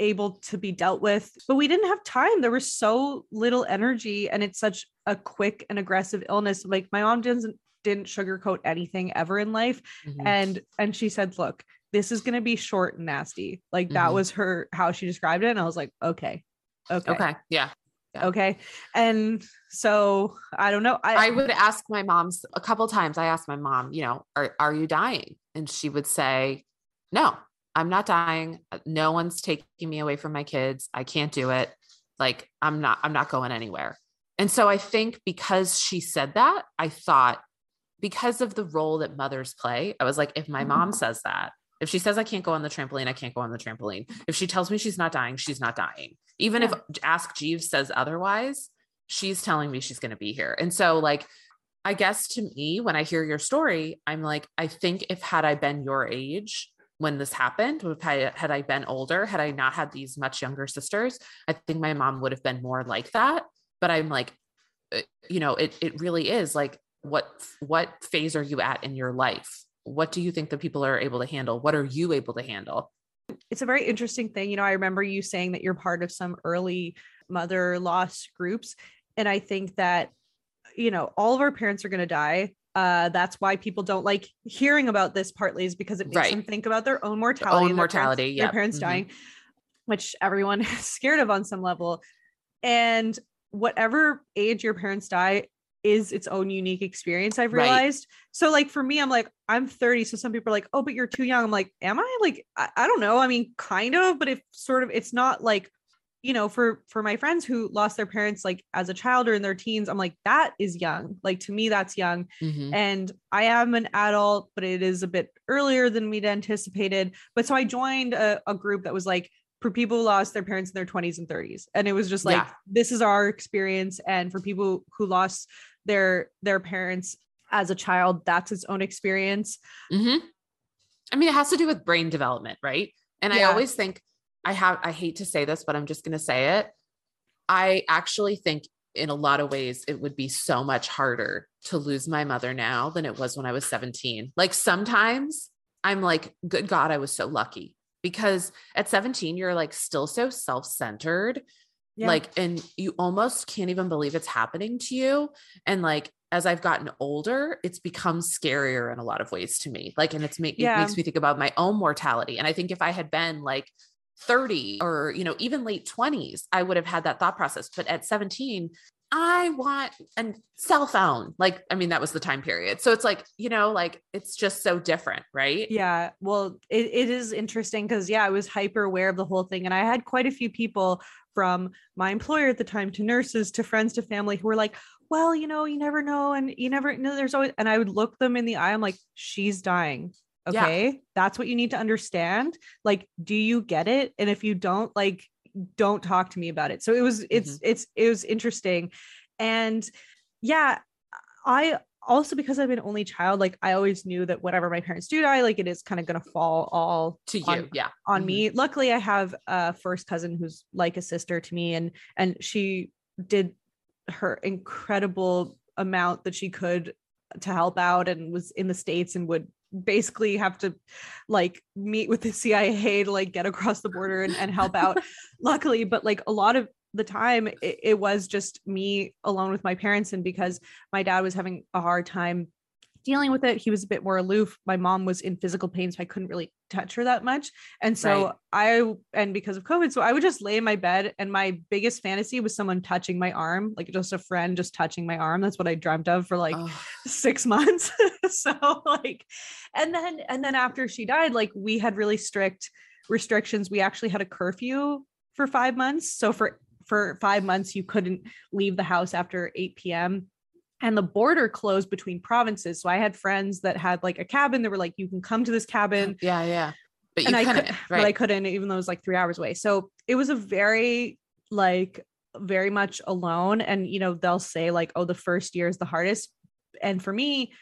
able to be dealt with, but we didn't have time. There was so little energy and it's such a quick and aggressive illness. Like my mom doesn't didn't sugarcoat anything ever in life Mhm. and and she said look this is going to be short and nasty like that Mhm. was her how she described it and i was like okay okay okay, yeah okay, and so i don't know I i, would ask my mom's a couple times. I asked my mom, you know, are are you dying? And she would say, No, I'm not dying. No one's taking me away from my kids. I can't do it. Like I'm not I'm not going anywhere. And so I think because she said that, I thought because of the role that mothers play, I was like, if my mom says that, if she says I can't go on the trampoline, I can't go on the trampoline. If she tells me she's not dying, she's not dying. Even if Ask Jeeves says otherwise, she's telling me she's going to be here. And so, like, I guess to me, when I hear your story, I'm like, I think if had I been your age when this happened, if I, had I been older, had I not had these much younger sisters, I think my mom would have been more like that. But I'm like, uh, you know, it it really is like, what what phase are you at in your life? What do you think the people are able to handle? What are you able to handle? it's a very interesting thing you know i remember you saying that you're part of some early mother loss groups and i think that you know all of our parents are going to die uh that's why people don't like hearing about this partly is because it makes Right. them think about their own mortality own their parents- mortality, their yep. parents Mhm. dying which everyone (laughs) is scared of on some level and whatever age your parents die is its own unique experience i've Right. realized so like for me i'm like i'm 30 so some people are like oh but you're too young i'm like am i like I, I don't know i mean kind of but if sort of it's not like you know for for my friends who lost their parents like as a child or in their teens i'm like that is young like to me that's young Mhm. and I am an adult, but it is a bit earlier than we'd anticipated. But so I joined a, a group that was like for people who lost their parents in their 20s and 30s. And it was just like, Yeah. this is our experience. And for people who lost their their parents as a child, that's its own experience. hmm I mean, it has to do with brain development, right? And I always think I have, I hate to say this, but I'm just going to say it. I actually think in a lot of ways it would be so much harder to lose my mother now than it was when I was 17. Like sometimes I'm like, good God, I was so lucky because at 17, you're like still so self centered. Yeah. Like, and you almost can't even believe it's happening to you. And like, as I've gotten older, it's become scarier in a lot of ways to me. Like, and it's make, Yeah. it makes me think about my own mortality. And I think if I had been like 30 or, you know, even late 20s, I would have had that thought process. But at 17, I want a cell phone. Like, I mean, that was the time period. So it's like, you know, like it's just so different, right? Yeah. Well, it, it is interesting because, yeah, I was hyper aware of the whole thing. And I had quite a few people from my employer at the time to nurses to friends to family who were like, well, you know, you never know. And you never know, there's always, and I would look them in the eye. I'm like, she's dying. Yeah. Okay. That's what you need to understand. Like, do you get it? And if you don't, like, don't talk to me about it. So it was, it's, it's, it was interesting. And yeah, I also, because I've been only child, like, I always knew that whatever my parents do die, like, it is kind of going to fall all To you. on- yeah. on Mhm. me. Luckily, I have a first cousin who's like a sister to me, and and she did her incredible amount that she could to help out, and was in the states and would basically have to like meet with the CIA to like get across the border and, and help out. (laughs) Luckily, but like a lot of the time it, it was just me alone with my parents and because my dad was having a hard time dealing with it he was a bit more aloof. My mom was in physical pain so i couldn't really touch her that much. And so Right. i and because of covid so i would just lay in my bed and my biggest fantasy was someone touching my arm like just a friend just touching my arm. That's what i dreamt of for like Ugh. six months. (laughs) So like and then and then after she died like we had really strict restrictions. We actually had a curfew for five months. So for for five months you couldn't leave the house after 8 p.m and the border closed between provinces so i had friends that had like a cabin that were like you can come to this cabin yeah. Yeah. But you and I couldn't, right? but I couldn't, even though it was like three hours away. So it was a very like very much alone. And you know, they'll say like, oh, the first year is the hardest. And for me,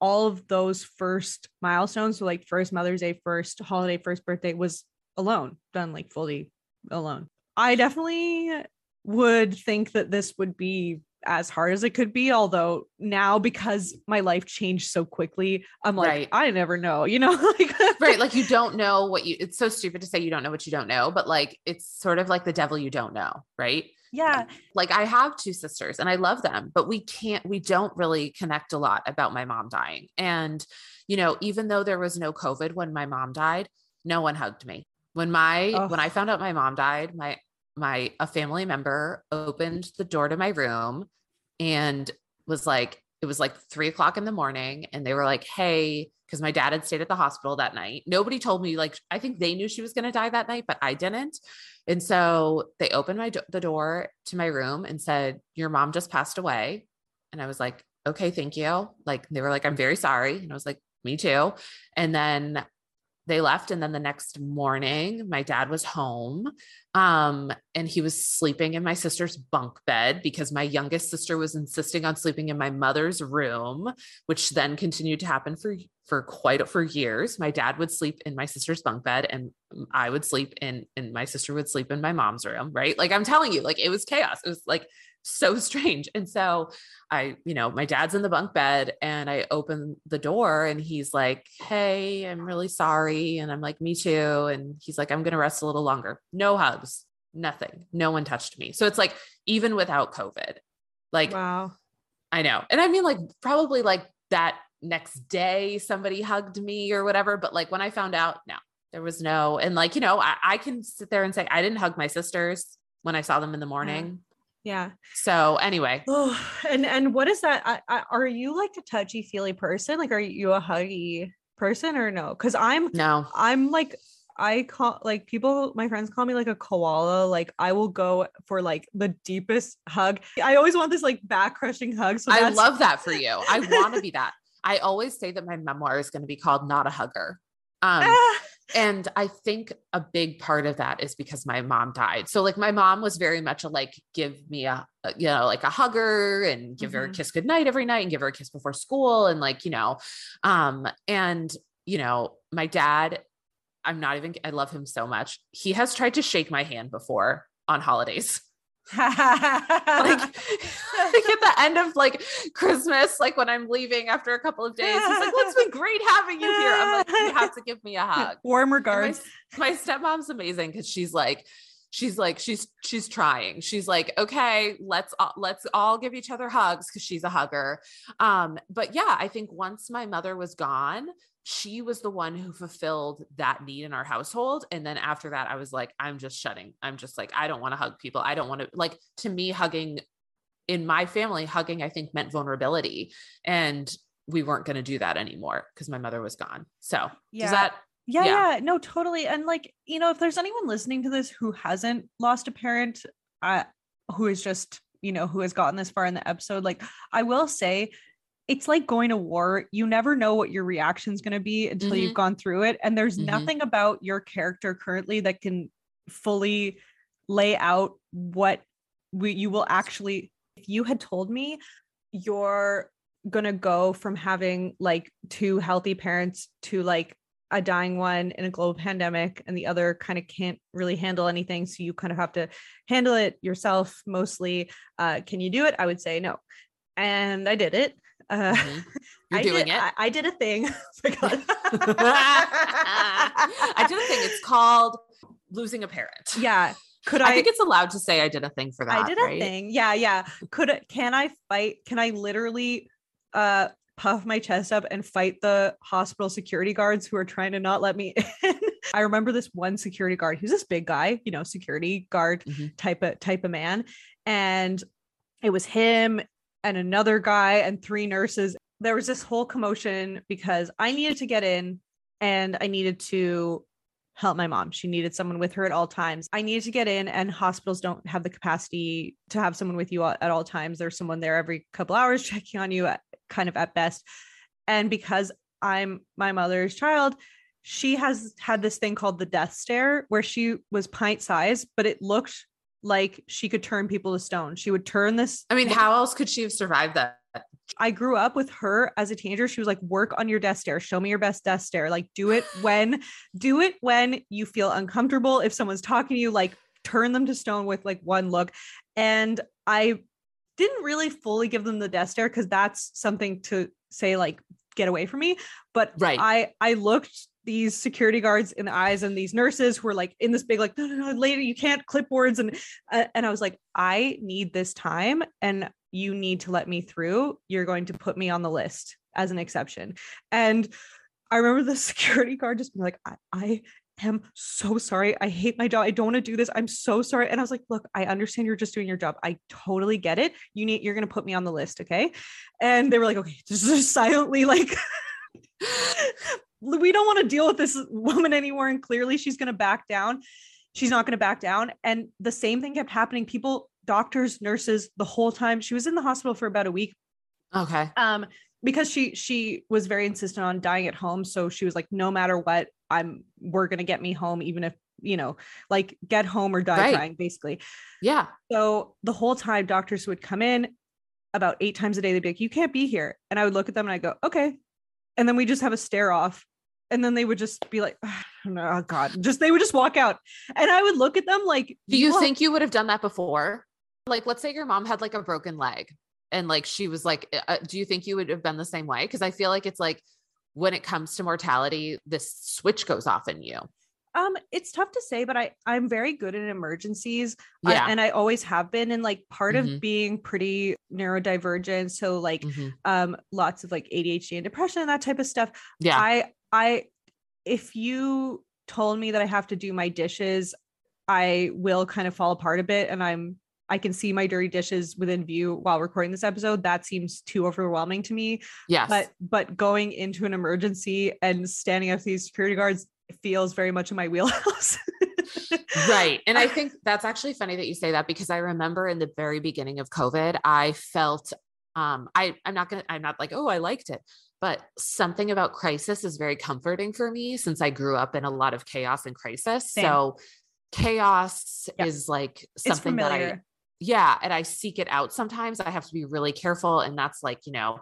all of those first milestones, so like first Mother's Day, first holiday, first birthday was alone, done like fully alone. I definitely would think that this would be as hard as it could be. Although now, because mm. my life changed so quickly, I'm like, Right. I never know, you know, (laughs) like right like (laughs) you don't know what you it's so stupid to say you don't know what you don't know but like it's sort of like the devil you don't know right yeah like i have two sisters and i love them but we can't we don't really connect a lot about my mom dying and you know even though there was no covid when my mom died no one hugged me when my Ugh. when i found out my mom died my my a family member opened the door to my room and was like it was like three o'clock in the morning and they were like hey because my dad had stayed at the hospital that night. Nobody told me like i think they knew she was going to die that night but i didn't. And so they opened my do- the door to my room and said your mom just passed away. And i was like okay thank you. Like they were like i'm very sorry. And i was like me too. And then they left and then the next morning my dad was home um and he was sleeping in my sister's bunk bed because my youngest sister was insisting on sleeping in my mother's room which then continued to happen for for quite for years. My dad would sleep in my sister's bunk bed and i would sleep in and my sister would sleep in my mom's room right? Like i'm telling you like it was chaos. It was like so (laughs) strange and so I, you know, my dad's in the bunk bed and I open the door and he's like, Hey, I'm really sorry. And I'm like, Me too. And he's like, I'm going to rest a little longer. No hugs, nothing. No one touched me. So it's like, even without COVID, like, wow I know. And I mean, like, probably like that next day somebody hugged me or whatever. But like, when I found out, no, there was no, and like, you know, I, I can sit there and say, I didn't hug my sisters when I saw them in the morning. Yeah. So anyway, oh and and what is that I, I, are you like a touchy feely person? Like are you a huggy person or no? Because i'm no, i'm like i call like people my friends call me like a koala. Like i will go for like the deepest hug. I always want this like back crushing hug so I love that for you. I want to (laughs) be that. I always say that my memoir is going to be called Not a Hugger. Um, Ah, and I think a big part of that is because my mom died. So like my mom was very much a like give me a, you know like a hugger and give her a Mhm. kiss goodnight every night and give her a kiss before school and like you know um and you know my dad I'm not even I love him so much. He has tried to shake my hand before on holidays. (laughs) like, like at the end of like Christmas, like when I'm leaving after a couple of days, he's like, "Well, it's been great having you here." I'm like, "You have to give me a (laughs) hug." warm And my, regards my stepmom's amazing because she's like, she's like she's she's trying. She's like okay let's all, let's all give each other hugs because she's a hugger. Um but yeah i think once my mother was gone she was the one who fulfilled that need in our household. And then after that i was like i'm just shutting. I'm just like i don't want to hug people. I don't want to like to me hugging in my family hugging i think meant vulnerability. And we weren't going to do that anymore because my mother was gone. So Yeah. does that Yeah, Yeah. yeah, no, totally. And like, you know, if there's anyone listening to this who hasn't lost a parent, uh, who is just, you know, who has gotten this far in the episode, like, I will say, it's like going to war. You never know what your reaction is going to be until Mhm. you've gone through it. And there's Mhm. nothing about your character currently that can fully lay out what we, you will actually. If you had told me you're going to go from having like two healthy parents to like a dying one in a global pandemic and the other kind of can't really handle anything so you kind of have to handle it yourself mostly uh can you do it i would say no and i did it uh Mhm. (laughs) you're I doing did, it I, I did a thing Oh my God. I (laughs) did a thing. It's called losing a parent. yeah could I, i, think it's allowed to say I did a thing for that. i did a right? thing yeah yeah could can i fight can i literally uh puff my chest up and fight the hospital security guards who are trying to not let me (laughs) in. I remember this one security guard he was this big guy you know security guard Mhm. type of type of man. And it was him and another guy and three nurses. There was this whole commotion because i needed to get in and i needed to help my mom. She needed someone with her at all times. I needed to get in and hospitals don't have the capacity to have someone with you at all times. There's someone there every couple hours (laughs) checking on you kind of at best and because i'm my mother's child she has had this thing called the death stare where she was pint sized but it looked like she could turn people to stone she would turn this I mean, how else could she have survived that? I grew up with her as a teenager. She was like, work on your death stare. Show me your best death stare. Like, do it (sighs) when, do it when you feel uncomfortable. If someone's talking to you, like, turn them to stone with like one look. And I didn't really fully give them the death stare because that's something to say, like, get away from me. But Right. I, I looked these security guards in the eyes and these nurses who were like in this big like no no no lady you can't clipboards and uh, and I was like I need this time and you need to let me through you're going to put me on the list as an exception and I remember the (laughs) security guard just being like I, I am so sorry I hate my job I don't want to do this I'm so sorry and I was like look I understand you're just doing your job I totally get it you need you're going to put me on the list okay and they were like okay (laughs) just, silently like we don't want to deal with this woman anymore and clearly she's going to back down she's not going to back down and the same thing kept happening people doctors nurses the whole time she was in the hospital for about a week Okay. um because she she was very insistent on dying at home so she was like no matter what i'm we're going to get me home even if you know like get home or die Right. trying basically Yeah. so the whole time doctors would come in about eight times a day they'd be like you can't be here and i would look at them and i go okay and then we just have a stare off and then they would just be like oh god just they would just walk out and i would look at them like Do you think you would have done that before? Like, let's say your mom had like a broken leg and like she was like, uh, do you think you would have been the same way? Cause I feel like it's like when it comes to mortality, this switch goes off in you. um it's tough to say but i i'm very good in emergencies I- Yeah. and i always have been and like part Mhm. of being pretty neurodivergent so like Mhm. um lots of like adhd and depression and that type of stuff Yeah. I I if you told me that I have to do my dishes, I will kind of fall apart a bit and I'm I can see my dirty dishes within view while recording this episode. That seems too overwhelming to me. yes. But but going into an emergency and standing up to these security guards feels very much in my (laughs) wheelhouse. right. And I think (laughs) that's actually funny that you say that because I remember in the very beginning of COVID, I felt um I I'm not gonna I'm not like, oh, I liked it. But something about crisis is very comforting for me since I grew up in a lot of chaos and crisis. Same. So chaos Yeah. is like something that I. yeah, and I seek it out sometimes. I have to be really careful. And that's like, you know,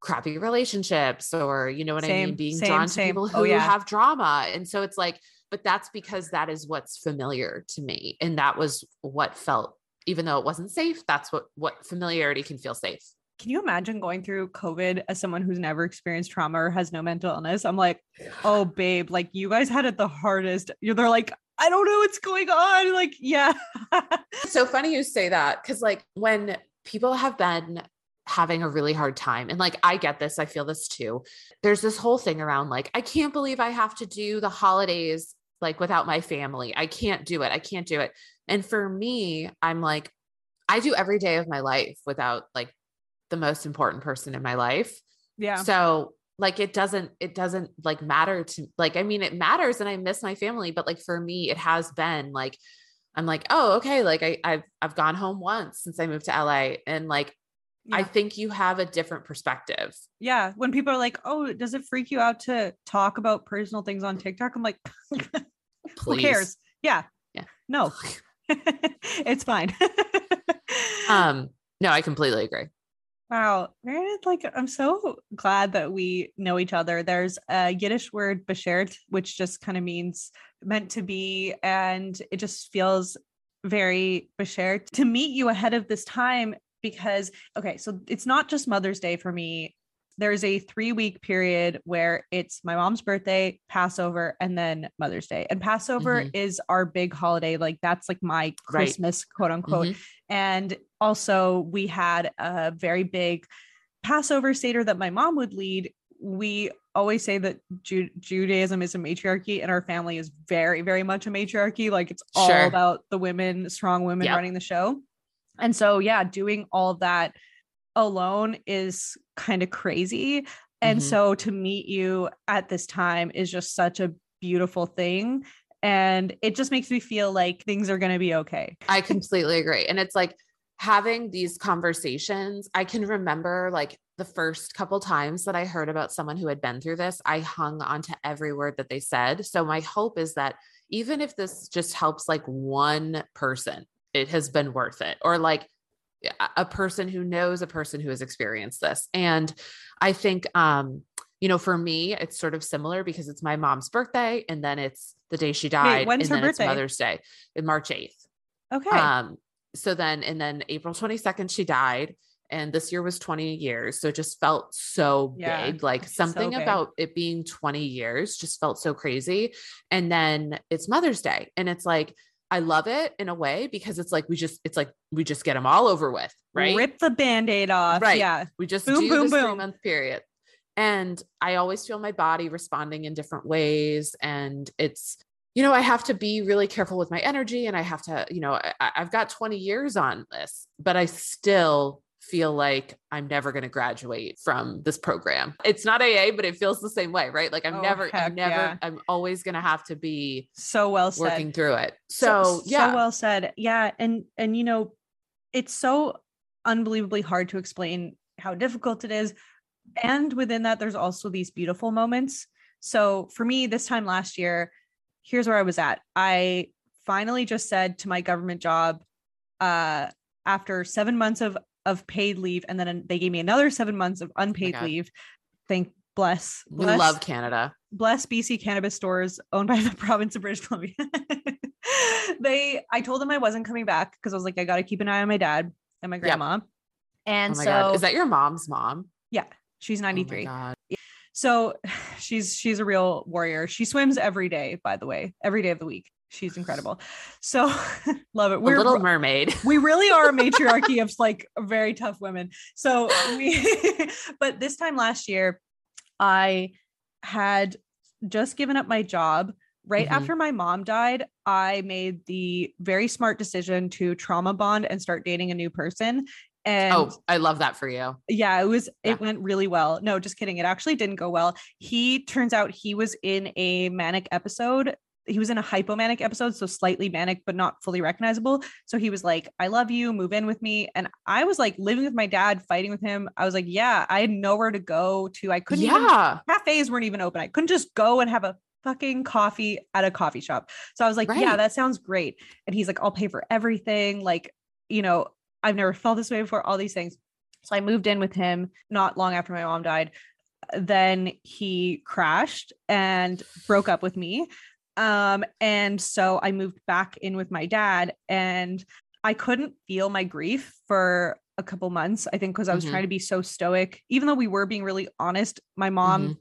crappy relationships or, you know what I mean? Being same, drawn to same. people oh, who Oh, yeah. have drama. And so it's like, but that's because that is what's familiar to me. And that was what felt, even though it wasn't safe, that's what, what familiarity can feel safe. Can you imagine going through COVID as someone who's never experienced trauma or has no mental illness? I'm like, oh babe, like you guys had it the hardest. You're they're like, I don't know what's going on. Like, yeah. (laughs) so funny you say that because, like, when people have been having a really hard time, and like, I get this, I feel this too. There's this whole thing around, like, I can't believe I have to do the holidays like without my family. I can't do it. I can't do it. And for me, I'm like, I do every day of my life without like the most important person in my life. Yeah. So like it doesn't it doesn't like matter to like I mean it matters and I miss my family but like for me it has been like I'm like oh okay like I I've I've gone home once since I moved to LA and like yeah. I think you have a different perspective. Yeah, when people are like, "Oh, does it freak you out to talk about personal things on TikTok?" I'm like, (laughs) "Who cares?" Yeah. Yeah. No. (laughs) (laughs) it's fine. um no, I completely agree. Wow. Meredith, like I'm so glad that we know each other. There's a Yiddish word beshert, which just kind of means meant to be. And it just feels very beshert to meet you ahead of this time because okay, so it's not just Mother's Day for me there's a three week period where it's my mom's birthday, Passover, and then Mother's Day. And Passover mm-hmm. is our big holiday. Like that's like my Christmas, right. quote unquote. Mm-hmm. And also, we had a very big Passover Seder that my mom would lead. We always say that Ju- Judaism is a matriarchy, and our family is very, very much a matriarchy. Like it's all sure. about the women, strong women yep. running the show. And so, yeah, doing all that alone is kind of crazy. And mm-hmm. so to meet you at this time is just such a beautiful thing. And it just makes me feel like things are going to be okay. I completely agree. And it's like having these conversations, I can remember like the first couple times that I heard about someone who had been through this, I hung onto every word that they said. So my hope is that even if this just helps like one person, it has been worth it. Or like a person who knows a person who has experienced this. And I think, um, you know, for me, it's sort of similar because it's my mom's birthday and then it's the day she died. Wait, when's and her then birthday? It's Mother's Day in March 8th. Okay. Um, so then, and then April 22nd, she died. And this year was 20 years. So it just felt so yeah, big. Like something so big. about it being 20 years just felt so crazy. And then it's Mother's Day. And it's like, I love it in a way because it's like we just it's like we just get them all over with, right? Rip the band-aid off. Right. Yeah. We just boom, do boom, boom. three month period. And I always feel my body responding in different ways. And it's, you know, I have to be really careful with my energy and I have to, you know, I, I've got 20 years on this, but I still feel like I'm never going to graduate from this program. It's not AA, but it feels the same way, right? Like I'm oh, never, I'm never, yeah. I'm always going to have to be so well said. working through it. So, so, yeah. So well said. Yeah. And, and, you know, it's so unbelievably hard to explain how difficult it is. And within that, there's also these beautiful moments. So for me, this time last year, here's where I was at. I finally just said to my government job, uh, after seven months of of paid leave, and then they gave me another seven months of unpaid oh leave. Thank bless. We love Canada. Bless BC cannabis stores owned by (laughs) the province of British Columbia. (laughs) they, I told them I wasn't coming back because I was like, I got to keep an eye on my dad and my grandma. Yep. And oh so, God. is that your mom's mom? Yeah, she's 93. Oh so (sighs) she's she's a real warrior. She swims every day, by the way, every day of the week. She's incredible. So (laughs) love it. We're a little mermaid. we really are a (laughs) matriarchy of like very tough women. So we (laughs) but this time last year, I had just given up my job. Right mm-hmm. after my mom died, I made the very smart decision to trauma bond and start dating a new person. Oh, and oh, I love that for you. Yeah, it was, yeah. it went really well. No, just kidding. It actually didn't go well. He turns out he was in a manic episode he was in a hypomanic episode, so slightly manic, but not fully recognizable. So he was like, I love you, move in with me. And I was like living with my dad, fighting with him. I was like, yeah, I had nowhere to go to. I couldn't yeah. even, cafes weren't even open. I couldn't just go and have a fucking coffee at a coffee shop. So I was like, right. yeah, that sounds great. And he's like, I'll pay for everything. Like, you know, I've never felt this way before, all these things. So I moved in with him not long after my mom died. Then he crashed and broke up with me. Um, and so I moved back in with my dad and I couldn't feel my grief for a couple months. I think because I was mm-hmm. trying to be so stoic, even though we were being really honest. My mom mm-hmm.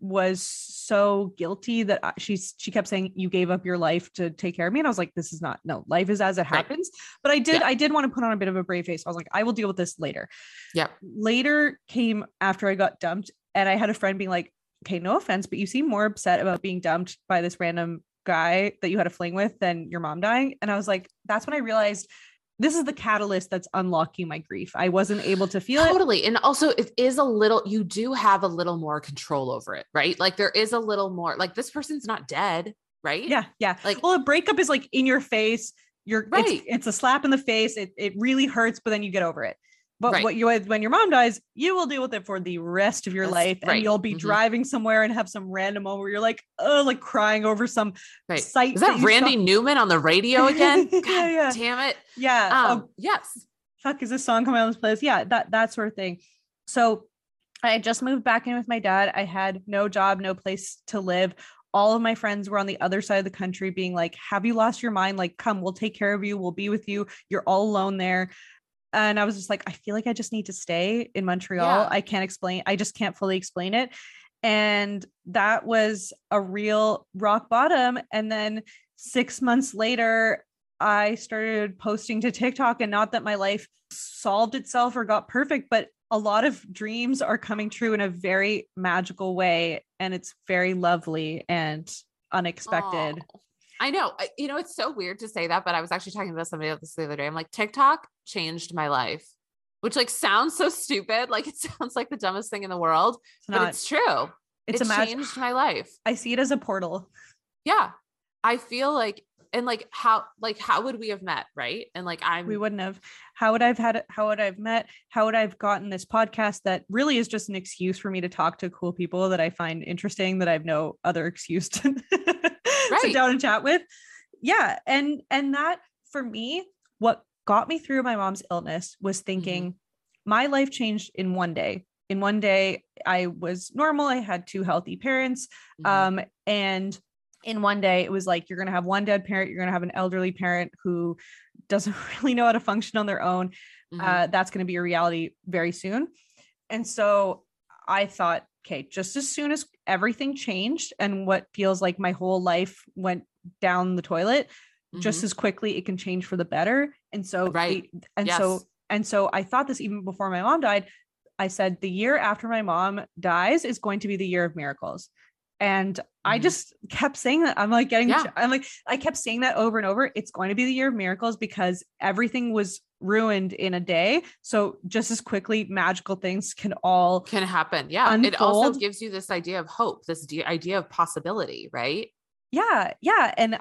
Was so guilty that I- she's she kept saying you gave up your life to take care of me and I was like this is not no life is as it Right. happens. But I did Yeah. I did want to put on a bit of a brave face. I was like I will deal with this later. Yeah. Later came after I got dumped and I had a friend being like okay no offense but you seem more upset about being dumped by this random guy that you had a fling with than your mom dying. And I was like that's when I realized this is the catalyst that's unlocking my grief I wasn't able to feel it totally and also it is a little you do have a little more control over it right like there is a little more like this person's not dead right Yeah, yeah. Like- well, a breakup is like in your face. You're Right. it's, it's a slap in the face. It it really hurts, but then you get over it. But Right. what you when your mom dies, you will deal with it for the rest of your That's life, right. and you'll be Mhm. driving somewhere and have some random moment where you're like, oh, like crying over some right sight. is that you randy saw- newman on the radio again (laughs) Yeah, god yeah. damn it Yeah. um oh, yes fuck, is this song coming on this place? Yeah, that that sort of thing. So I just moved back in with my dad. I had no job, no place to live. All of my friends were on the other side of the country being like, Have you lost your mind? Like, come, we'll take care of you. We'll be with you. You're all alone there. And I was just like, I feel like I just need to stay in Montreal. Yeah. I can't explain, I just can't fully explain it. And that was a real rock bottom. And then six months later, I started posting to TikTok, and not that my life solved itself or got perfect, but a lot of dreams are coming true in a very magical way. And it's very lovely and unexpected. Aw. I know. You know, it's so weird to say that, but I was actually talking about somebody else the other day. I'm like, TikTok changed my life, which like sounds so stupid. Like (laughs) it sounds like the dumbest thing in the world, It's but it's true. it's it changed my life. I see it as a portal. Yeah. I feel like, and like how, like how would we have met? Right. And like I'm, we wouldn't have how would i've had how would i've met how would i've gotten this podcast that really is just an excuse for me to talk to cool people that i find interesting that i've no other excuse to (laughs) Right. sit down and chat with yeah and and that for me what got me through my mom's illness was thinking my life changed in one day in one day i was normal i had two healthy parents Mhm. um and in one day it was like you're going to have one dead parent you're going to have an elderly parent who doesn't (laughs) really know how to function on their own Mhm. uh, that's going to be a reality very soon and so i thought okay just as soon as everything changed and what feels like my whole life went down the toilet just Mhm. as quickly it can change for the better and so Right. and so and so i thought this even before my mom died i said the year after my mom dies is going to be the year of miracles and i Mhm. just kept saying that i'm like getting Yeah. i'm like i kept saying that over and over it's going to be the year of miracles because everything was ruined in a day so just as quickly magical things can all can happen. Yeah. It also gives you this idea of hope, this idea of possibility, right? yeah yeah and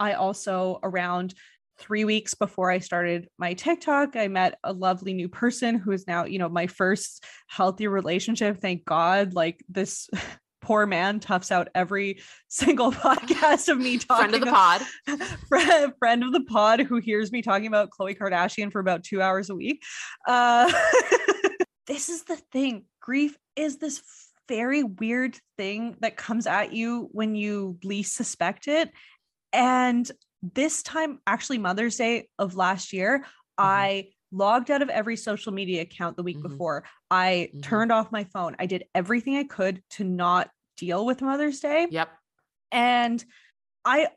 i also around three weeks before i started my tiktok i met a lovely new person who is now you know my first healthy relationship thank god like this (laughs) poor man toughs out every (laughs) single podcast of me talking (laughs) Friend of the pod. friend, friend of the pod who hears me talking about Khloe Kardashian for about two hours a week. Uh, this is the thing. Grief is this very weird thing that comes at you when you least suspect it. And this time, actually, Mother's Day of last year, I logged out of every social media account the week Mhm. before. I Mhm. turned off my phone. I did everything I could to not deal with Mother's Day Yep. and i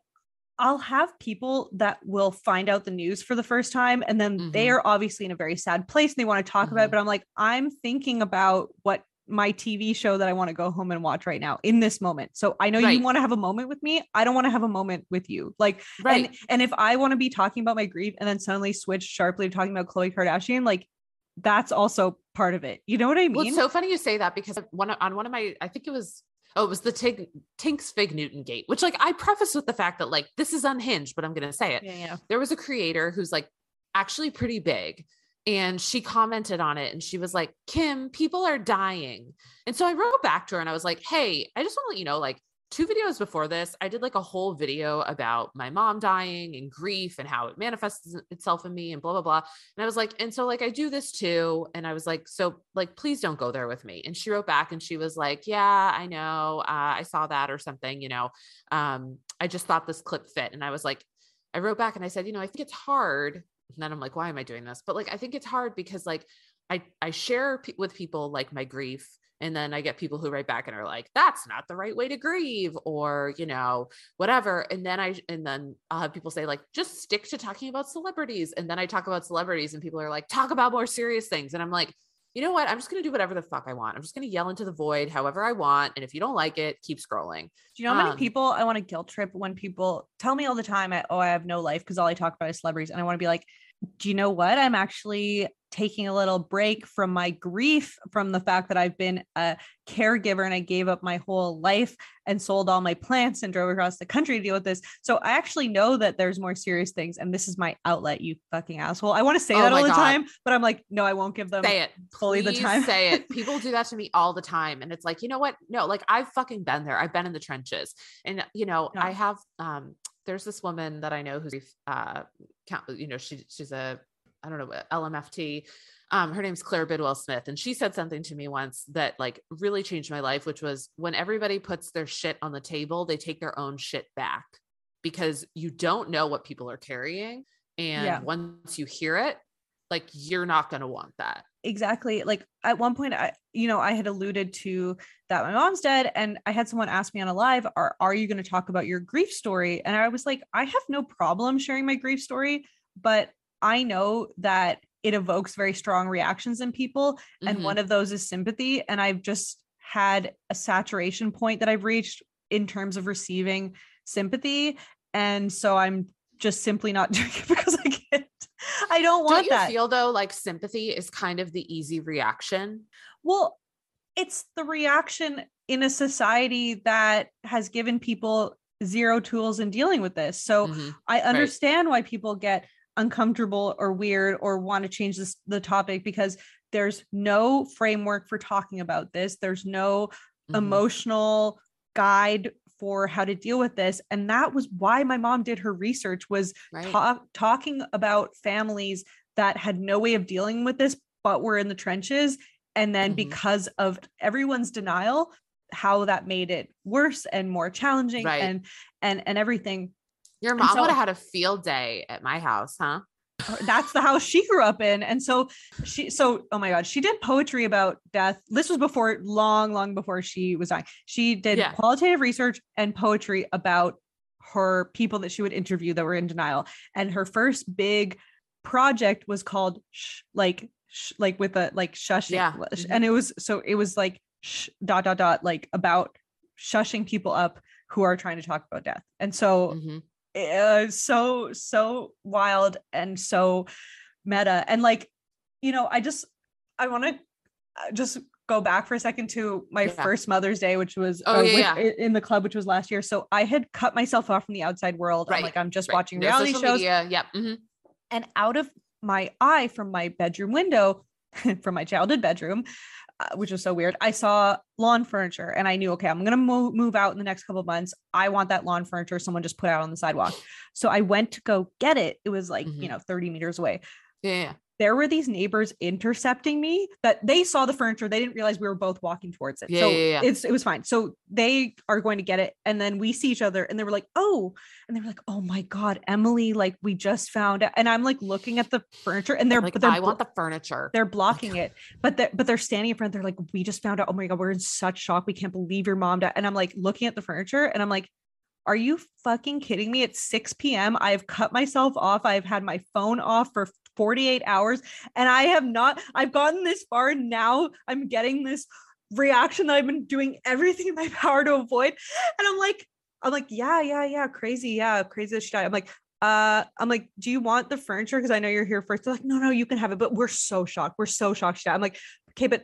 i'll have people that will find out the news for the first time and then they Mhm. are obviously in a very sad place and they want to talk about it Mhm. but i'm like i'm thinking about what my tv show that i want to go home and watch right now in this moment so i know Right. you want to have a moment with me i don't want to have a moment with you like Right. and and if i want to be talking about my grief and then suddenly switch sharply to talking about Khloe Kardashian like that's also part of it you know what i mean Well, it's so funny you say that because one on one of my, I think it was, oh, it was the Tink, Tinx Fig Newton gate, which like I preface with the fact that like this is unhinged, but I'm going to say it. yeah yeah There was a creator who's like actually pretty big and she commented on it and she was like, Kim, people are dying. And so I wrote back to her and I was like, hey, I just want to let you know, like, two videos before this, I did like a whole video about my mom dying and grief and how it manifests itself in me and blah, blah, blah. And I was like, and so like I do this too. And I was like, so like, please don't go there with me. And she wrote back and she was like, yeah, I know. Uh, I saw that or something, you know. Um, I just thought this clip fit. And I was like, I wrote back and I said, you know, I think it's hard. And then I'm like, why am I doing this? But like, I think it's hard because like I, I share pe- with people like my grief And then I get people who write back and are like, that's not the right way to grieve or, you know, whatever. And then I, and then I'll have people say, like, just stick to talking about celebrities. And then I talk about celebrities and people are like, talk about more serious things. And I'm like, you know what? I'm just going to do whatever the fuck I want. I'm just going to yell into the void however I want. And if you don't like it, keep scrolling. Do you know how many Um, people I want to guilt trip when people tell me all the time, I, oh, I have no life because all I talk about is celebrities. And I want to be like, do you know what? I'm actually taking a little break from my grief from the fact that I've been a caregiver and I gave up my whole life and sold all my plants and drove across the country to deal with this. So I actually know that there's more serious things. And this is my outlet, you fucking asshole. I want to say Oh that all my the time, but I'm like, no, I won't give them say it fully the time. say it (laughs) people do that to me all the time and it's like you know what no like i've fucking been there i've been in the trenches and you know Yeah. i have um there's this woman that i know who's uh you know she she's a i don't know what lmft um her name's claire bidwell smith and she said something to me once that like really changed my life which was when everybody puts their shit on the table they take their own shit back because you don't know what people are carrying and Yeah. once you hear it like you're not going to want that. Exactly. Like at one point i you know i had alluded to that my mom's dead and i had someone ask me on a live are, are you going to talk about your grief story? And i was like i have no problem sharing my grief story but i know that it evokes very strong reactions in people and Mhm. one of those is sympathy and i've just had a saturation point that i've reached in terms of receiving sympathy and so i'm just simply not (laughs) doing it because i can't i don't want Don't you that feel though like sympathy is kind of the easy reaction? Well, it's the reaction in a society that has given people zero tools in dealing with this. So Mhm. I understand why people get uncomfortable or weird or want to change this the topic because there's no framework for talking about this. There's no Mhm. emotional guide for how to deal with this and that was why my mom did her research was Right. talk, talking about families that had no way of dealing with this but were in the trenches and then Mhm. because of everyone's denial how that made it worse and more challenging Right. and and and everything Your mom so- would have had a field day at my house, huh? that's the house she grew up in and so she so oh my god she did poetry about death this was before long long before she was dying she did Yeah. qualitative research and poetry about her people that she would interview that were in denial and her first big project was called sh- like sh- like with a like shushing Yeah. Mhm. and it was so it was like sh- dot dot dot like about shushing people up who are trying to talk about death and so Mhm. Uh, so so wild and so meta and like you know i just i want to just go back for a second to my Yeah. first mother's day which was Oh, uh, yeah, with- yeah. in the club which was last year so i had cut myself off from the outside world i'm Right, like i'm just Right. watching No reality shows media. Yep. mhm. and out of my eye from my bedroom window (laughs) from my childhood bedroom uh, which was so weird. I saw lawn furniture and i knew okay i'm going to move, move out in the next couple of months. I want that lawn furniture someone just put out on the sidewalk. So i went to go get it. It was like Mhm. you know 30 meters away. Yeah. There were these neighbors intercepting me that they saw the furniture they didn't realize we were both walking towards it. Yeah, so yeah, yeah. it's it was fine. So they are going to get it and then we see each other and they were like oh and they were like oh my god emily like we just found it. And i'm like looking at the furniture and they're Like but they're I want the furniture. they're blocking it but they're but they're standing in front they're like we just found out oh my god we're in such shock. We can't believe your mom died. And i'm like looking at the furniture and i'm like are you fucking kidding me? It's 6 p.m i've cut myself off. I've had my phone off for 48 hours and i have not i've gotten this far and now i'm getting this reaction that i've been doing everything in my (laughs) power to avoid and i'm like i'm like yeah yeah yeah crazy yeah crazy she i'm like uh i'm like do you want the furniture because i know you're here first they're like no no you can have it but we're so shocked we're so shocked i'm like okay but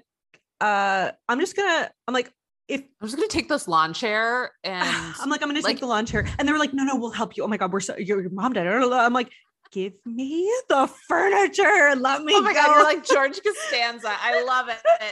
uh i'm just gonna i'm like if I'm just gonna take this lawn chair (sighs) and I'm like, I'm gonna like- take the lawn chair. And they were like, no, no, we'll help you. Oh my God, we're so your, your mom died. I'm like, give me the furniture let me oh my go. god, you're like (laughs) George Costanza. I love it. (laughs) and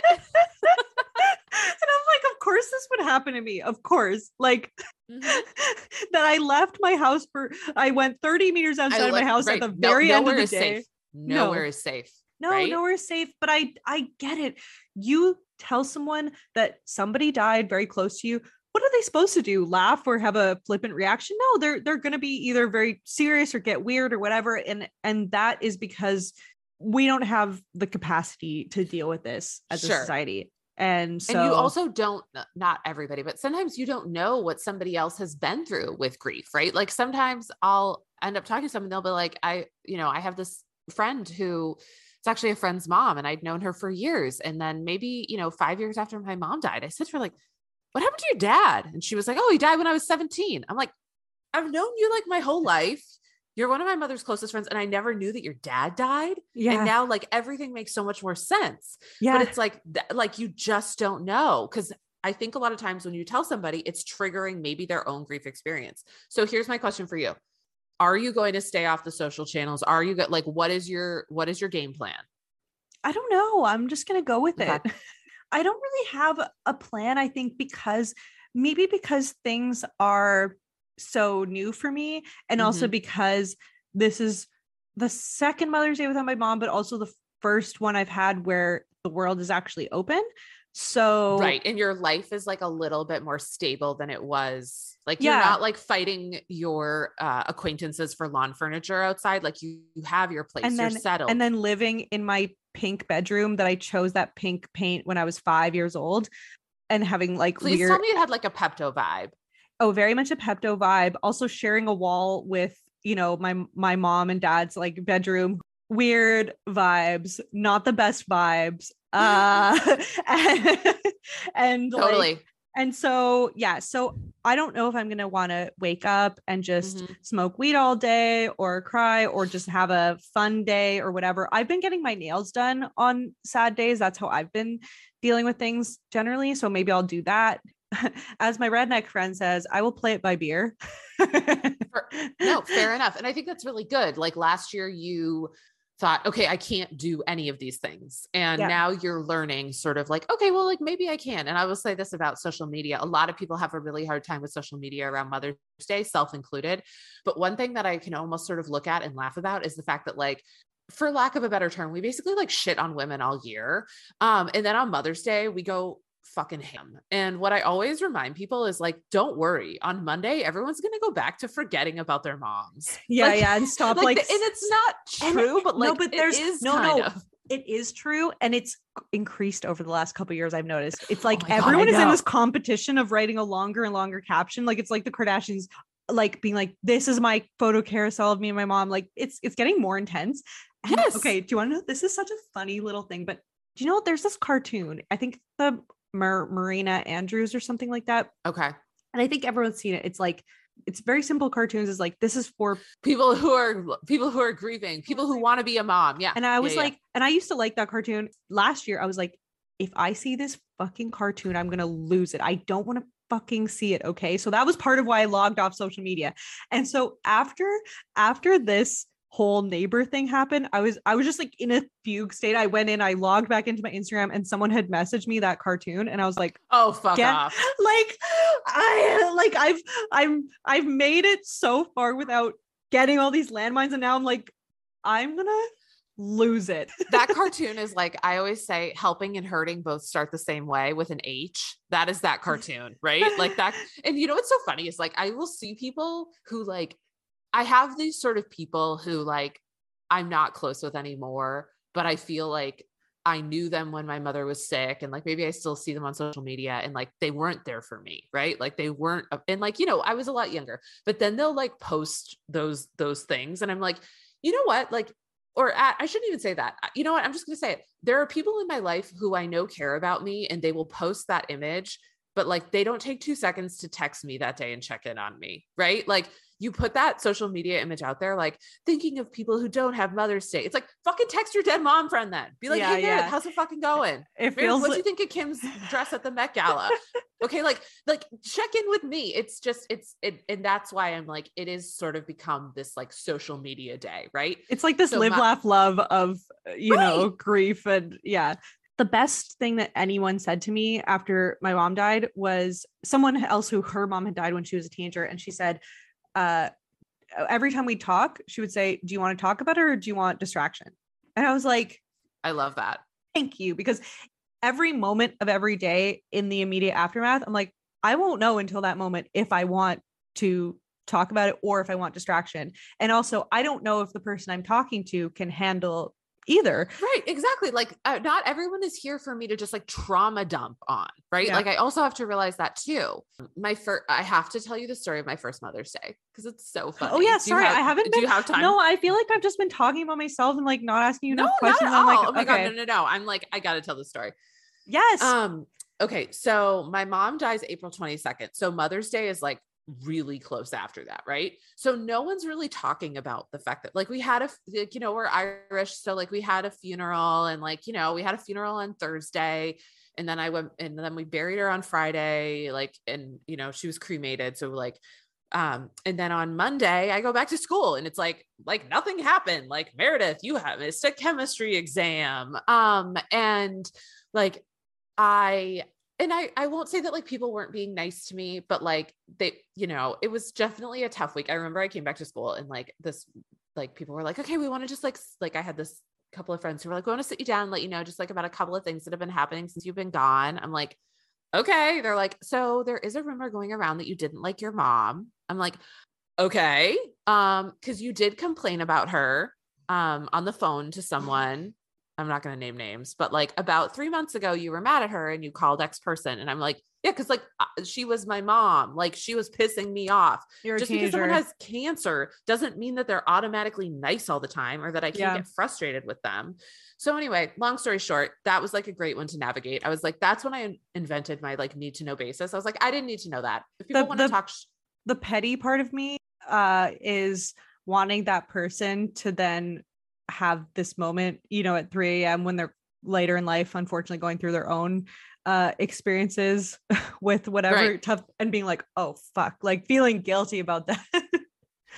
I'm like, of course this would happen to me. Of course. Like Mhm. (laughs) that I left my house for I went 30 meters outside of my house right. at the No- very end of the day. safe. Nowhere No. is safe. No, right? nowhere is safe. But I I get it. You tell someone that somebody died very close to you. What are they supposed to do? Laugh or have a flippant reaction? No, they're they're gonna be either very serious or get weird or whatever. And and that is because we don't have the capacity to deal with this as a society. And so and you also don't not everybody but sometimes you don't know what somebody else has been through with grief right like sometimes i'll end up talking to someone they'll be like i you know i have this friend who it's actually a friend's mom and i'd known her for years and then maybe you know five years after my mom died i said to her like what happened to your dad? And she was like oh he died when i was 17 i'm like i've known you like my whole (laughs) life. You're one of my mother's closest friends and i never knew that your dad died. Yeah, and now like everything makes so much more sense. Yeah. but it's like like you just don't know. Because i think a lot of times when you tell somebody it's triggering maybe their own grief experience. So here's my question for you. Are you going to stay off the social channels? Are you go- like what is your what is your game plan? I don't know. I'm just gonna go with Okay. it. (laughs) I don't really have a plan. I think because maybe because things are so new for me, and also Mhm. because this is the second Mother's Day without my mom, but also the first one I've had where the world is actually open. So right and your life is like a little bit more stable than it was like you're not like fighting your uh, acquaintances for lawn furniture outside like you, you have your place And you're then- settled. and then living in my pink bedroom that I chose that pink paint when I was five years old, and having like please weird tell me it had like a pepto vibe. Oh very much a pepto vibe. Also sharing a wall with you know my my mom and dad's like bedroom weird vibes not the best vibes uh and, (laughs) (laughs) and like- totally. and so yeah so i don't know if i'm gonna want to wake up and just Mhm. smoke weed all day or cry or just have a fun day or whatever. I've been getting my nails done on sad days. That's how i've been dealing with things generally so maybe i'll do that. (laughs) As my redneck friend says i will play it by beer. No fair enough and i think that's really good. Like last year you thought okay i can't do any of these things. And Yeah. now you're learning sort of like okay well like maybe i can. And i will say this about social media. A lot of people have a really hard time with social media around mother's day self included. But one thing that i can almost sort of look at and laugh about is the fact that like for lack of a better term we basically like shit on women all year. Um and then on mother's day we go fucking ham. And what I always remind people is like, don't worry. On Monday, everyone's gonna go back to forgetting about their moms. (laughs) yeah Like- yeah and stop like, like, and it's not and- true, but like no, but there's- is no, no. of. it is true and it's increased over the last couple years i've noticed it's oh like Oh my God, everyone is in this competition of writing a longer and longer caption like it's like the kardashians like being like this is my photo carousel of me and my mom like it's it's getting more intense And, Yes. okay do you want to know this is such a funny little thing but do you know what there's this cartoon i think the Mar- marina andrews or something like that Okay. and i think everyone's seen it it's like it's very simple cartoons is like this is for People who are people who are grieving, people who want to be a mom. Yeah. And I was yeah. like, and I used to like that cartoon last year. I was like, if I see this fucking cartoon, I'm gonna lose it. I don't want to fucking see it. Okay. So that was part of why I logged off social media. And so after after this whole neighbor thing happened, I was I was just like in a fugue state. I went in, I logged back into my Instagram, and someone had messaged me that cartoon, and I was like, oh fuck Get- off. (laughs) like I like I've I'm I've made it so far without getting all these landmines, and now I'm like, I'm gonna lose it. (laughs) that cartoon is like I always say helping and hurting both start the same way with an H. That is that (laughs) cartoon, right? Like that and you know what's so funny is like I will see people who like I have these sort of people who like I'm not close with anymore, but I feel like I knew them when my mother was sick and like maybe I still see them on social media and like they weren't there for me, right? Like they weren't and like you know, I was a lot younger, but then they'll like post those those things and I'm like, you know what? Like or I I shouldn't even say that. Uh, you know what? I'm just going to say it. There are people in my life who I know care about me and they will post that image, but like they don't take 2 seconds to text me that day and check in on me, right? Like you put that social media image out there like thinking of people who don't have Mother's Day. It's like fucking text your dead mom friend then. Be like, Yeah, "Hey, Meredith, yeah. how's it fucking going? It feels what do like you think of Kim's dress at the Met Gala? (laughs) okay, like like check in with me. It's just it's it and that's why I'm like it is sort of become this like social media day, right? it's like this So live, my- laugh, love of uh, you know grief and yeah. The best thing that anyone said to me after my mom died was someone else who her mom had died when she was a teenager, and she said, uh, every time we talk, she would say, "Do you want to talk about it or do you want distraction?" And I was like, I love that. thank you because every moment of every day in the immediate aftermath i'm like i won't know until that moment if i want to talk about it or if i want distraction and also i don't know if the person i'm talking to can handle either. Right, exactly. Like uh, not everyone is here for me to just like trauma dump on, right? Yeah. Like I also have to realize that too. My first I have to tell you the story of my first Mother's Day because it's so funny. Oh yeah, Do sorry, have- I haven't Do been. you have time? No, I feel like I've just been talking about myself and like not asking you no, enough questions. I'm like, oh my okay, god, no, no, no. I'm like, I gotta tell the story. yes, Um, okay, so my mom dies April 22nd. So Mother's Day is like really close after that, right? So no one's really talking about the fact that like we had a like, you know, we're Irish, so like we had a funeral and like, you know, we had a funeral on Thursday and then I went and then we buried her on Friday like and you know, she was cremated, so like um and then on Monday I go back to school and it's like like nothing happened. Like Meredith, you have missed a chemistry exam. Um and like I and I I won't say that like people weren't being nice to me, but like they, you know, it was definitely a tough week. I remember I came back to school and like this like people were like, "Okay, we want to just like like I had this couple of friends who were like, "We want to sit you down and let you know just like about a couple of things that have been happening since you've been gone." I'm like, "Okay." They're like, "So there is a rumor going around that you didn't like your mom." I'm like, "Okay." Um cuz you did complain about her um on the phone to someone I'm not going to name names, but like about three months ago, you were mad at her and you called X person. And I'm like, yeah, because like uh, she was my mom. Like she was pissing me off. you're Just because someone has cancer doesn't mean that they're automatically nice all the time or that I can't Yeah. get frustrated with them. So, anyway, long story short, that was like a great one to navigate. I was like, that's when I invented my like need to know basis. I was like, I didn't need to know that. If people The- want to talk, sh- the petty part of me uh is wanting that person to then have this moment, you know, at 3 a.m. when they're later in life, unfortunately going through their own uh experiences (laughs) with whatever Right. tough and being like, oh fuck, like feeling guilty about that.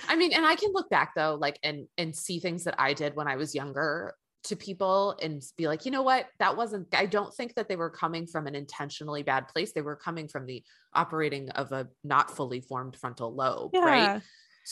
I mean, and I can look back though, like and and see things that I did when I was younger to people and be like, you know what, that wasn't. I don't think that they were coming from an intentionally bad place. They were coming from the operating of a not fully formed frontal lobe, right?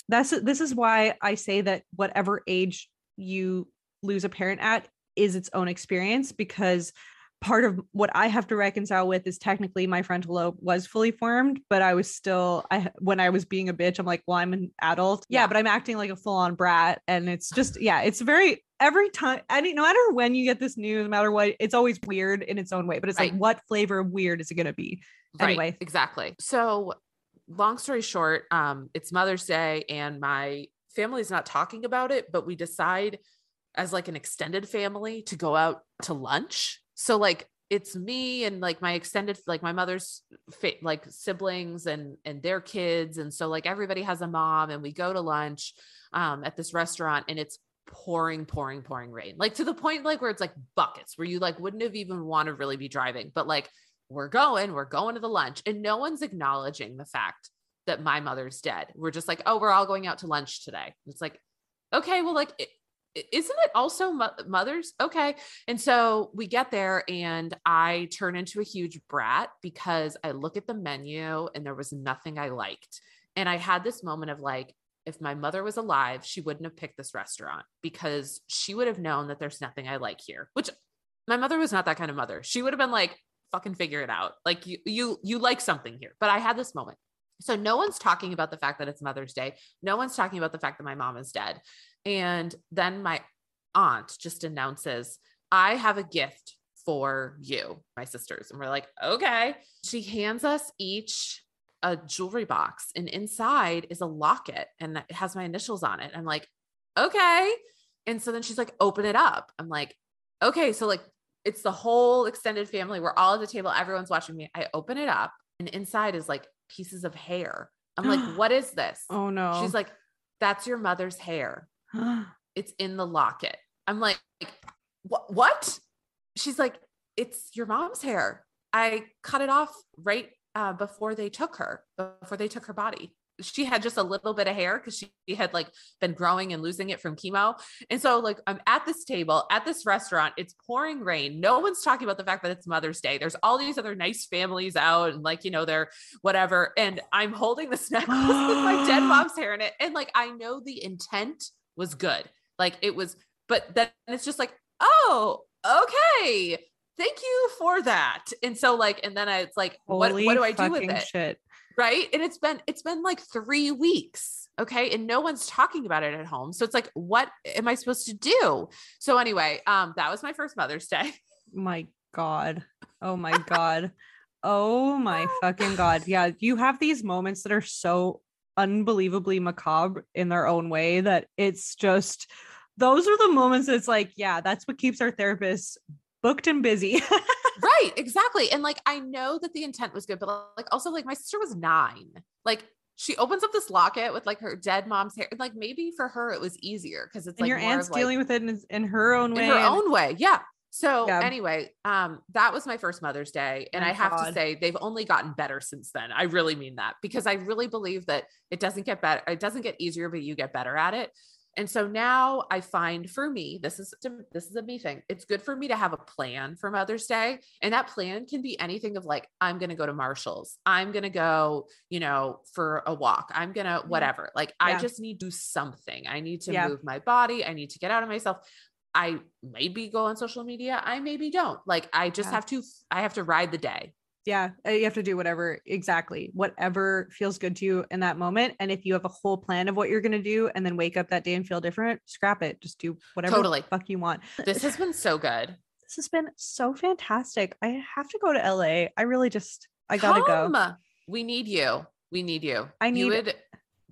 That's this is why I say that whatever age you lose a parent at is its own experience because part of what I have to reconcile with is technically my frontal lobe was fully formed, but I was still I when I was being a bitch, I'm like, well, I'm an adult. Yeah, Yeah. but I'm acting like a full-on brat. And it's (sighs) just, yeah, it's very every time any no matter when you get this news, no matter what, it's always weird in its own way. But it's like, what flavor of weird is it gonna be? Right, Anyway. exactly. So, long story short, um, it's Mother's Day, and my family's not talking about it, but we decide as like an extended family to go out to lunch. So, like, it's me and like my extended, like my mother's fa- like siblings and and their kids, and so like everybody has a mom, and we go to lunch um, at this restaurant, and it's pouring, pouring, pouring rain, like to the point like where it's like buckets, where you like wouldn't have even want to really be driving, but like we're going, we're going to the lunch, and no one's acknowledging the fact that my mother's dead. We're just like, oh, we're all going out to lunch today. It's like, okay, well, like, isn't it also mo- mothers? Okay. And so we get there, and I turn into a huge brat because I look at the menu and there was nothing I liked. And I had this moment of like, if my mother was alive, she wouldn't have picked this restaurant because she would have known that there's nothing I like here, which my mother was not that kind of mother. She would have been like, fucking figure it out. Like you, you, you like something here. But I had this moment. So no one's talking about the fact that it's Mother's Day. No one's talking about the fact that my mom is dead. And then my aunt just announces, I have a gift for you, my sisters. And we're like, okay. She hands us each a jewelry box, and inside is a locket and it has my initials on it. I'm like, okay. And so then she's like, open it up. I'm like, okay. So, like, it's the whole extended family. We're all at the table. Everyone's watching me. I open it up, and inside is like pieces of hair. I'm like, (gasps) what is this? Oh no. She's like, that's your mother's hair. (gasps) It's in the locket. I'm like, what? What? She's like, it's your mom's hair. I cut it off right uh, before they took her, before they took her body. She had just a little bit of hair because she had like been growing and losing it from chemo. And so, like, I'm at this table at this restaurant. It's pouring rain. No one's talking about the fact that it's Mother's Day. There's all these other nice families out, and like, you know, they're whatever. And I'm holding this (laughs) necklace with my dead (gasps) mom's hair in it. And like, I know the intent was good. Like, it was, but then it's just like, oh, okay. Thank you for that. And so, like, and then I, it's like, what, Holy what do I do with it? Shit. Right? And it's been it's been like three weeks okay? And no one's talking about it at home. So it's like what am i supposed to do? So anyway um that was my first mother's day. (laughs) My god. Oh my (laughs) god. Oh my (laughs) fucking god. Yeah you have these moments that are so unbelievably macabre in their own way that it's just those are the moments it's like yeah that's what keeps our therapists booked and busy right exactly and like i know that the intent was good but like also like my sister was nine like she opens up this locket with like her dead mom's hair like maybe for her it was easier because it's and like your aunt's like, dealing with it in, in her own way in her own way yeah so Yeah. anyway, um, that was my first Mother's Day. And My I have to say they've only gotten better since then. I really mean that because I really believe that it doesn't get better, it doesn't get easier, but you get better at it. And so now I find for me, this is this is a me thing. It's good for me to have a plan for Mother's Day. And that plan can be anything of like, I'm gonna go to Marshall's, I'm gonna go, you know, for a walk, I'm gonna mm-hmm. whatever. Like I just need to do something. I need to Yeah. move my body, I need to get out of myself. I maybe go on social media. I maybe don't. Like I just Yeah. have to I have to ride the day. Yeah uh, you have to do whatever exactly whatever feels good to you in that moment and if you have a whole plan of what you're going to do and then wake up that day and feel different scrap it just do whatever Totally. the fuck you want (laughs) This has been so good. this has been so fantastic i have to go to la i really just i gotta go We need you. We need you. I you need- would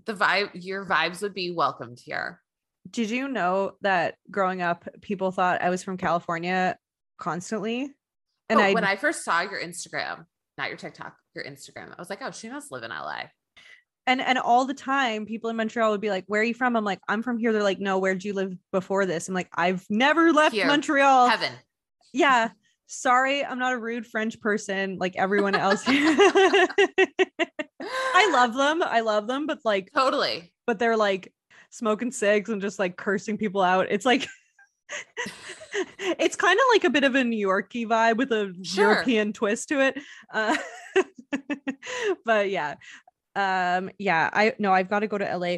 the vibe your vibes would be welcomed here. did you know that growing up people thought i was from california constantly and I, when I first saw your Instagram, not your TikTok, your Instagram, I was like, oh, she must live in LA. and and all the time people in montreal would be like where are you from i'm like i'm from here they're like no where'd you live before this i'm like i've never left Here. montreal Heaven. yeah sorry i'm not a rude french person like everyone else i (laughs) love them i love them but like Totally. but they're like smoking cigs and just like cursing people out it's like (laughs) it's kind of like a bit of a new yorkie vibe with a Sure. european twist to it uh, (laughs) but yeah um yeah i no i've got to go to la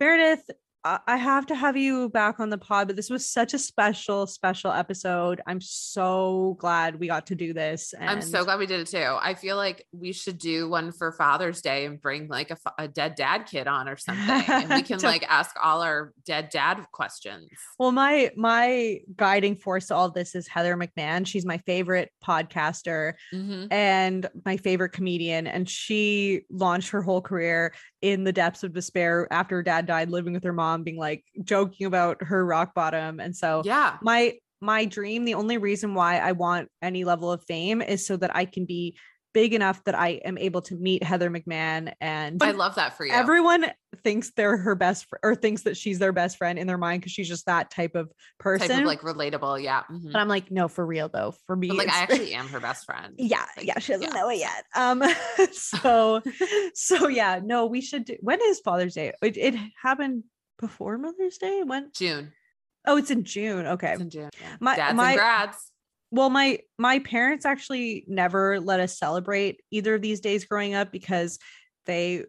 meredith I I have to have you back on the pod, but this was such a special, special episode. I'm so glad we got to do this. And I'm so glad we did it too. I feel like we should do one for Father's Day and bring like a, a dead dad kid on or something. And we (laughs) can To- like ask all our dead dad questions. Well, my my guiding force to all this is Heather McMahan. She's my favorite podcaster Mhm. and my favorite comedian. And she launched her whole career in the depths of despair after her dad died, living with her mom, being like joking about her rock bottom. And so Yeah. my my dream, the only reason why I want any level of fame is so that I can be big enough that I am able to meet Heather McMahan and I love that for you. everyone thinks they're her best fr- or thinks that she's their best friend in their mind because she's just that type of person. type of like relatable. Yeah. Mhm. but I'm like, no, for real though. For me, But like I actually am her best friend. (laughs) yeah, Like, yeah, she doesn't yeah. know it yet. Um, (laughs) so, (laughs) so yeah, no, we should. Do, when is Father's Day? It, it happened before Mother's Day. When? June. Oh, it's in June. Okay. It's in June. Yeah. My- Dads my- and grads. Well my my parents actually never let us celebrate either of these days growing up because they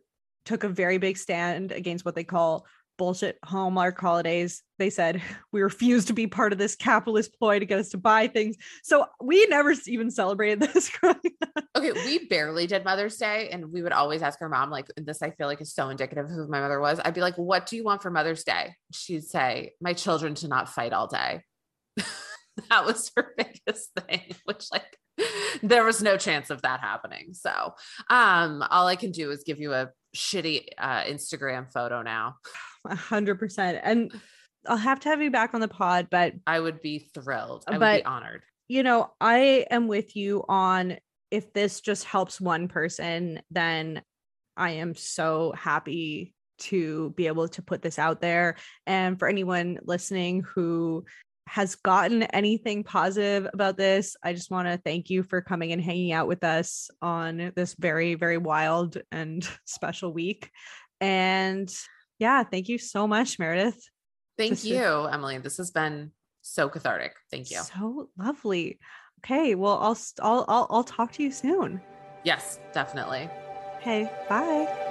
took a very big stand against what they call bullshit hallmark holidays they said (laughs) we refuse to be part of this capitalist ploy to get us to buy things so we never even celebrated (laughs) this. Okay, we barely did Mother's Day, and we would always ask our mom, like, this I feel like is so indicative of who my mother was. I'd be like, What do you want for Mother's Day? She'd say, My children to not fight all day. (laughs) (laughs) that was her (laughs) biggest thing, which like there was no chance of that happening. So um all I can do is give you a shitty uh Instagram photo now. (sighs) A hundred percent and i'll have to have you back on the pod but I would be thrilled. I would be honored. you know, I am with you on if this just helps one person, then I am so happy to be able to put this out there. And for anyone listening who has gotten anything positive about this, I just want to thank you for coming and hanging out with us on this very, very wild and (laughs) special week. And yeah, thank you so much, Meredith. Thank This is- you, Emily. This has been so cathartic. Thank you. So lovely. Okay, well, I'll I'll I'll, I'll talk to you soon. Yes, definitely. Okay, bye.